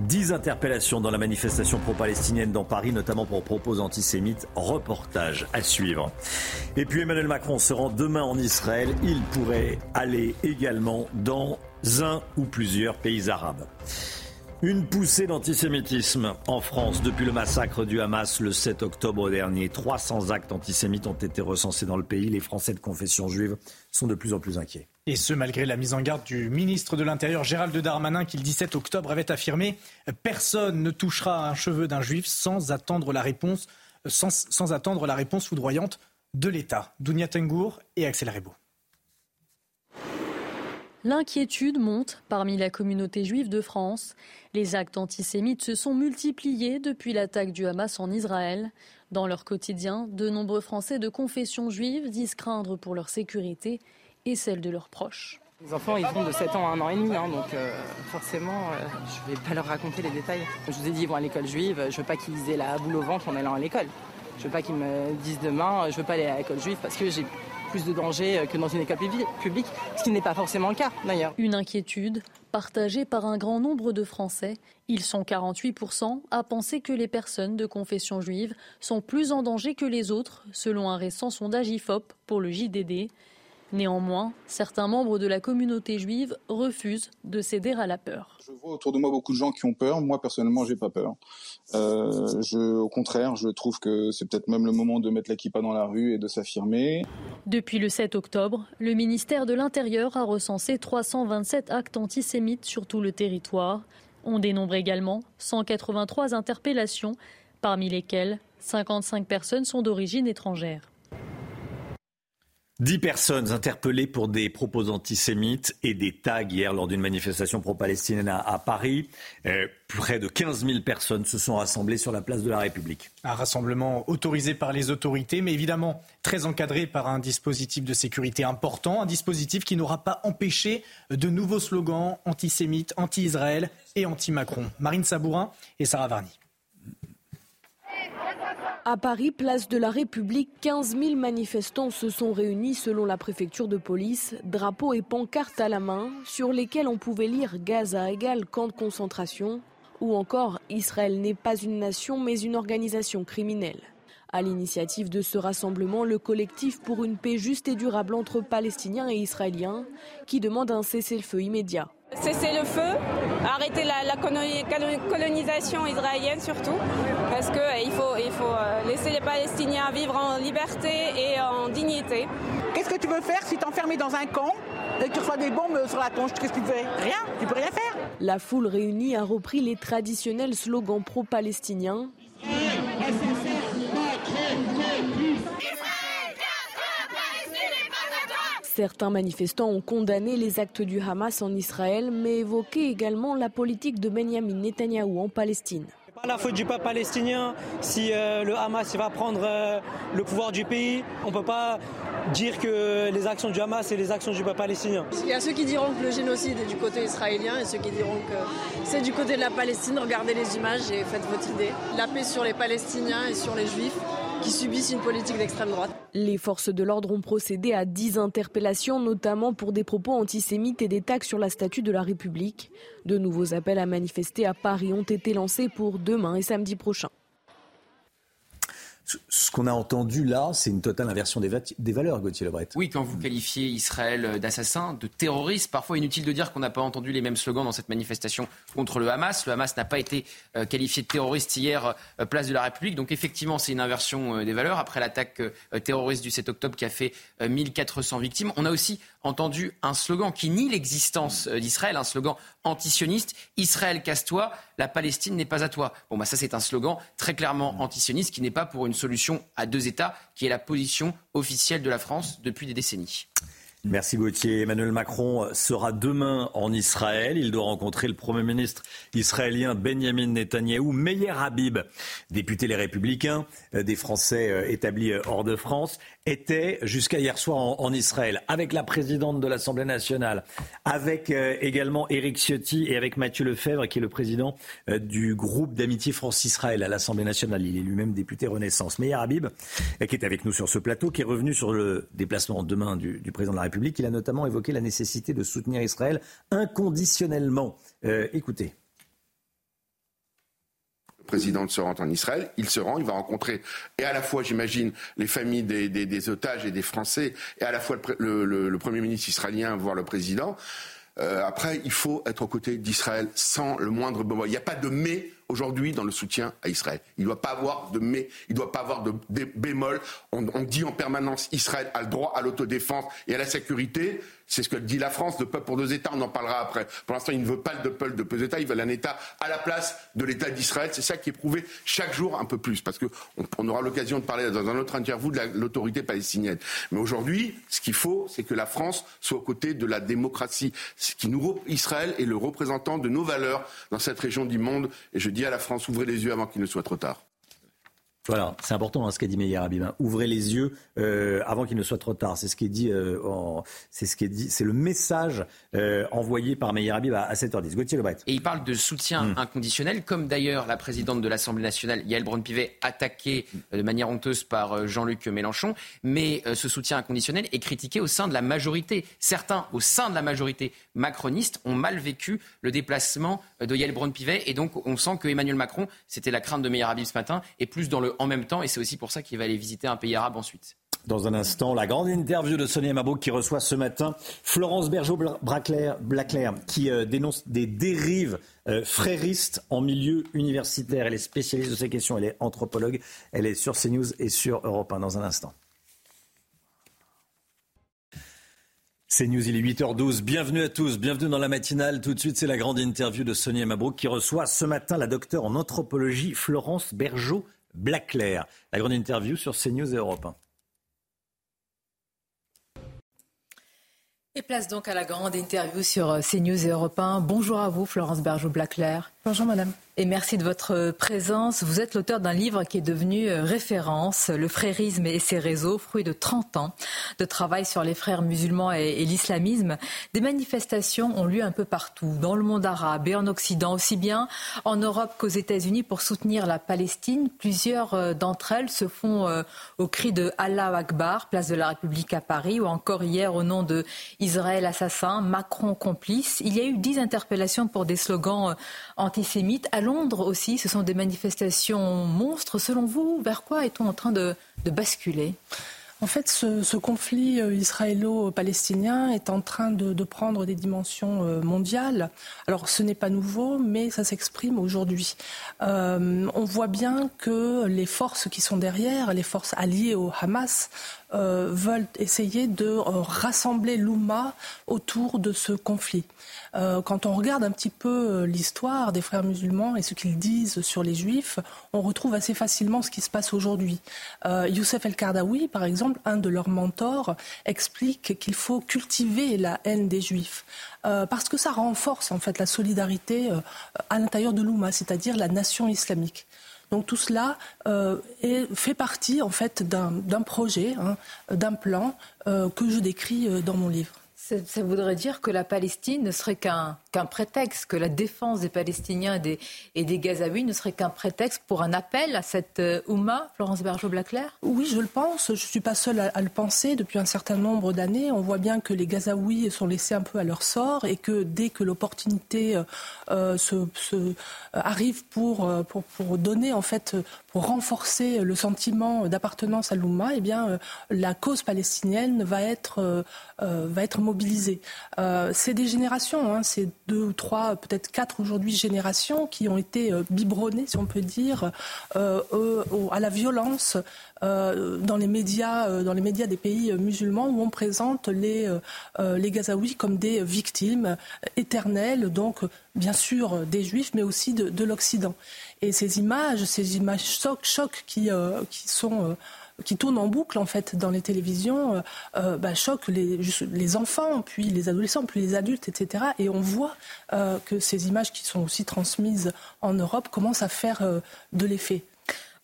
Dix interpellations dans la manifestation pro-palestinienne dans Paris, notamment pour propos antisémites. Reportage à suivre. Et puis Emmanuel Macron se rend demain en Israël. Il pourrait aller également dans un ou plusieurs pays arabes. Une poussée d'antisémitisme en France depuis le massacre du Hamas le 7 octobre dernier. 300 actes antisémites ont été recensés dans le pays. Les Français de confession juive sont de plus en plus inquiets. Et ce, malgré la mise en garde du ministre de l'Intérieur Gérald Darmanin qui le 17 octobre avait affirmé Personne ne touchera un cheveu d'un juif sans attendre la réponse, foudroyante de l'État. Dounia Tengour et Axel Rebaud. L'inquiétude monte parmi la communauté juive de France. Les actes antisémites se sont multipliés depuis l'attaque du Hamas en Israël. Dans leur quotidien, de nombreux Français de confession juive disent craindre pour leur sécurité et celle de leurs proches. Les enfants, ils vont de 7 ans à 1 an et demi, hein, donc euh, forcément, euh, je ne vais pas leur raconter les détails. Je vous ai dit, ils vont à l'école juive, je ne veux pas qu'ils aient la boule au ventre en allant à l'école. Je ne veux pas qu'ils me disent demain, je ne veux pas aller à l'école juive parce que j'ai plus de danger que dans une école publique, ce qui n'est pas forcément le cas d'ailleurs. Une inquiétude partagée par un grand nombre de Français. Ils sont 48% à penser que les personnes de confession juive sont plus en danger que les autres, selon un récent sondage IFOP pour le JDD. Néanmoins, certains membres de la communauté juive refusent de céder à la peur. Je vois autour de moi beaucoup de gens qui ont peur. Moi, personnellement, j'ai pas peur. Euh, je, au contraire, je trouve que c'est peut-être même le moment de mettre la kippa dans la rue et de s'affirmer. Depuis le 7 octobre, le ministère de l'Intérieur a recensé 327 actes antisémites sur tout le territoire. On dénombre également 183 interpellations, parmi lesquelles 55 personnes sont d'origine étrangère. Dix personnes interpellées pour des propos antisémites et des tags hier lors d'une manifestation pro-palestinienne à, Paris. Euh, près de 15 000 personnes se sont rassemblées sur la place de la République. Un rassemblement autorisé par les autorités, mais évidemment très encadré par un dispositif de sécurité important, un dispositif qui n'aura pas empêché de nouveaux slogans antisémites, anti-Israël et anti-Macron. Marine Sabourin et Sarah Varny. À Paris, place de la République, 15 000 manifestants se sont réunis selon la préfecture de police, drapeaux et pancartes à la main, sur lesquels on pouvait lire Gaza égale camp de concentration, ou encore Israël n'est pas une nation mais une organisation criminelle. À l'initiative de ce rassemblement, le collectif pour une paix juste et durable entre Palestiniens et Israéliens, qui demande un cessez-le-feu immédiat. Cesser le feu, arrêter la, colonisation israélienne surtout, parce qu'il euh, faut, il faut euh, laisser les Palestiniens vivre en liberté et en dignité. Qu'est-ce que tu veux faire si tu es enfermé dans un camp et que tu reçois des bombes sur la tronche? Qu'est-ce que tu fais? Rien, tu peux rien faire. La foule réunie a repris les traditionnels slogans pro-palestiniens. Certains manifestants ont condamné les actes du Hamas en Israël, mais évoqué également la politique de Benjamin Netanyahou en Palestine. Pas la faute du peuple palestinien si euh, le Hamas va prendre euh, le pouvoir du pays. On ne peut pas dire que les actions du Hamas et les actions du peuple palestinien. Il y a ceux qui diront que le génocide est du côté israélien et ceux qui diront que c'est du côté de la Palestine. Regardez les images et faites votre idée. La paix sur les Palestiniens et sur les Juifs qui subissent une politique d'extrême droite. Les forces de l'ordre ont procédé à 10 interpellations, notamment pour des propos antisémites et des tags sur la statue de la République. De nouveaux appels à manifester à Paris ont été lancés pour demain et samedi prochain. Ce qu'on a entendu là, c'est une totale inversion des, des valeurs, Gauthier Lebret. Oui, quand vous qualifiez Israël d'assassin, de terroriste, parfois inutile de dire qu'on n'a pas entendu les mêmes slogans dans cette manifestation contre le Hamas. Le Hamas n'a pas été euh, qualifié de terroriste hier, euh, place de la République. Donc effectivement, c'est une inversion euh, des valeurs. Après l'attaque terroriste du 7 octobre qui a fait 1400 victimes, on a aussi entendu un slogan qui nie l'existence d'Israël, un slogan antisioniste. Israël, casse-toi, la Palestine n'est pas à toi. Bon, bah ça c'est un slogan très clairement antisioniste qui n'est pas pour une solution à deux États, qui est la position officielle de la France depuis des décennies. Merci Gauthier. Emmanuel Macron sera demain en Israël. Il doit rencontrer le Premier ministre israélien Benjamin Netanyahou, Meyer Habib, député Les Républicains, euh, des Français euh, établis euh, hors de France, était jusqu'à hier soir en, Israël avec la présidente de l'Assemblée nationale, avec également Éric Ciotti et avec Mathieu Lefebvre, qui est le président du groupe d'amitié France-Israël à l'Assemblée nationale. Il est lui-même député Renaissance. Meyer Habib, qui est avec nous sur ce plateau, qui est revenu sur le déplacement demain du, du président de la République. Il a notamment évoqué la nécessité de soutenir Israël inconditionnellement. Euh, écoutez Le président se rend en Israël, il se rend, il va rencontrer, et à la fois, j'imagine, les familles des, otages et des Français, et à la fois le, Premier ministre israélien, voire le président. Euh, après, il faut être aux côtés d'Israël sans le moindre bémol. Il n'y a pas de mais aujourd'hui dans le soutien à Israël. Il ne doit pas avoir de mais, il doit pas avoir de, bémol. On, on, dit en permanence Israël a le droit à l'autodéfense et à la sécurité. C'est ce que dit la France, de peuple pour deux États, on en parlera après. Pour l'instant, il ne veut pas de peuple de deux États, il veut un État à la place de l'État d'Israël. C'est ça qui est prouvé chaque jour un peu plus, parce qu'on on aura l'occasion de parler dans un autre interview de l'autorité palestinienne. Mais aujourd'hui, ce qu'il faut, c'est que la France soit aux côtés de la démocratie. Ce qui nous, Israël est le représentant de nos valeurs dans cette région du monde. Et je dis à la France, ouvrez les yeux avant qu'il ne soit trop tard. Voilà, c'est important hein, ce qu'a dit Meyer Habib. Ouvrez les yeux euh, avant qu'il ne soit trop tard. C'est ce qui est dit. Euh, c'est ce qui est dit. C'est le message euh, envoyé par Meyer Habib à, 7h10. Gauthier Lebret. Et il parle de soutien hmm. inconditionnel, comme d'ailleurs la présidente de l'Assemblée nationale, Yael Braun-Pivet, attaquée de manière honteuse par Jean-Luc Mélenchon. Mais ce soutien inconditionnel est critiqué au sein de la majorité. Certains, au sein de la majorité macroniste, ont mal vécu le déplacement de Yael Braun-Pivet. Et donc, on sent que Emmanuel Macron, c'était la crainte de Meyer Habib ce matin, est plus dans le en même temps. Et c'est aussi pour ça qu'il va aller visiter un pays arabe ensuite. Dans un instant, la grande interview de Sonia Mabrouk qui reçoit ce matin Florence Bergeau-Blaclair qui euh, dénonce des dérives euh, fréristes en milieu universitaire. Elle est spécialiste de ces questions, elle est anthropologue, elle est sur CNews et sur Europe 1 dans un instant. CNews, il est 8h12. Bienvenue à tous, bienvenue dans la matinale. Tout de suite, c'est la grande interview de Sonia Mabrouk qui reçoit ce matin la docteure en anthropologie Florence Bergeau Blackler. La grande interview sur CNews et Europe 1. Et place donc à la grande interview sur euh, CNews et Europe 1. Bonjour à vous, Florence Bergeau-Blackler. Bonjour, madame et merci de votre présence. Vous êtes l'auteur d'un livre qui est devenu euh, référence, Le frérisme et ses réseaux, fruit de 30 ans de travail sur les frères musulmans et, l'islamisme. Des manifestations ont lieu un peu partout, dans le monde arabe et en Occident, aussi bien en Europe qu'aux États-Unis pour soutenir la Palestine. Plusieurs euh, d'entre elles se font euh, au cri de Allah Akbar, place de la République à Paris, ou encore hier au nom de Israël assassin, Macron complice. Il y a eu dix interpellations pour des slogans antisémites. Londres aussi, ce sont des manifestations monstres. Selon vous, vers quoi est-on en train de, basculer? En fait, ce, conflit euh, israélo-palestinien est en train de, prendre des dimensions euh, mondiales. Alors, ce n'est pas nouveau, mais ça s'exprime aujourd'hui. Euh, on voit bien que les forces qui sont derrière, les forces alliées au Hamas, veulent essayer de rassembler l'Oumma autour de ce conflit. Euh, quand on regarde un petit peu euh, l'histoire des frères musulmans et ce qu'ils disent sur les juifs, on retrouve assez facilement ce qui se passe aujourd'hui. Euh, Youssef El-Kardawi, par exemple, un de leurs mentors, explique qu'il faut cultiver la haine des juifs. parce que ça renforce en fait la solidarité à l'intérieur de l'Oumma, c'est-à-dire la nation islamique. Donc tout cela fait partie en fait d'un projet, hein, d'un plan que je décris dans mon livre. Ça, voudrait dire que la Palestine ne serait qu'un prétexte, que la défense des Palestiniens et des, Gazaouis ne serait qu'un prétexte pour un appel à cette euh, Oumma, Florence Bergeau-Blaclair Oui, je le pense. Je ne suis pas seule à, le penser. Depuis un certain nombre d'années, on voit bien que les Gazaouis sont laissés un peu à leur sort et que dès que l'opportunité euh, euh, se, arrive pour, pour, pour, donner, en fait, pour renforcer le sentiment d'appartenance à l'Oumma, eh bien, la cause palestinienne va être, va être mobilisée. Euh, c'est des générations, hein, c'est deux ou trois, peut-être quatre aujourd'hui générations qui ont été euh, biberonnées, si on peut dire, euh, à la violence dans les médias, dans les médias des pays musulmans où on présente les les Gazaouis comme des victimes éternelles, donc bien sûr des Juifs, mais aussi de, l'Occident. Et ces images, ces images choc, choc qui qui sont qui en boucle en fait dans les télévisions euh, euh bah, les, les, enfants, puis les adolescents, puis les adultes, etc. Et on voit euh, que ces images qui sont aussi transmises en Europe commencent à faire euh, de l'effet.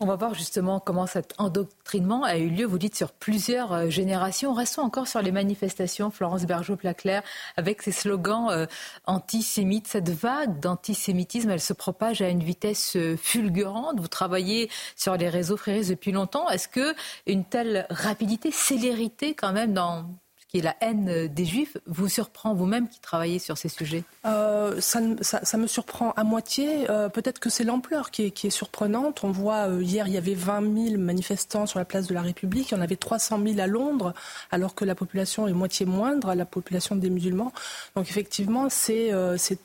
On va voir justement comment cet endoctrinement a eu lieu, vous dites, sur plusieurs euh, générations. Restons encore sur les manifestations, Florence Bergeau-Placlair, avec ses slogans euh, antisémites. Cette vague d'antisémitisme, elle se propage à une vitesse euh, fulgurante. Vous travaillez sur les réseaux fréristes depuis longtemps. Est-ce que une telle rapidité, célérité quand même dans et la haine des juifs vous surprend vous-même qui travaillez sur ces sujets? Euh, ça, me surprend à moitié. Euh, peut-être que c'est l'ampleur qui est, surprenante. On voit, euh, hier, il y avait 20 000 manifestants sur la place de la République. Il y en avait 300 000 à Londres, alors que la population est moitié moindre, la population des musulmans. Donc effectivement, c'est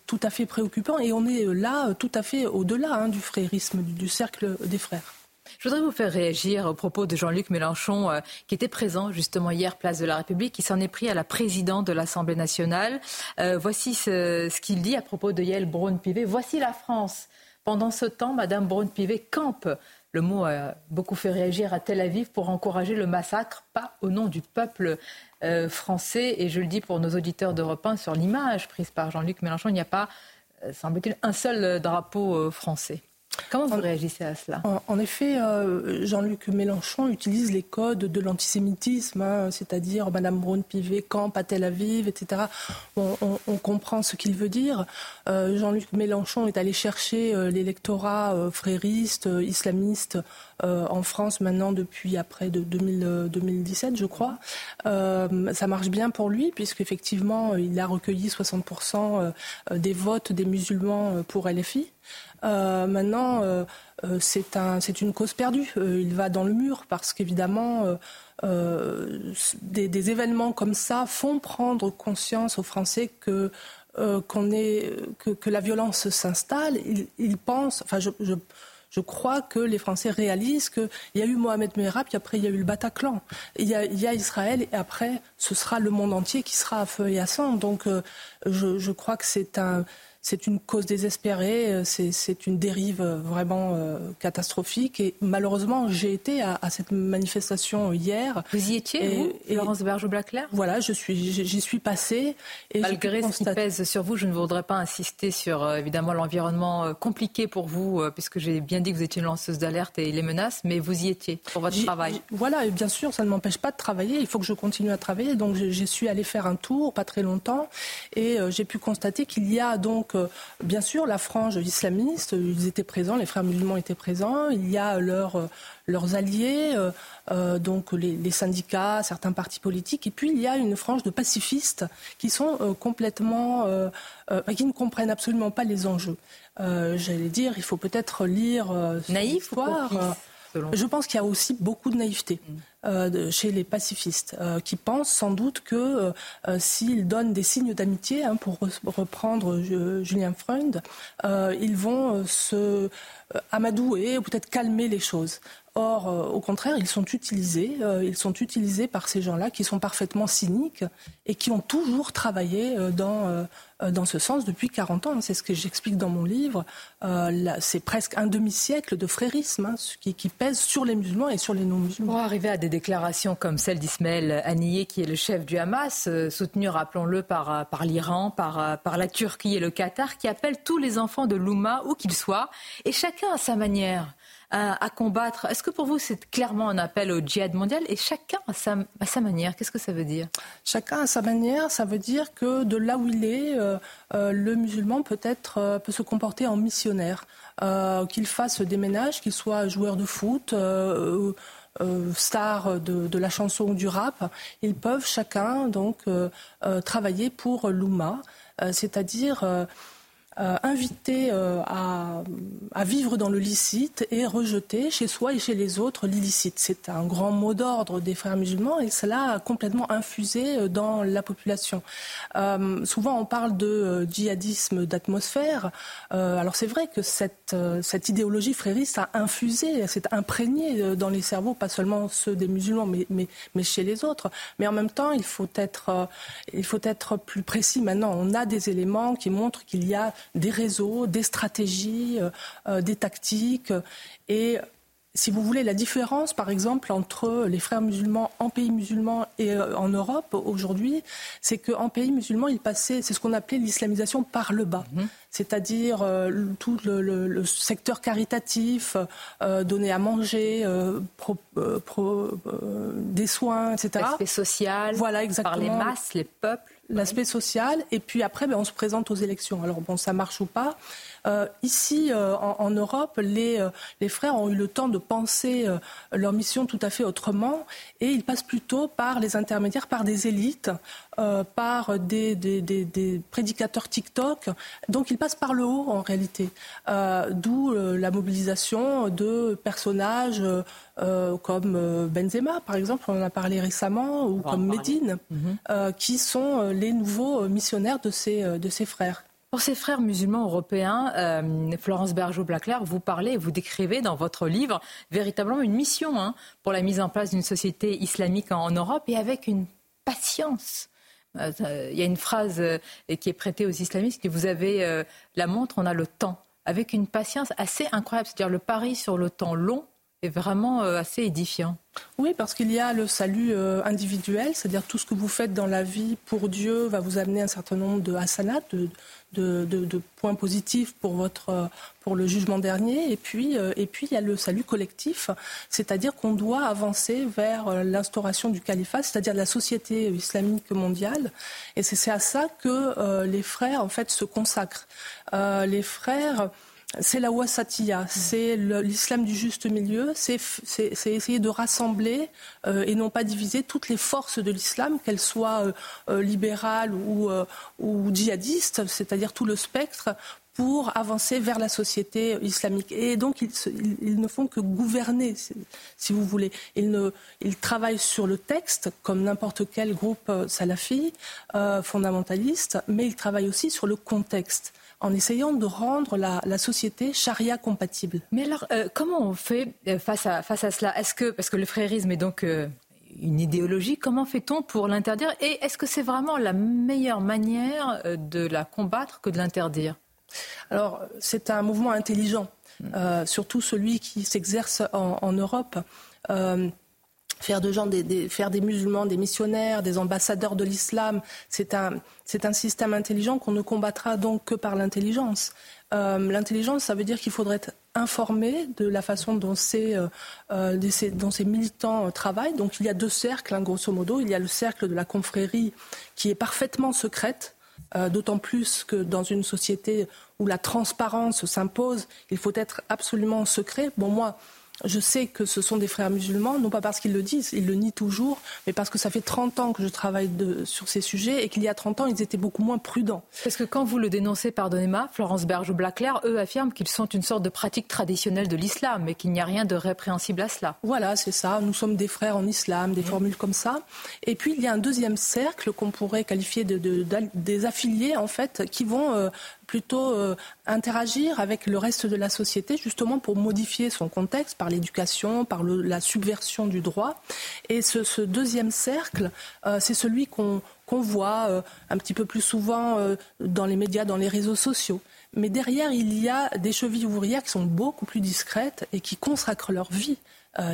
tout à fait préoccupant. Et on est là tout à fait au-delà hein, du frérisme, du cercle des frères. Je voudrais vous faire réagir au propos de Jean-Luc Mélenchon, euh, qui était présent justement hier, place de la République, qui s'en est pris à la présidente de l'Assemblée nationale. Euh, voici ce, qu'il dit à propos de Yael Braun-Pivet. Voici la France. Pendant ce temps, Madame Braun-Pivet campe. Le mot a beaucoup fait réagir à Tel Aviv pour encourager le massacre, pas au nom du peuple euh, français. Et je le dis pour nos auditeurs d'Europe 1, sur l'image prise par Jean-Luc Mélenchon, il n'y a pas, semble-t-il, un seul drapeau français. Comment vous réagissez à cela? En, effet, euh, Jean-Luc Mélenchon utilise les codes de l'antisémitisme, hein, c'est-à-dire Madame Braun-Pivet, Camp, à Tel Aviv, etc. On, comprend ce qu'il veut dire. Euh, Jean-Luc Mélenchon est allé chercher euh, l'électorat frériste, islamiste en France maintenant depuis après de 2017, je crois. ça marche bien pour lui puisqu'effectivement, il a recueilli 60% des votes des musulmans pour LFI. Euh, maintenant, euh, euh, c'est un, une cause perdue. il va dans le mur parce qu'évidemment, des, événements comme ça font prendre conscience aux Français que la violence s'installe. Ils, pensent, enfin, je, crois que les Français réalisent qu'il y a eu Mohamed Merah, puis après il y a eu le Bataclan. Il y a, Israël, et après ce sera le monde entier qui sera à feu et à sang. Donc je crois que c'est un c'est une cause désespérée, euh, c'est une dérive euh, vraiment euh, catastrophique. Et malheureusement, j'ai été à, cette manifestation hier. Vous y étiez, vous, Florence Bergeau-Blaclair Voilà, je suis, j'y suis passée. Et Malgré ce qui pèse sur vous, je ne voudrais pas insister sur évidemment l'environnement compliqué pour vous, puisque j'ai bien dit que vous étiez une lanceuse d'alerte et les menaces, mais vous y étiez pour votre travail. Voilà, et bien sûr, ça ne m'empêche pas de travailler. Il faut que je continue à travailler. Donc, je suis allée faire un tour, pas très longtemps, et j'ai pu constater qu'il y a donc bien sûr, la frange islamiste, ils étaient présents, les frères musulmans étaient présents. Il y a leurs alliés, euh, euh, donc les, syndicats, certains partis politiques. Et puis, il y a une frange de pacifistes qui sont euh, complètement. qui ne comprennent absolument pas les enjeux. J'allais dire, il faut peut-être lire. Naïf ou Je pense qu'il y a aussi beaucoup de naïveté. Mm. Euh, chez les pacifistes, euh, qui pensent sans doute que euh, s'ils donnent des signes d'amitié, hein, pour reprendre Julien Freund, ils vont se amadouer ou peut-être calmer les choses. Or, au contraire, ils sont utilisés. ils sont utilisés par ces gens-là qui sont parfaitement cyniques et qui ont toujours travaillé dans euh, dans ce sens depuis 40 ans. C'est ce que j'explique dans mon livre. Euh, c'est presque un demi-siècle de frérisme hein, qui, pèse sur les musulmans et sur les non-musulmans. Pour arriver à des déclarations comme celle d'Ismaël Haniyeh, qui est le chef du Hamas, euh, soutenu, rappelons-le, par, l'Iran, par, la Turquie et le Qatar, qui appelle tous les enfants de l'Oumma, où qu'ils soient, et chacun à sa manière à, combattre. Est-ce que pour vous, c'est clairement un appel au djihad mondial et chacun à sa, manière? Qu'est-ce que ça veut dire? Chacun à sa manière, ça veut dire que de là où il est, euh, euh, le musulman peut, être, euh, peut se comporter en missionnaire. qu'il fasse des ménages, qu'il soit joueur de foot. star de, de, la chanson ou du rap, ils peuvent chacun donc travailler pour l'Ouma, c'est-à-dire euh, euh, à, vivre dans le licite et rejeté chez soi et chez les autres l'illicite. C'est un grand mot d'ordre des frères musulmans et cela a complètement infusé euh, dans la population. Euh, souvent on parle de djihadisme d'atmosphère. alors c'est vrai que cette, cette idéologie frériste a infusé, s'est imprégnée dans les cerveaux, pas seulement ceux des musulmans, mais, mais, mais chez les autres. Mais en même temps, il faut être, il faut être plus précis. Maintenant, on a des éléments qui montrent qu'il y a des réseaux, des stratégies, euh, euh, des tactiques. Et si vous voulez, la différence, par exemple, entre les frères musulmans en pays musulman et euh, en Europe aujourd'hui, c'est qu'en pays musulman, ils passaient, c'est ce qu'on appelait l'islamisation par le bas. Mhm. C'est-à-dire tout le, secteur caritatif, donner à manger, des soins, etc. L'aspect social, voilà, exactement. par les masses, les peuples l'aspect social, et puis après, ben, on se présente aux élections. Alors bon, ça marche ou pas? Euh, ici, euh, en, Europe, les, euh, les, frères ont eu le temps de penser leur mission tout à fait autrement, et ils passent plutôt par les intermédiaires, par des élites, par des, des, des, prédicateurs TikTok. Donc ils passent par le haut en réalité. D'où la mobilisation de personnages comme Benzema, par exemple, on en a parlé récemment, ou comme Medine, mhm. qui sont les nouveaux missionnaires de ces frères. Pour ces frères musulmans européens, euh, Florence Bergeau-Blaclair, vous parlez, vous décrivez dans votre livre véritablement une mission hein, pour la mise en place d'une société islamique en, Europe et avec une patience. Euh, il y a une phrase euh, qui est prêtée aux islamistes vous avez la montre, on a le temps, avec une patience assez incroyable. C'est-à-dire le pari sur le temps long est vraiment assez édifiant. Oui, parce qu'il y a le salut individuel, c'est-à-dire tout ce que vous faites dans la vie pour Dieu va vous amener un certain nombre de hasanat, de, de, points positifs pour, votre, pour le jugement dernier. Et puis, euh, et puis, il y a le salut collectif, c'est-à-dire qu'on doit avancer vers euh, l'instauration du califat, c'est-à-dire la société islamique mondiale. Et c'est à ça que euh, les frères, en fait, se consacrent. les frères c'est la wasatiya, c'est l'islam du juste milieu, c'est essayer de rassembler euh, et non pas diviser toutes les forces de l'islam, qu'elles soient euh, euh, libérales ou, ou djihadistes, c'est-à-dire tout le spectre, pour avancer vers la société islamique. Et donc, ils, ne font que gouverner, si vous voulez. Ils, ne, ils travaillent sur le texte, comme n'importe quel groupe salafi, fondamentaliste, mais ils travaillent aussi sur le contexte en essayant de rendre la, société charia compatible. Mais alors, euh, comment on fait euh, face à, face à cela? Est-ce que, parce que le frérisme est donc euh, une idéologie, comment fait-on pour l'interdire? Et est-ce que c'est vraiment la meilleure manière de la combattre que de l'interdire? Alors, c'est un mouvement intelligent, surtout celui qui s'exerce en, en, Europe faire, de gens des, faire des musulmans des missionnaires, des ambassadeurs de l'islam, c'est un, c'est un système intelligent qu'on ne combattra donc que par l'intelligence. Euh, l'intelligence, ça veut dire qu'il faudrait être informé de la façon dont ces, euh, euh dont ces militants travaillent. Donc il y a deux cercles, hein, grosso modo. Il y a le cercle de la confrérie qui est parfaitement secrète, d'autant plus que dans une société où la transparence s'impose, il faut être absolument secret. Bon, moi, je sais que ce sont des frères musulmans, non pas parce qu'ils le disent, ils le nient toujours, mais parce que ça fait 30 ans que je travaille sur ces sujets et qu'il y a 30 ans, ils étaient beaucoup moins prudents. Parce que quand vous le dénoncez, pardonnez-moi, Florence Berge ou Blaclair, eux affirment qu'ils sont une sorte de pratique traditionnelle de l'islam et qu'il n'y a rien de répréhensible à cela? Voilà, c'est ça. Nous sommes des frères en islam, des formules comme ça. Et puis, il y a un deuxième cercle qu'on pourrait qualifier de, des affiliés, en fait, qui vont euh, plutôt euh, interagir avec le reste de la société, justement pour modifier son contexte par l'éducation, par la subversion du droit. Et ce, deuxième cercle, euh, c'est celui qu'on voit euh, un petit peu plus souvent dans les médias, dans les réseaux sociaux. Mais derrière, il y a des chevilles ouvrières qui sont beaucoup plus discrètes et qui consacrent leur vie.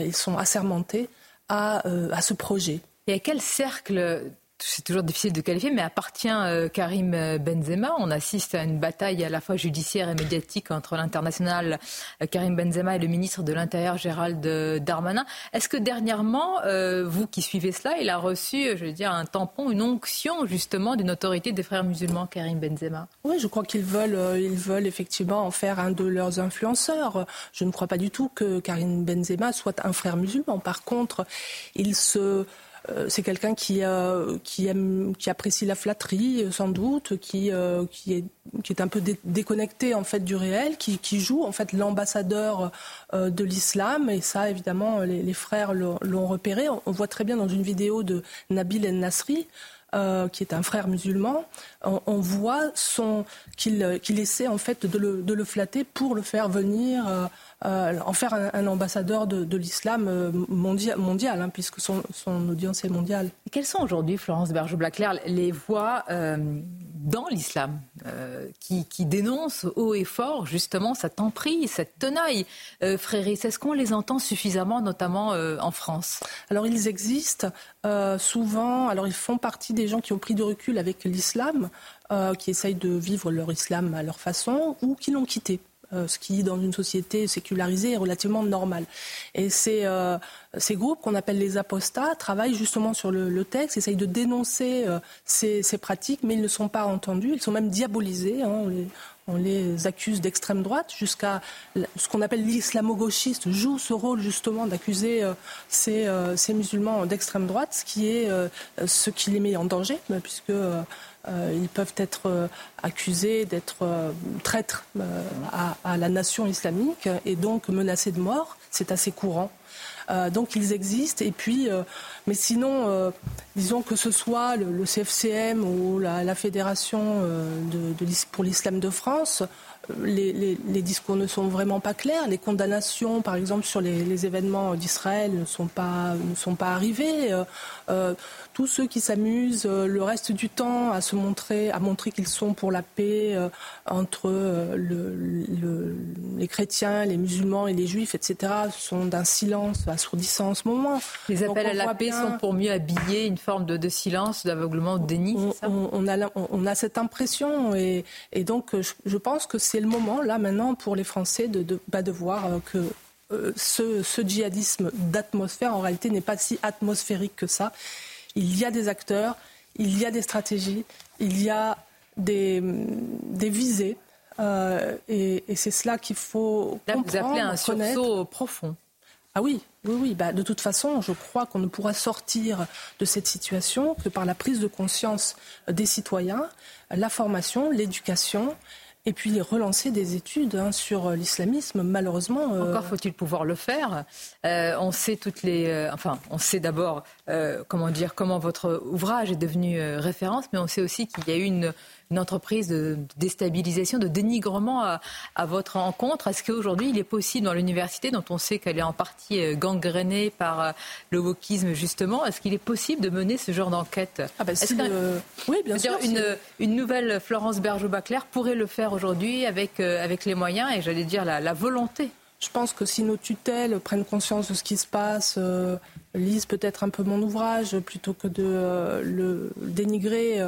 ils sont assermentés à, à ce projet. Et à quel cercle c'est toujours difficile de qualifier, mais appartient euh, Karim euh, Benzema. On assiste à une bataille à la fois judiciaire et médiatique entre l'international euh, Karim Benzema et le ministre de l'Intérieur Gérald Darmanin. Est-ce que dernièrement, vous qui suivez cela, il a reçu, je veux dire, un tampon, une onction justement d'une autorité des frères musulmans, Karim Benzema? Oui, je crois qu'ils veulent, ils veulent effectivement en faire un de leurs influenceurs. Je ne crois pas du tout que Karim Benzema soit un frère musulman. Par contre, il se c'est quelqu'un qui, qui, apprécie la flatterie, euh, sans doute, qui, euh, qui, est, un peu déconnecté en fait du réel, qui, joue en fait l'ambassadeur de l'islam. Et ça, évidemment, les, frères l'ont repéré. On, voit très bien dans une vidéo de Nabil El Nasri. qui est un frère musulman, on, voit qu'il essaie en fait de le, flatter pour le faire venir euh, en faire un, ambassadeur de, l'islam euh, mondial, mondial hein, puisque son, audience est mondiale. quelles sont aujourd'hui, Florence Berger-Blaclair, les voix euh, dans l'islam qui, dénoncent haut et fort justement cette emprise, cette tenaille fréris? Est-ce qu'on les entend suffisamment, notamment en France? Alors ils existent souvent, alors ils font partie des gens qui ont pris de recul avec l'islam, qui essayent de vivre leur islam à leur façon ou qui l'ont quitté. Euh, ce qui, dans une société sécularisée, est relativement normal. Et ces, euh, ces groupes qu'on appelle les apostats travaillent justement sur le, texte, essayent de dénoncer euh, ces, pratiques, mais ils ne sont pas entendus, ils sont même diabolisés. Hein. on, les, accuse d'extrême droite, jusqu'à ce qu'on appelle l'islamo-gauchiste joue ce rôle justement d'accuser ces, ces, musulmans d'extrême droite, ce qui est ce qui les met en danger, puisque ils peuvent être euh, accusés d'être euh, traîtres à, la nation islamique et donc menacés de mort. C'est assez courant. donc ils existent. Et puis, mais sinon, disons que ce soit le, CFCM ou la, Fédération pour l'islam de France, les, discours ne sont vraiment pas clairs. Les condamnations, par exemple, sur les, événements d'Israël ne sont pas arrivées. Tous ceux qui s'amusent le reste du temps à se montrer, à montrer qu'ils sont pour la paix euh, entre euh, le, les chrétiens, les musulmans et les juifs, etc., sont d'un silence assourdissant en ce moment. Les appels à la paix sont pour mieux habiller une forme de, silence, d'aveuglement, de déni. On, a, on, a, cette impression et, et donc je, pense que c'est le moment là maintenant pour les Français de, de, bah, de voir que ce, ce, djihadisme d'atmosphère, en réalité, n'est pas si atmosphérique que ça. Il y a des acteurs, il y a des stratégies, il y a des, des visées. Euh, et, c'est cela qu'il faut Là, comprendre, vous appelez un sursaut profond. Ah oui, oui, oui. Bah, de toute façon, je crois qu'on ne pourra sortir de cette situation que par la prise de conscience des citoyens, la formation, l'éducation et puis relancer des études hein, sur l'islamisme. Malheureusement, euh, encore faut-il pouvoir le faire. Euh, on sait toutes les, enfin, on sait d'abord comment dire comment votre ouvrage est devenu référence, mais on sait aussi qu'il y a eu une une entreprise de déstabilisation, de dénigrement à, votre encontre. Est-ce qu'aujourd'hui, il est possible dans l'université, dont on sait qu'elle est en partie euh, gangrénée par euh, le wokisme, justement, est-ce qu'il est possible de mener ce genre d'enquête? Ah ben, Oui, bien sûr. Une, une, nouvelle Florence Bergeau-Bacler pourrait le faire aujourd'hui avec, euh, avec les moyens et, j'allais dire, la, volonté? Je pense que si nos tutelles prennent conscience de ce qui se passe, lisent peut-être un peu mon ouvrage plutôt que de le dénigrer,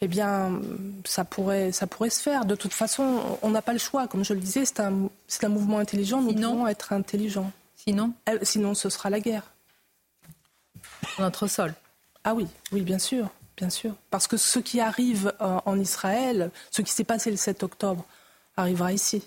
eh bien, ça pourrait, ça pourrait se faire. De toute façon, on n'a pas le choix. Comme je le disais, c'est un, un mouvement intelligent. Nous devons être intelligents. Sinon euh, Sinon, ce sera la guerre. Notre sol. Ah oui, oui, bien sûr, bien sûr. Parce que ce qui arrive en, en Israël, ce qui s'est passé le 7 octobre, arrivera ici.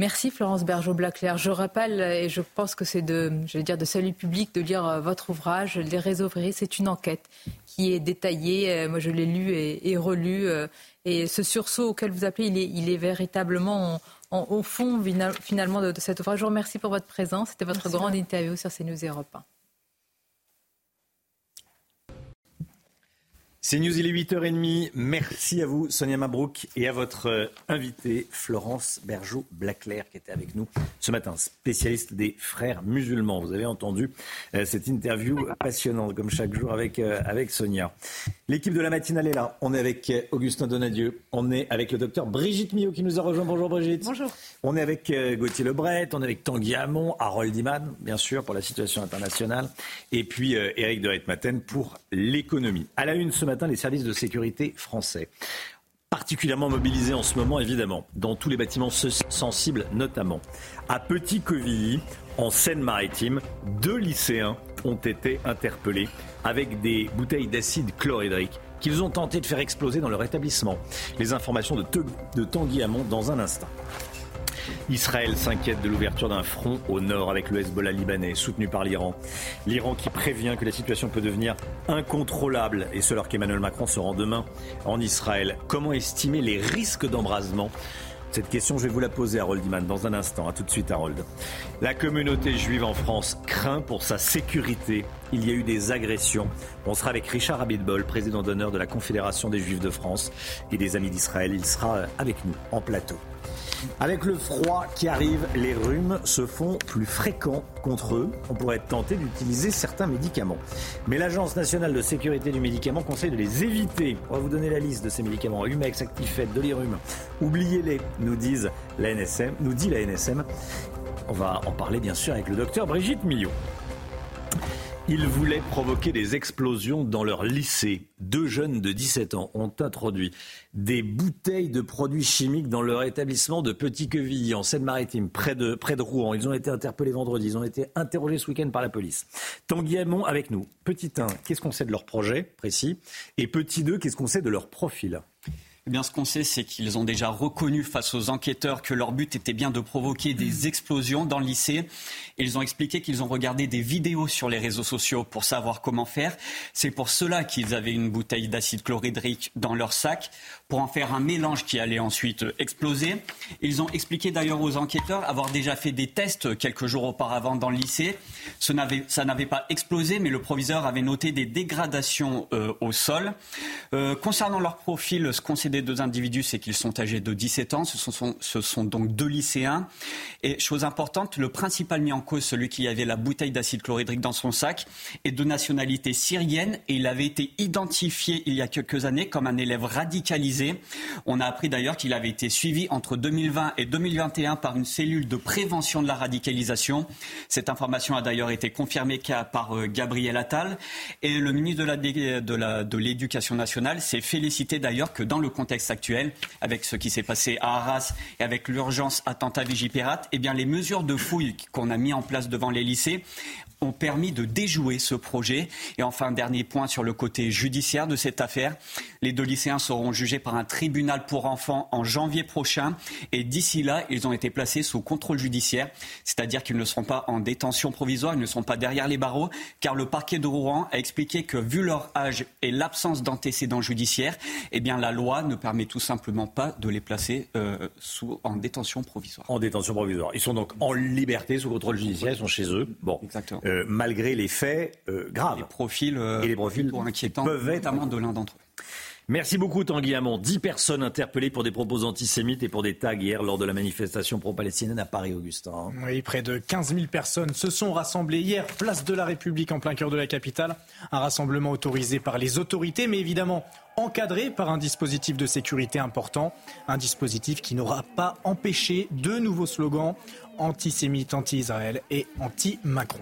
Merci Florence Bergeau-Blaclair. Je rappelle, et je pense que c'est de, je vais dire, de salut public de lire euh, votre ouvrage, Les réseaux fréris. C'est une enquête qui est détaillée. Euh, moi, je l'ai lu et, relu. Euh, et ce sursaut auquel vous appelez, il est, il est véritablement au fond finalement de, cet ouvrage. Je vous remercie pour votre présence. C'était votre grande interview sur CNews Europe 1. C'est News, il est 8h30. Merci à vous, Sonia Mabrouk, et à votre euh, invitée, Florence Bergeau-Blaclair, qui était avec nous ce matin, spécialiste des frères musulmans. Vous avez entendu euh, cette interview passionnante, comme chaque jour, avec, euh, avec Sonia. L'équipe de la matinale est là. On est avec Augustin Donadieu. On est avec le docteur Brigitte Millot, qui nous a rejoint. Bonjour, Brigitte. Bonjour. On est avec Gauthier Lebret. On est avec Tanguy Hamon, Harold Iman, bien sûr, pour la situation internationale. Et puis Eric de Reitmaten pour l'économie. À la une ce matin, les services de sécurité français particulièrement mobilisés en ce moment, évidemment, dans tous les bâtiments sensibles notamment. À Petit-Quevilly, en Seine-Maritime, deux lycéens ont été interpellés avec des bouteilles d'acide chlorhydrique qu'ils ont tenté de faire exploser dans leur établissement. Les informations de, Tanguy Hamon dans un instant. Israël s'inquiète de l'ouverture d'un front au nord avec le Hezbollah libanais, soutenu par l'Iran. L'Iran qui prévient que la situation peut devenir incontrôlable, et ce alors qu'Emmanuel Macron se rend demain en Israël. Comment estimer les risques d'embrasement? Cette question, je vais vous la poser à Harold Iman dans un instant. A tout de suite, Harold. La communauté juive en France craint pour sa sécurité. Il y a eu des agressions. On sera avec Richard Abitbol, président d'honneur de la Confédération des Juifs de France et des Amis d'Israël. Il sera avec nous en plateau. Avec le froid qui arrive, les rhumes se font plus fréquents contre eux. On pourrait être tenté d'utiliser certains médicaments. Mais l'Agence nationale de sécurité du médicament conseille de les éviter. On va vous donner la liste de ces médicaments. Humex, Actifed, Dolirum. Oubliez-les, nous nous dit la NSM. On va en parler bien sûr avec le docteur Brigitte Millot. Ils voulaient provoquer des explosions dans leur lycée. Deux jeunes de 17 ans ont introduit des bouteilles de produits chimiques dans leur établissement de Petit-Quevilly, en Seine-Maritime, près de, Rouen. Ils ont été interpellés vendredi. Ils ont été interrogés ce week-end par la police. Tanguy Hamon avec nous. Petit 1, qu'est-ce qu'on sait de leur projet précis? Et petit 2, qu'est-ce qu'on sait de leur profil? Eh bien, ce qu'on sait, c'est qu'ils ont déjà reconnu face aux enquêteurs que leur but était bien de provoquer des explosions dans le lycée. Ils ont expliqué qu'ils ont regardé des vidéos sur les réseaux sociaux pour savoir comment faire. C'est pour cela qu'ils avaient une bouteille d'acide chlorhydrique dans leur sac pour en faire un mélange qui allait ensuite exploser. Ils ont expliqué d'ailleurs aux enquêteurs avoir déjà fait des tests quelques jours auparavant dans le lycée. ça n'avait pas explosé, mais le proviseur avait noté des dégradations euh, au sol. Euh, concernant leur profil, ce qu'on sait des deux individus, c'est qu'ils sont âgés de 17 ans. Ce sont, ce sont donc deux lycéens. Et chose importante, le principal mis en cause, celui qui avait la bouteille d'acide chlorhydrique dans son sac, est de nationalité syrienne et il avait été identifié il y a quelques années comme un élève radicalisé. On a appris d'ailleurs qu'il avait été suivi entre 2020 et 2021 par une cellule de prévention de la radicalisation. Cette information a d'ailleurs été confirmée par euh, Gabriel Attal et le ministre de l'Éducation nationale s'est félicité d'ailleurs que dans le contexte actuel, avec ce qui s'est passé à Arras et avec l'urgence attentat Vigipirate, eh bien les mesures de fouille qu'on a mis en place devant les lycées ont permis de déjouer ce projet. Et enfin, dernier point sur le côté judiciaire de cette affaire. Les deux lycéens seront jugés par un tribunal pour enfants en janvier prochain. Et d'ici là, ils ont été placés sous contrôle judiciaire. C'est-à-dire qu'ils ne seront pas en détention provisoire, ils ne sont pas derrière les barreaux, car le parquet de Rouen a expliqué que, vu leur âge et l'absence d'antécédents judiciaires, eh bien, la loi ne permet tout simplement pas de les placer euh, sous, en détention provisoire. En détention provisoire. Ils sont donc en liberté sous contrôle judiciaire, ils sont chez eux. Bon. Exactement. Euh, malgré les faits euh, graves. Les profils, euh, et les profils inquiétants, peuvent être notamment de l'un d'entre eux. Merci beaucoup Tanguy Hamon. Dix personnes interpellées pour des propos antisémites et pour des tags hier lors de la manifestation pro-palestinienne à Paris-Augustin. Oui, près de 15 000 personnes se sont rassemblées hier, place de la République en plein cœur de la capitale. Un rassemblement autorisé par les autorités, mais évidemment encadré par un dispositif de sécurité important. Un dispositif qui n'aura pas empêché de nouveaux slogans antisémites, anti-Israël et anti-Macron.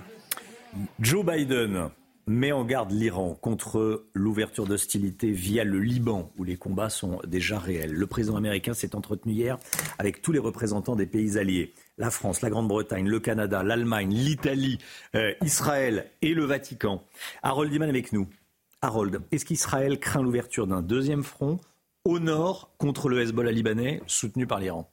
Joe Biden met en garde l'Iran contre l'ouverture d'hostilité via le Liban, où les combats sont déjà réels. Le président américain s'est entretenu hier avec tous les représentants des pays alliés. La France, la Grande-Bretagne, le Canada, l'Allemagne, l'Italie, euh, Israël et le Vatican. Harold Diman avec nous. Harold, est-ce qu'Israël craint l'ouverture d'un deuxième front au nord contre le Hezbollah libanais soutenu par l'Iran?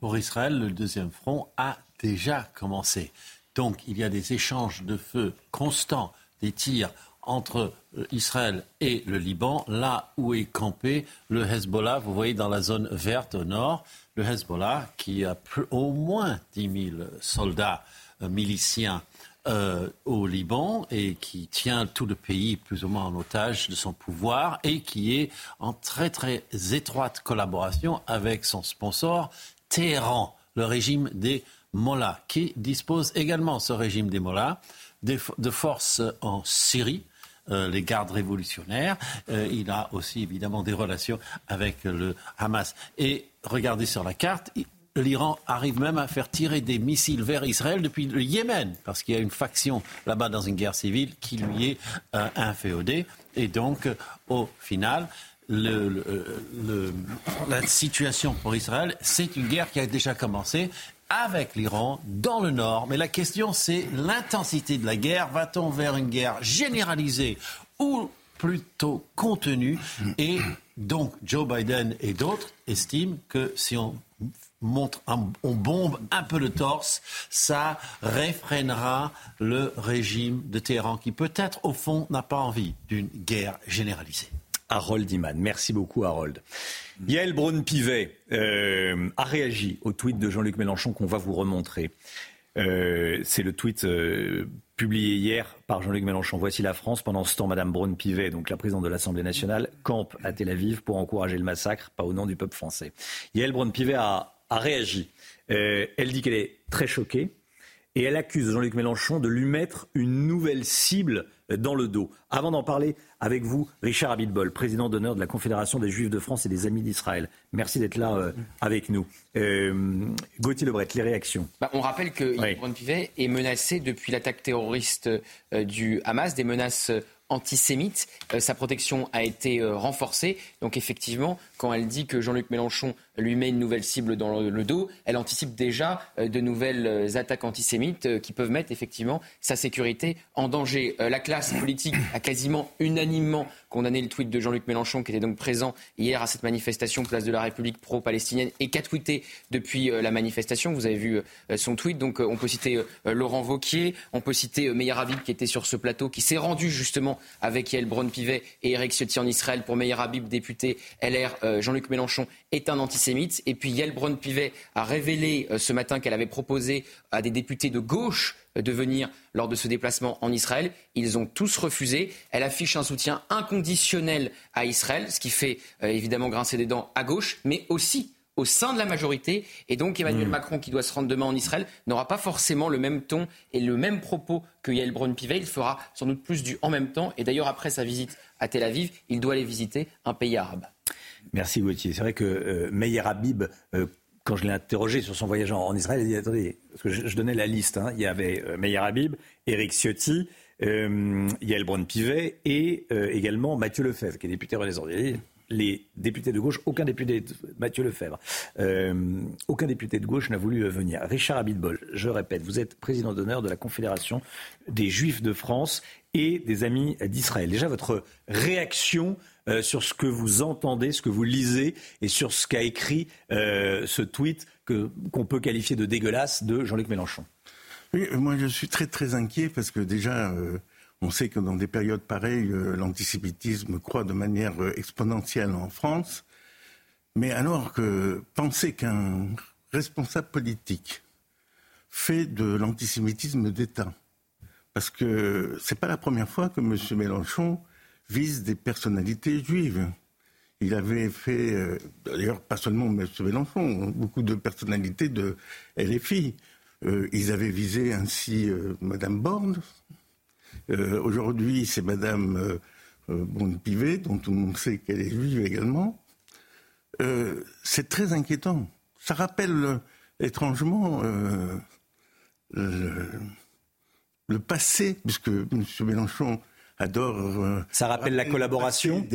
Pour Israël, le deuxième front a déjà commencé. Donc il y a des échanges de feu constants, des tirs entre euh, Israël et le Liban, là où est campé le Hezbollah, vous voyez dans la zone verte au nord, le Hezbollah qui a au moins 10 000 soldats euh, miliciens euh, au Liban et qui tient tout le pays plus ou moins en otage de son pouvoir et qui est en très très étroite collaboration avec son sponsor Téhéran, le régime des Mollah, qui dispose également, ce régime des Mollahs, de forces en Syrie, euh, les gardes révolutionnaires. Euh, il a aussi évidemment des relations avec le Hamas. Et regardez sur la carte, l'Iran arrive même à faire tirer des missiles vers Israël depuis le Yémen, parce qu'il y a une faction là-bas dans une guerre civile qui lui est euh, inféodée. Et donc, au final, la situation pour Israël, c'est une guerre qui a déjà commencé avec l'Iran dans le nord. Mais la question, c'est l'intensité de la guerre. Va-t-on vers une guerre généralisée ou plutôt contenue? Et donc, Joe Biden et d'autres estiment que si on montre, on bombe un peu le torse, ça réfrénera le régime de Téhéran qui peut-être, au fond, n'a pas envie d'une guerre généralisée. Harold Iman. Merci beaucoup, Harold. Yael Braun-Pivet euh, a réagi au tweet de Jean-Luc Mélenchon qu'on va vous remontrer. Euh, c'est le tweet euh, publié hier par Jean-Luc Mélenchon. Voici la France. Pendant ce temps, Madame Braun-Pivet, donc la présidente de l'Assemblée nationale, campe à Tel Aviv pour encourager le massacre, pas au nom du peuple français. Yael Braun-Pivet a, a, réagi. elle dit qu'elle est très choquée et elle accuse Jean-Luc Mélenchon de lui mettre une nouvelle cible dans le dos. Avant d'en parler avec vous, Richard Abitbol, président d'honneur de la Confédération des Juifs de France et des Amis d'Israël. Merci d'être là euh, avec nous. Euh, Gauthier Lebret, les réactions? Bah, on rappelle que oui. Pivet est menacé depuis l'attaque terroriste euh, du Hamas, des menaces antisémites. sa protection a été renforcée. Donc effectivement, quand elle dit que Jean-Luc Mélenchon lui met une nouvelle cible dans le dos, elle anticipe déjà de nouvelles attaques antisémites qui peuvent mettre effectivement sa sécurité en danger. La classe politique a quasiment unanimement condamné le tweet de Jean-Luc Mélenchon, qui était donc présent hier à cette manifestation Place de la République pro-palestinienne et qui a tweeté depuis la manifestation. Vous avez vu son tweet. Donc on peut citer Laurent Vauquier, on peut citer Meir Habib qui était sur ce plateau, qui s'est rendu justement avec Yael Braun-Pivet et Eric Ciotti en Israël pour Meir Habib, député LR. Jean-Luc Mélenchon est un antisémite. Et puis Yael Braun-Pivet a révélé ce matin qu'elle avait proposé à des députés de gauche de venir lors de ce déplacement en Israël. Ils ont tous refusé. Elle affiche un soutien inconditionnel à Israël, ce qui fait évidemment grincer des dents à gauche, mais aussi au sein de la majorité. Et donc Emmanuel Hmm. Macron, qui doit se rendre demain en Israël, n'aura pas forcément le même ton et le même propos que Yael Braun-Pivet. Il fera sans doute plus du en même temps. Et d'ailleurs, après sa visite à Tel Aviv, il doit aller visiter un pays arabe. Merci Gauthier. C'est vrai que euh, Meir Habib, euh, quand je l'ai interrogé sur son voyage en, Israël, il a dit attendez, parce que je, donnais la liste. hein. Il y avait euh, Meir Habib, Éric Ciotti, Yael Braun-Pivet et également Mathieu Lefebvre, qui est député Renaissance. Les députés de gauche, aucun député, de- Mathieu Lefebvre, aucun député de gauche n'a voulu venir. Richard Abitbol, je répète, vous êtes président d'honneur de la Confédération des Juifs de France et des Amis d'Israël. Déjà, votre réaction euh, sur ce que vous entendez, ce que vous lisez et sur ce qu'a écrit euh, ce tweet qu'on peut qualifier de dégueulasse de Jean-Luc Mélenchon. Oui, moi je suis très très inquiet parce que déjà, euh, on sait que dans des périodes pareilles, l'antisémitisme croît de manière exponentielle en France. Mais alors que penser qu'un responsable politique fait de l'antisémitisme d'État, parce que c'est pas la première fois que M. Mélenchon vise des personnalités juives. Il avait fait, euh, d'ailleurs pas seulement M. Mélenchon, beaucoup de personnalités de LFI. Euh, ils avaient visé ainsi euh, Madame Borne. Euh, Aujourd'hui, c'est euh, Bonne-Pivet, dont tout le monde sait qu'elle est juive également. C'est très inquiétant. Ça rappelle étrangement le, le passé, puisque M. Mélenchon adore. euh, Ça rappelle la collaboration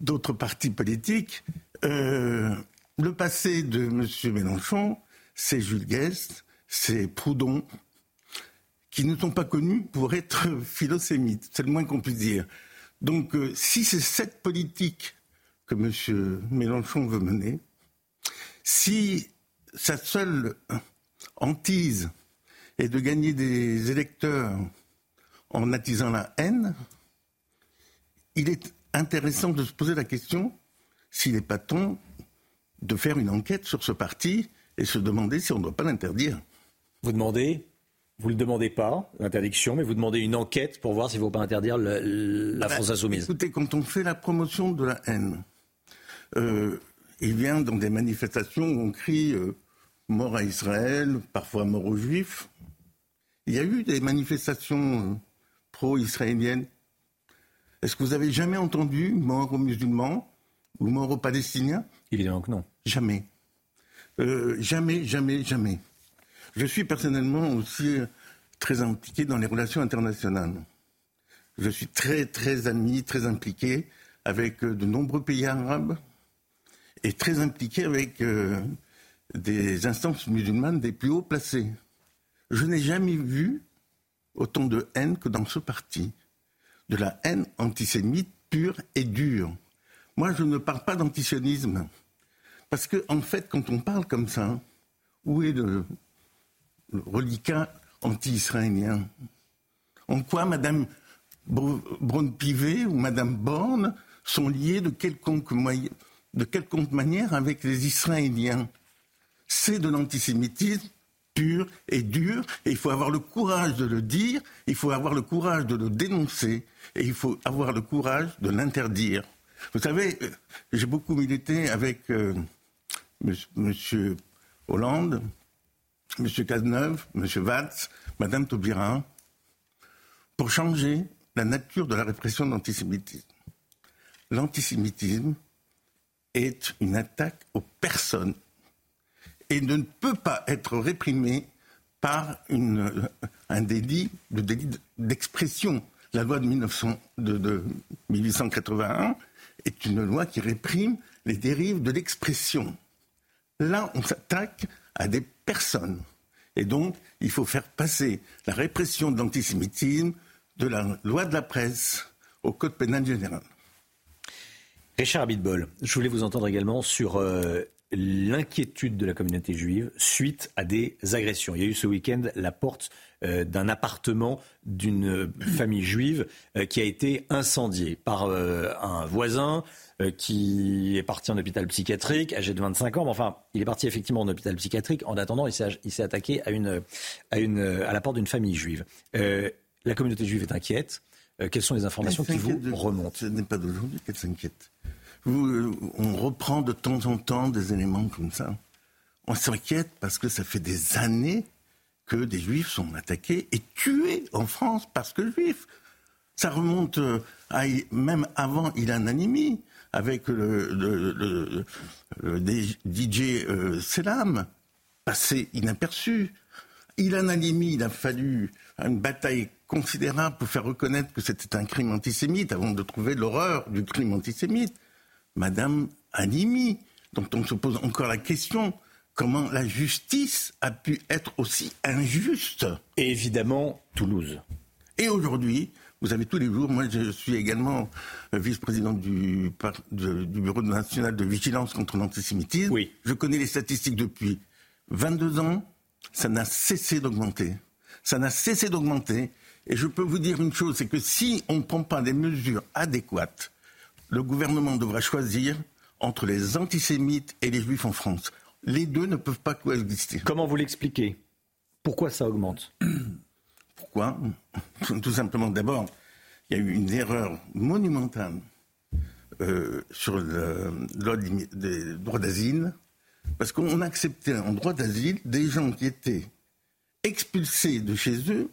d'autres partis politiques. Euh, le passé de M. Mélenchon, c'est Jules Guest, c'est Proudhon, qui ne sont pas connus pour être philosémites. C'est le moins qu'on puisse dire. Donc, euh, si c'est cette politique que M. Mélenchon veut mener, si sa seule hantise est de gagner des électeurs en attisant la haine, il est intéressant de se poser la question s'il n'est pas temps de faire une enquête sur ce parti et se demander si on ne doit pas l'interdire. Vous demandez vous ne le demandez pas, l'interdiction, mais vous demandez une enquête pour voir s'il ne faut pas interdire le- le- la Ah ben, France insoumise. Écoutez, quand on fait la promotion de la haine, euh, il vient dans des manifestations où on crie euh, mort à Israël, parfois mort aux Juifs. Il y a eu des manifestations euh, pro-israéliennes. Est-ce que vous avez jamais entendu mort aux musulmans ou mort aux Palestiniens? Évidemment que non. Jamais. Euh, jamais, jamais, jamais. Je suis personnellement aussi euh, très impliqué dans les relations internationales. Je suis très, très ami, très impliqué avec euh, de nombreux pays arabes et très impliqué avec euh, des instances musulmanes des plus hauts placés. Je n'ai jamais vu autant de haine que dans ce parti. De la haine antisémite pure et dure. Moi, je ne parle pas d'antisionisme. Parce que, en fait, quand on parle comme ça, où est le, reliquat anti-israélien? En quoi Madame Br- Braun-Pivet ou Madame Borne sont liées de quelconque, moyen- de quelconque manière avec les Israéliens? C'est de l'antisémitisme pur et dur, et il faut avoir le courage de le dire, il faut avoir le courage de le dénoncer, et il faut avoir le courage de l'interdire. Vous savez, euh, j'ai beaucoup milité avec euh, Monsieur Hollande, Monsieur Cazeneuve, Monsieur Valls, Madame Taubira, pour changer la nature de la répression de l'antisémitisme. L'antisémitisme est une attaque aux personnes et ne peut pas être réprimé par un délit, le délit d'expression. La loi de, 1900 de- de 1881 est une loi qui réprime les dérives de l'expression. Là, on s'attaque à des personnes. Et donc, il faut faire passer la répression de l'antisémitisme de la loi de la presse au code pénal général. Richard Abitbol, je voulais vous entendre également sur euh, l'inquiétude de la communauté juive suite à des agressions. Il y a eu ce week-end la porte euh, d'un appartement d'une famille juive euh, qui a été incendié par un voisin qui est parti en hôpital psychiatrique, âgé de 25 ans. Mais enfin, il est parti effectivement en hôpital psychiatrique. En attendant, il s'est attaqué à, une, à, une, à la porte d'une famille juive. la communauté juive est inquiète. quelles sont les informations qui vous remontent? Ce n'est pas d'aujourd'hui qu'elle s'inquiète. Euh, on reprend de temps en temps des éléments comme ça. On s'inquiète parce que ça fait des années que des juifs sont attaqués et tués en France parce que juifs. Ça remonte euh, même avant Ilan avec le, DJ euh, Selam, passé inaperçu. Ilan il a fallu une bataille considérable pour faire reconnaître que c'était un crime antisémite avant de trouver l'horreur du crime antisémite. Madame Animi, dont on se pose encore la question comment la justice a pu être aussi injuste? Et évidemment, Toulouse. Et aujourd'hui, vous avez tous les jours, moi je suis également euh, vice-président du, du, Bureau national de vigilance contre l'antisémitisme. Oui. Je connais les statistiques depuis 22 ans, ça n'a cessé d'augmenter. Ça n'a cessé d'augmenter. Et je peux vous dire une chose, c'est que si on ne prend pas des mesures adéquates, le gouvernement devra choisir entre les antisémites et les juifs en France. Les deux ne peuvent pas coexister. Comment vous l'expliquez? Pourquoi ça augmente? Pourquoi? Tout simplement, d'abord, il y a eu une erreur monumentale euh, sur le, droit d'asile, parce qu'on acceptait en droit d'asile des gens qui étaient expulsés de chez eux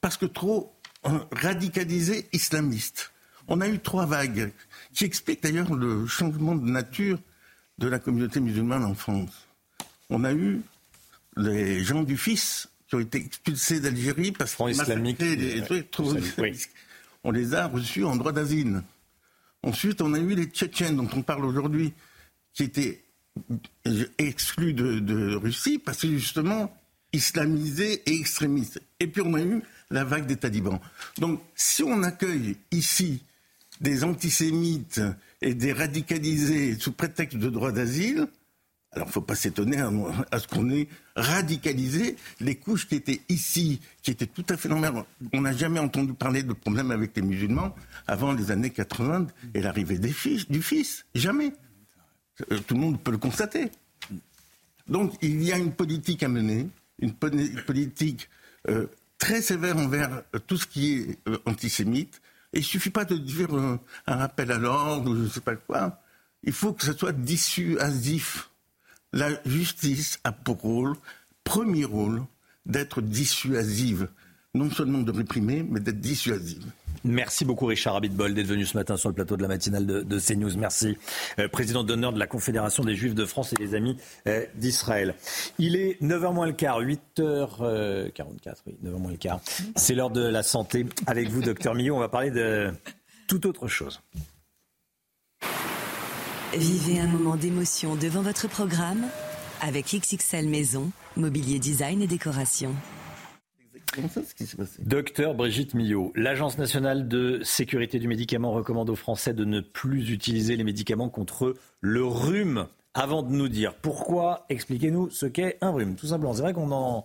parce que trop euh, radicalisés islamistes. On a eu trois vagues qui expliquent d'ailleurs le changement de nature de la communauté musulmane en France. On a eu les gens du Fils qui ont été expulsés d'Algérie parce qu'ils islamique, les On les a reçus en droit d'asile. Ensuite, on a eu les Tchétchènes dont on parle aujourd'hui, qui étaient exclus de, de, Russie parce que justement islamisés et extrémistes. Et puis on a eu la vague des talibans. Donc si on accueille ici des antisémites et des radicalisés sous prétexte de droit d'asile, alors il ne faut pas s'étonner à, ce qu'on ait radicalisé les couches qui étaient ici, qui étaient tout à fait normales. On n'a jamais entendu parler de problèmes avec les musulmans avant les années 80 et l'arrivée du fils. Jamais. Euh, tout le monde peut le constater. Donc il y a une politique à mener, une politique euh, très sévère envers tout ce qui est euh, antisémite, il suffit pas de dire un, rappel à l'ordre ou je ne sais pas quoi. Il faut que ce soit dissuasif. La justice a pour rôle, premier rôle, d'être dissuasive. Non seulement de réprimer, mais d'être dissuasive. Merci beaucoup Richard Abitbol d'être venu ce matin sur le plateau de la matinale de, CNews. Merci. Euh, président d'honneur de la Confédération des Juifs de France et des Amis euh, d'Israël. Il est 9h moins le quart, 8h44, euh, oui, 9h moins le quart. C'est l'heure de la santé. Avec vous, docteur Millot, on va parler de toute autre chose. Vivez un moment d'émotion devant votre programme avec XXL Maison, mobilier design et décoration. Docteur Brigitte Millot, l'Agence nationale de sécurité du médicament recommande aux Français de ne plus utiliser les médicaments contre le rhume. Avant de nous dire pourquoi, expliquez-nous ce qu'est un rhume. Tout simplement, c'est vrai qu'on en,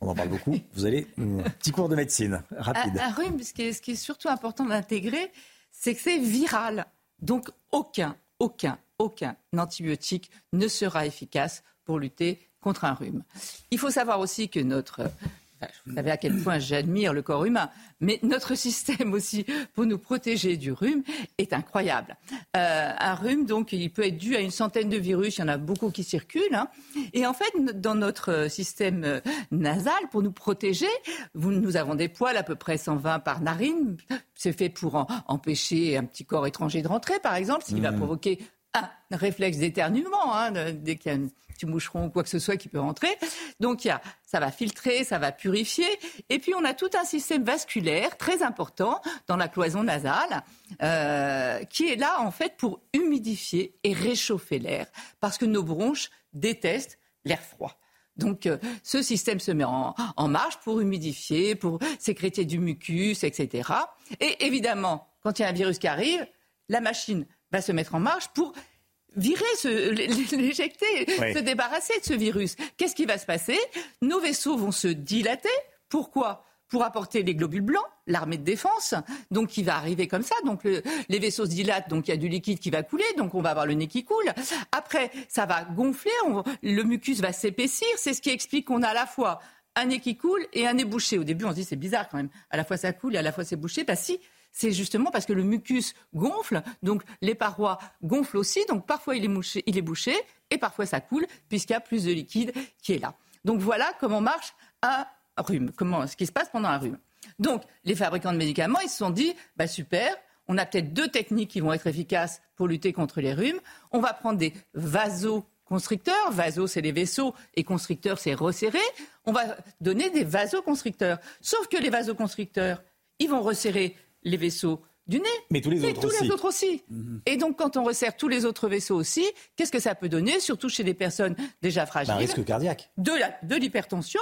on en parle beaucoup. Vous allez, un petit cours de médecine, rapide. Un, rhume, ce qui, est, ce qui est surtout important d'intégrer, c'est que c'est viral. Donc aucun, aucun, aucun antibiotique ne sera efficace pour lutter contre un rhume. Il faut savoir aussi que notre vous savez à quel point j'admire le corps humain, mais notre système aussi pour nous protéger du rhume est incroyable. Euh, un rhume, donc, il peut être dû à une centaine de virus, il y en a beaucoup qui circulent. Hein. Et en fait, dans notre système euh, nasal, pour nous protéger, nous avons des poils à peu près 120 par narine. C'est fait pour empêcher un petit corps étranger de rentrer, par exemple, s'il va mmh. provoquer un réflexe d'éternuement hein, dès qu'il y a une petit moucheron ou quoi que ce soit qui peut rentrer. Donc, il y a, ça va filtrer, ça va purifier. Et puis, on a tout un système vasculaire très important dans la cloison nasale euh, qui est là, en fait, pour humidifier et réchauffer l'air. Parce que nos bronches déteste l'air froid. Donc euh, ce système se met en, en, marche pour humidifier, pour sécréter du mucus, etc. Et évidemment, quand il y a un virus qui arrive, la machine va se mettre en marche pour virer, l'éjecter, se débarrasser de ce virus. Qu'est-ce qui va se passer? Nos vaisseaux vont se dilater. Pourquoi? Pour apporter les globules blancs, l'armée de défense, donc qui va arriver comme ça. Donc les vaisseaux se dilatent, donc il y a du liquide qui va couler, donc on va avoir le nez qui coule. Après, ça va gonfler, le mucus va s'épaissir. C'est ce qui explique qu'on a à la fois un nez qui coule et un nez bouché. Au début, on se dit c'est bizarre quand même. À la fois ça coule et à la fois c'est bouché. Bah si, c'est justement parce que le mucus gonfle, donc les parois gonflent aussi, donc parfois il est, bouché et parfois ça coule puisqu'il y a plus de liquide qui est là. Donc voilà comment marche un rhume, comment, ce qui se passe pendant un rhume. Donc, les fabricants de médicaments, ils se sont dit, bah super, on a peut-être deux techniques qui vont être efficaces pour lutter contre les rhumes. On va prendre des vasoconstricteurs. Vaso, c'est les vaisseaux, et constricteurs, c'est resserrer. On va donner des vasoconstricteurs. Sauf que les vasoconstricteurs, ils vont resserrer les vaisseaux du nez. Mais tous les autres tous aussi. Les autres aussi. Mhm. Et donc, quand on resserre tous les autres vaisseaux aussi, qu'est-ce que ça peut donner, surtout chez des personnes déjà fragiles Un risque cardiaque. De l'hypertension.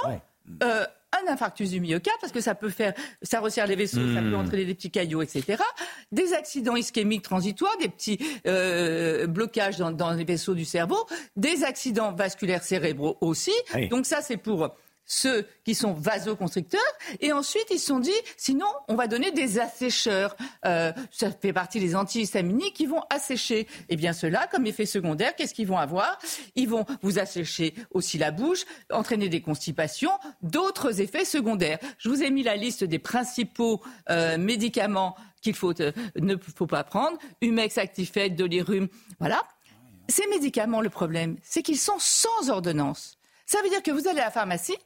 Euh, un infarctus du myocarde, parce que ça peut faire, ça resserre les vaisseaux, ça peut hmm. entraîner des petits caillots, etc. Des accidents ischémiques transitoires, des petits euh, blocages dans, les vaisseaux du cerveau, des accidents vasculaires cérébraux aussi. Donc ça, c'est pour ceux qui sont vasoconstricteurs. Et ensuite, ils se sont dit, sinon, on va donner des assécheurs. Euh, ça fait partie des antihistaminiques qui vont assécher. Et eh bien, cela, comme effet secondaire, qu'est-ce qu'ils vont avoir? Ils vont vous assécher aussi la bouche, entraîner des constipations, d'autres effets secondaires. Je vous ai mis la liste des principaux euh, médicaments qu'il faut, euh, ne faut pas prendre. Humex, Actifed, Dolirum, voilà. Ces médicaments, le problème, c'est qu'ils sont sans ordonnance. Ça veut dire que vous allez à la pharmacie,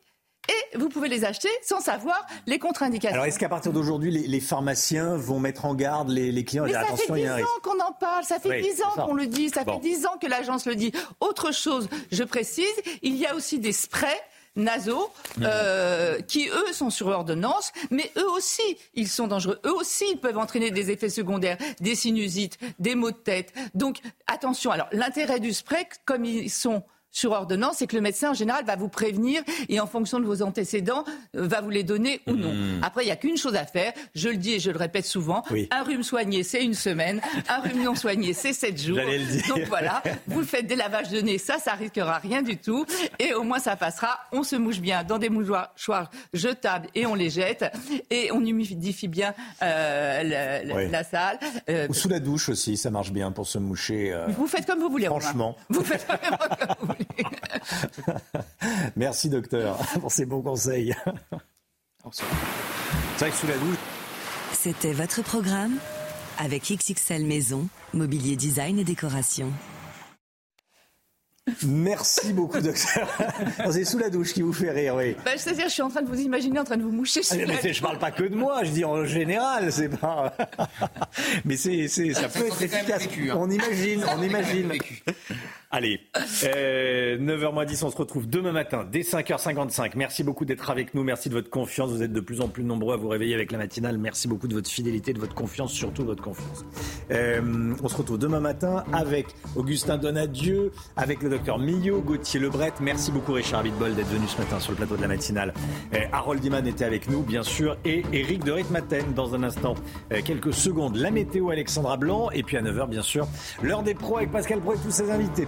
et vous pouvez les acheter sans savoir les contre-indications. Alors, est-ce qu'à partir d'aujourd'hui, les, pharmaciens vont mettre en garde les, clients Mais ça fait 10 ans qu'on en parle, ça fait 10 ans qu'on le dit, ça fait 10 ans que l'agence le dit. Autre chose, je précise, il y a aussi des sprays nasaux mmh. euh, qui, eux, sont sur ordonnance, mais eux aussi, ils sont dangereux. Eux aussi, ils peuvent entraîner des effets secondaires, des sinusites, des maux de tête. Donc, attention. Alors, l'intérêt du spray, comme ils sont sur ordonnance, c'est que le médecin en général va vous prévenir et en fonction de vos antécédents euh, va vous les donner ou non. Hmm. Après, il n'y a qu'une chose à faire. Je le dis et je le répète souvent. Un rhume soigné, c'est une semaine. Un rhume non soigné, c'est sept jours. Donc voilà, vous faites des lavages de nez, ça, ça risquera rien du tout. Et au moins, ça passera. On se mouche bien dans des mouchoirs jetables et on les jette. Et on humidifie bien euh, la, salle. Euh, ou sous la douche aussi, ça marche bien pour se moucher. vous faites comme vous voulez. Franchement. Vous faites comme vous voulez. Merci docteur pour ces bons conseils. C'est vrai que sous la douche. C'était votre programme avec XXL Maison, mobilier design et décoration. Merci beaucoup, docteur. C'est sous la douche qui vous fait rire, oui. Bah, C'est-à-dire, je suis en train de vous imaginer en train de vous moucher. Ah, mais je parle pas que de moi, je dis en général, c'est pas. mais c'est, ça peut être efficace. Hein. On imagine, on imagine. Allez, euh, 9h10, on se retrouve demain matin dès 5h55. Merci beaucoup d'être avec nous, merci de votre confiance. Vous êtes de plus en plus nombreux à vous réveiller avec la matinale. Merci beaucoup de votre fidélité, de votre confiance, surtout de votre confiance. Euh, on se retrouve demain matin avec Augustin Donadieu, avec le docteur Millot, Gauthier Lebret. Merci beaucoup Richard Bitbol d'être venu ce matin sur le plateau de la matinale. Euh, Harold Iman était avec nous, bien sûr, et Eric de Ritmaten dans un instant. Euh, quelques secondes, la météo Alexandra Blanc, et puis à 9h, bien sûr, l'heure des pros avec Pascal Pro et tous ses invités.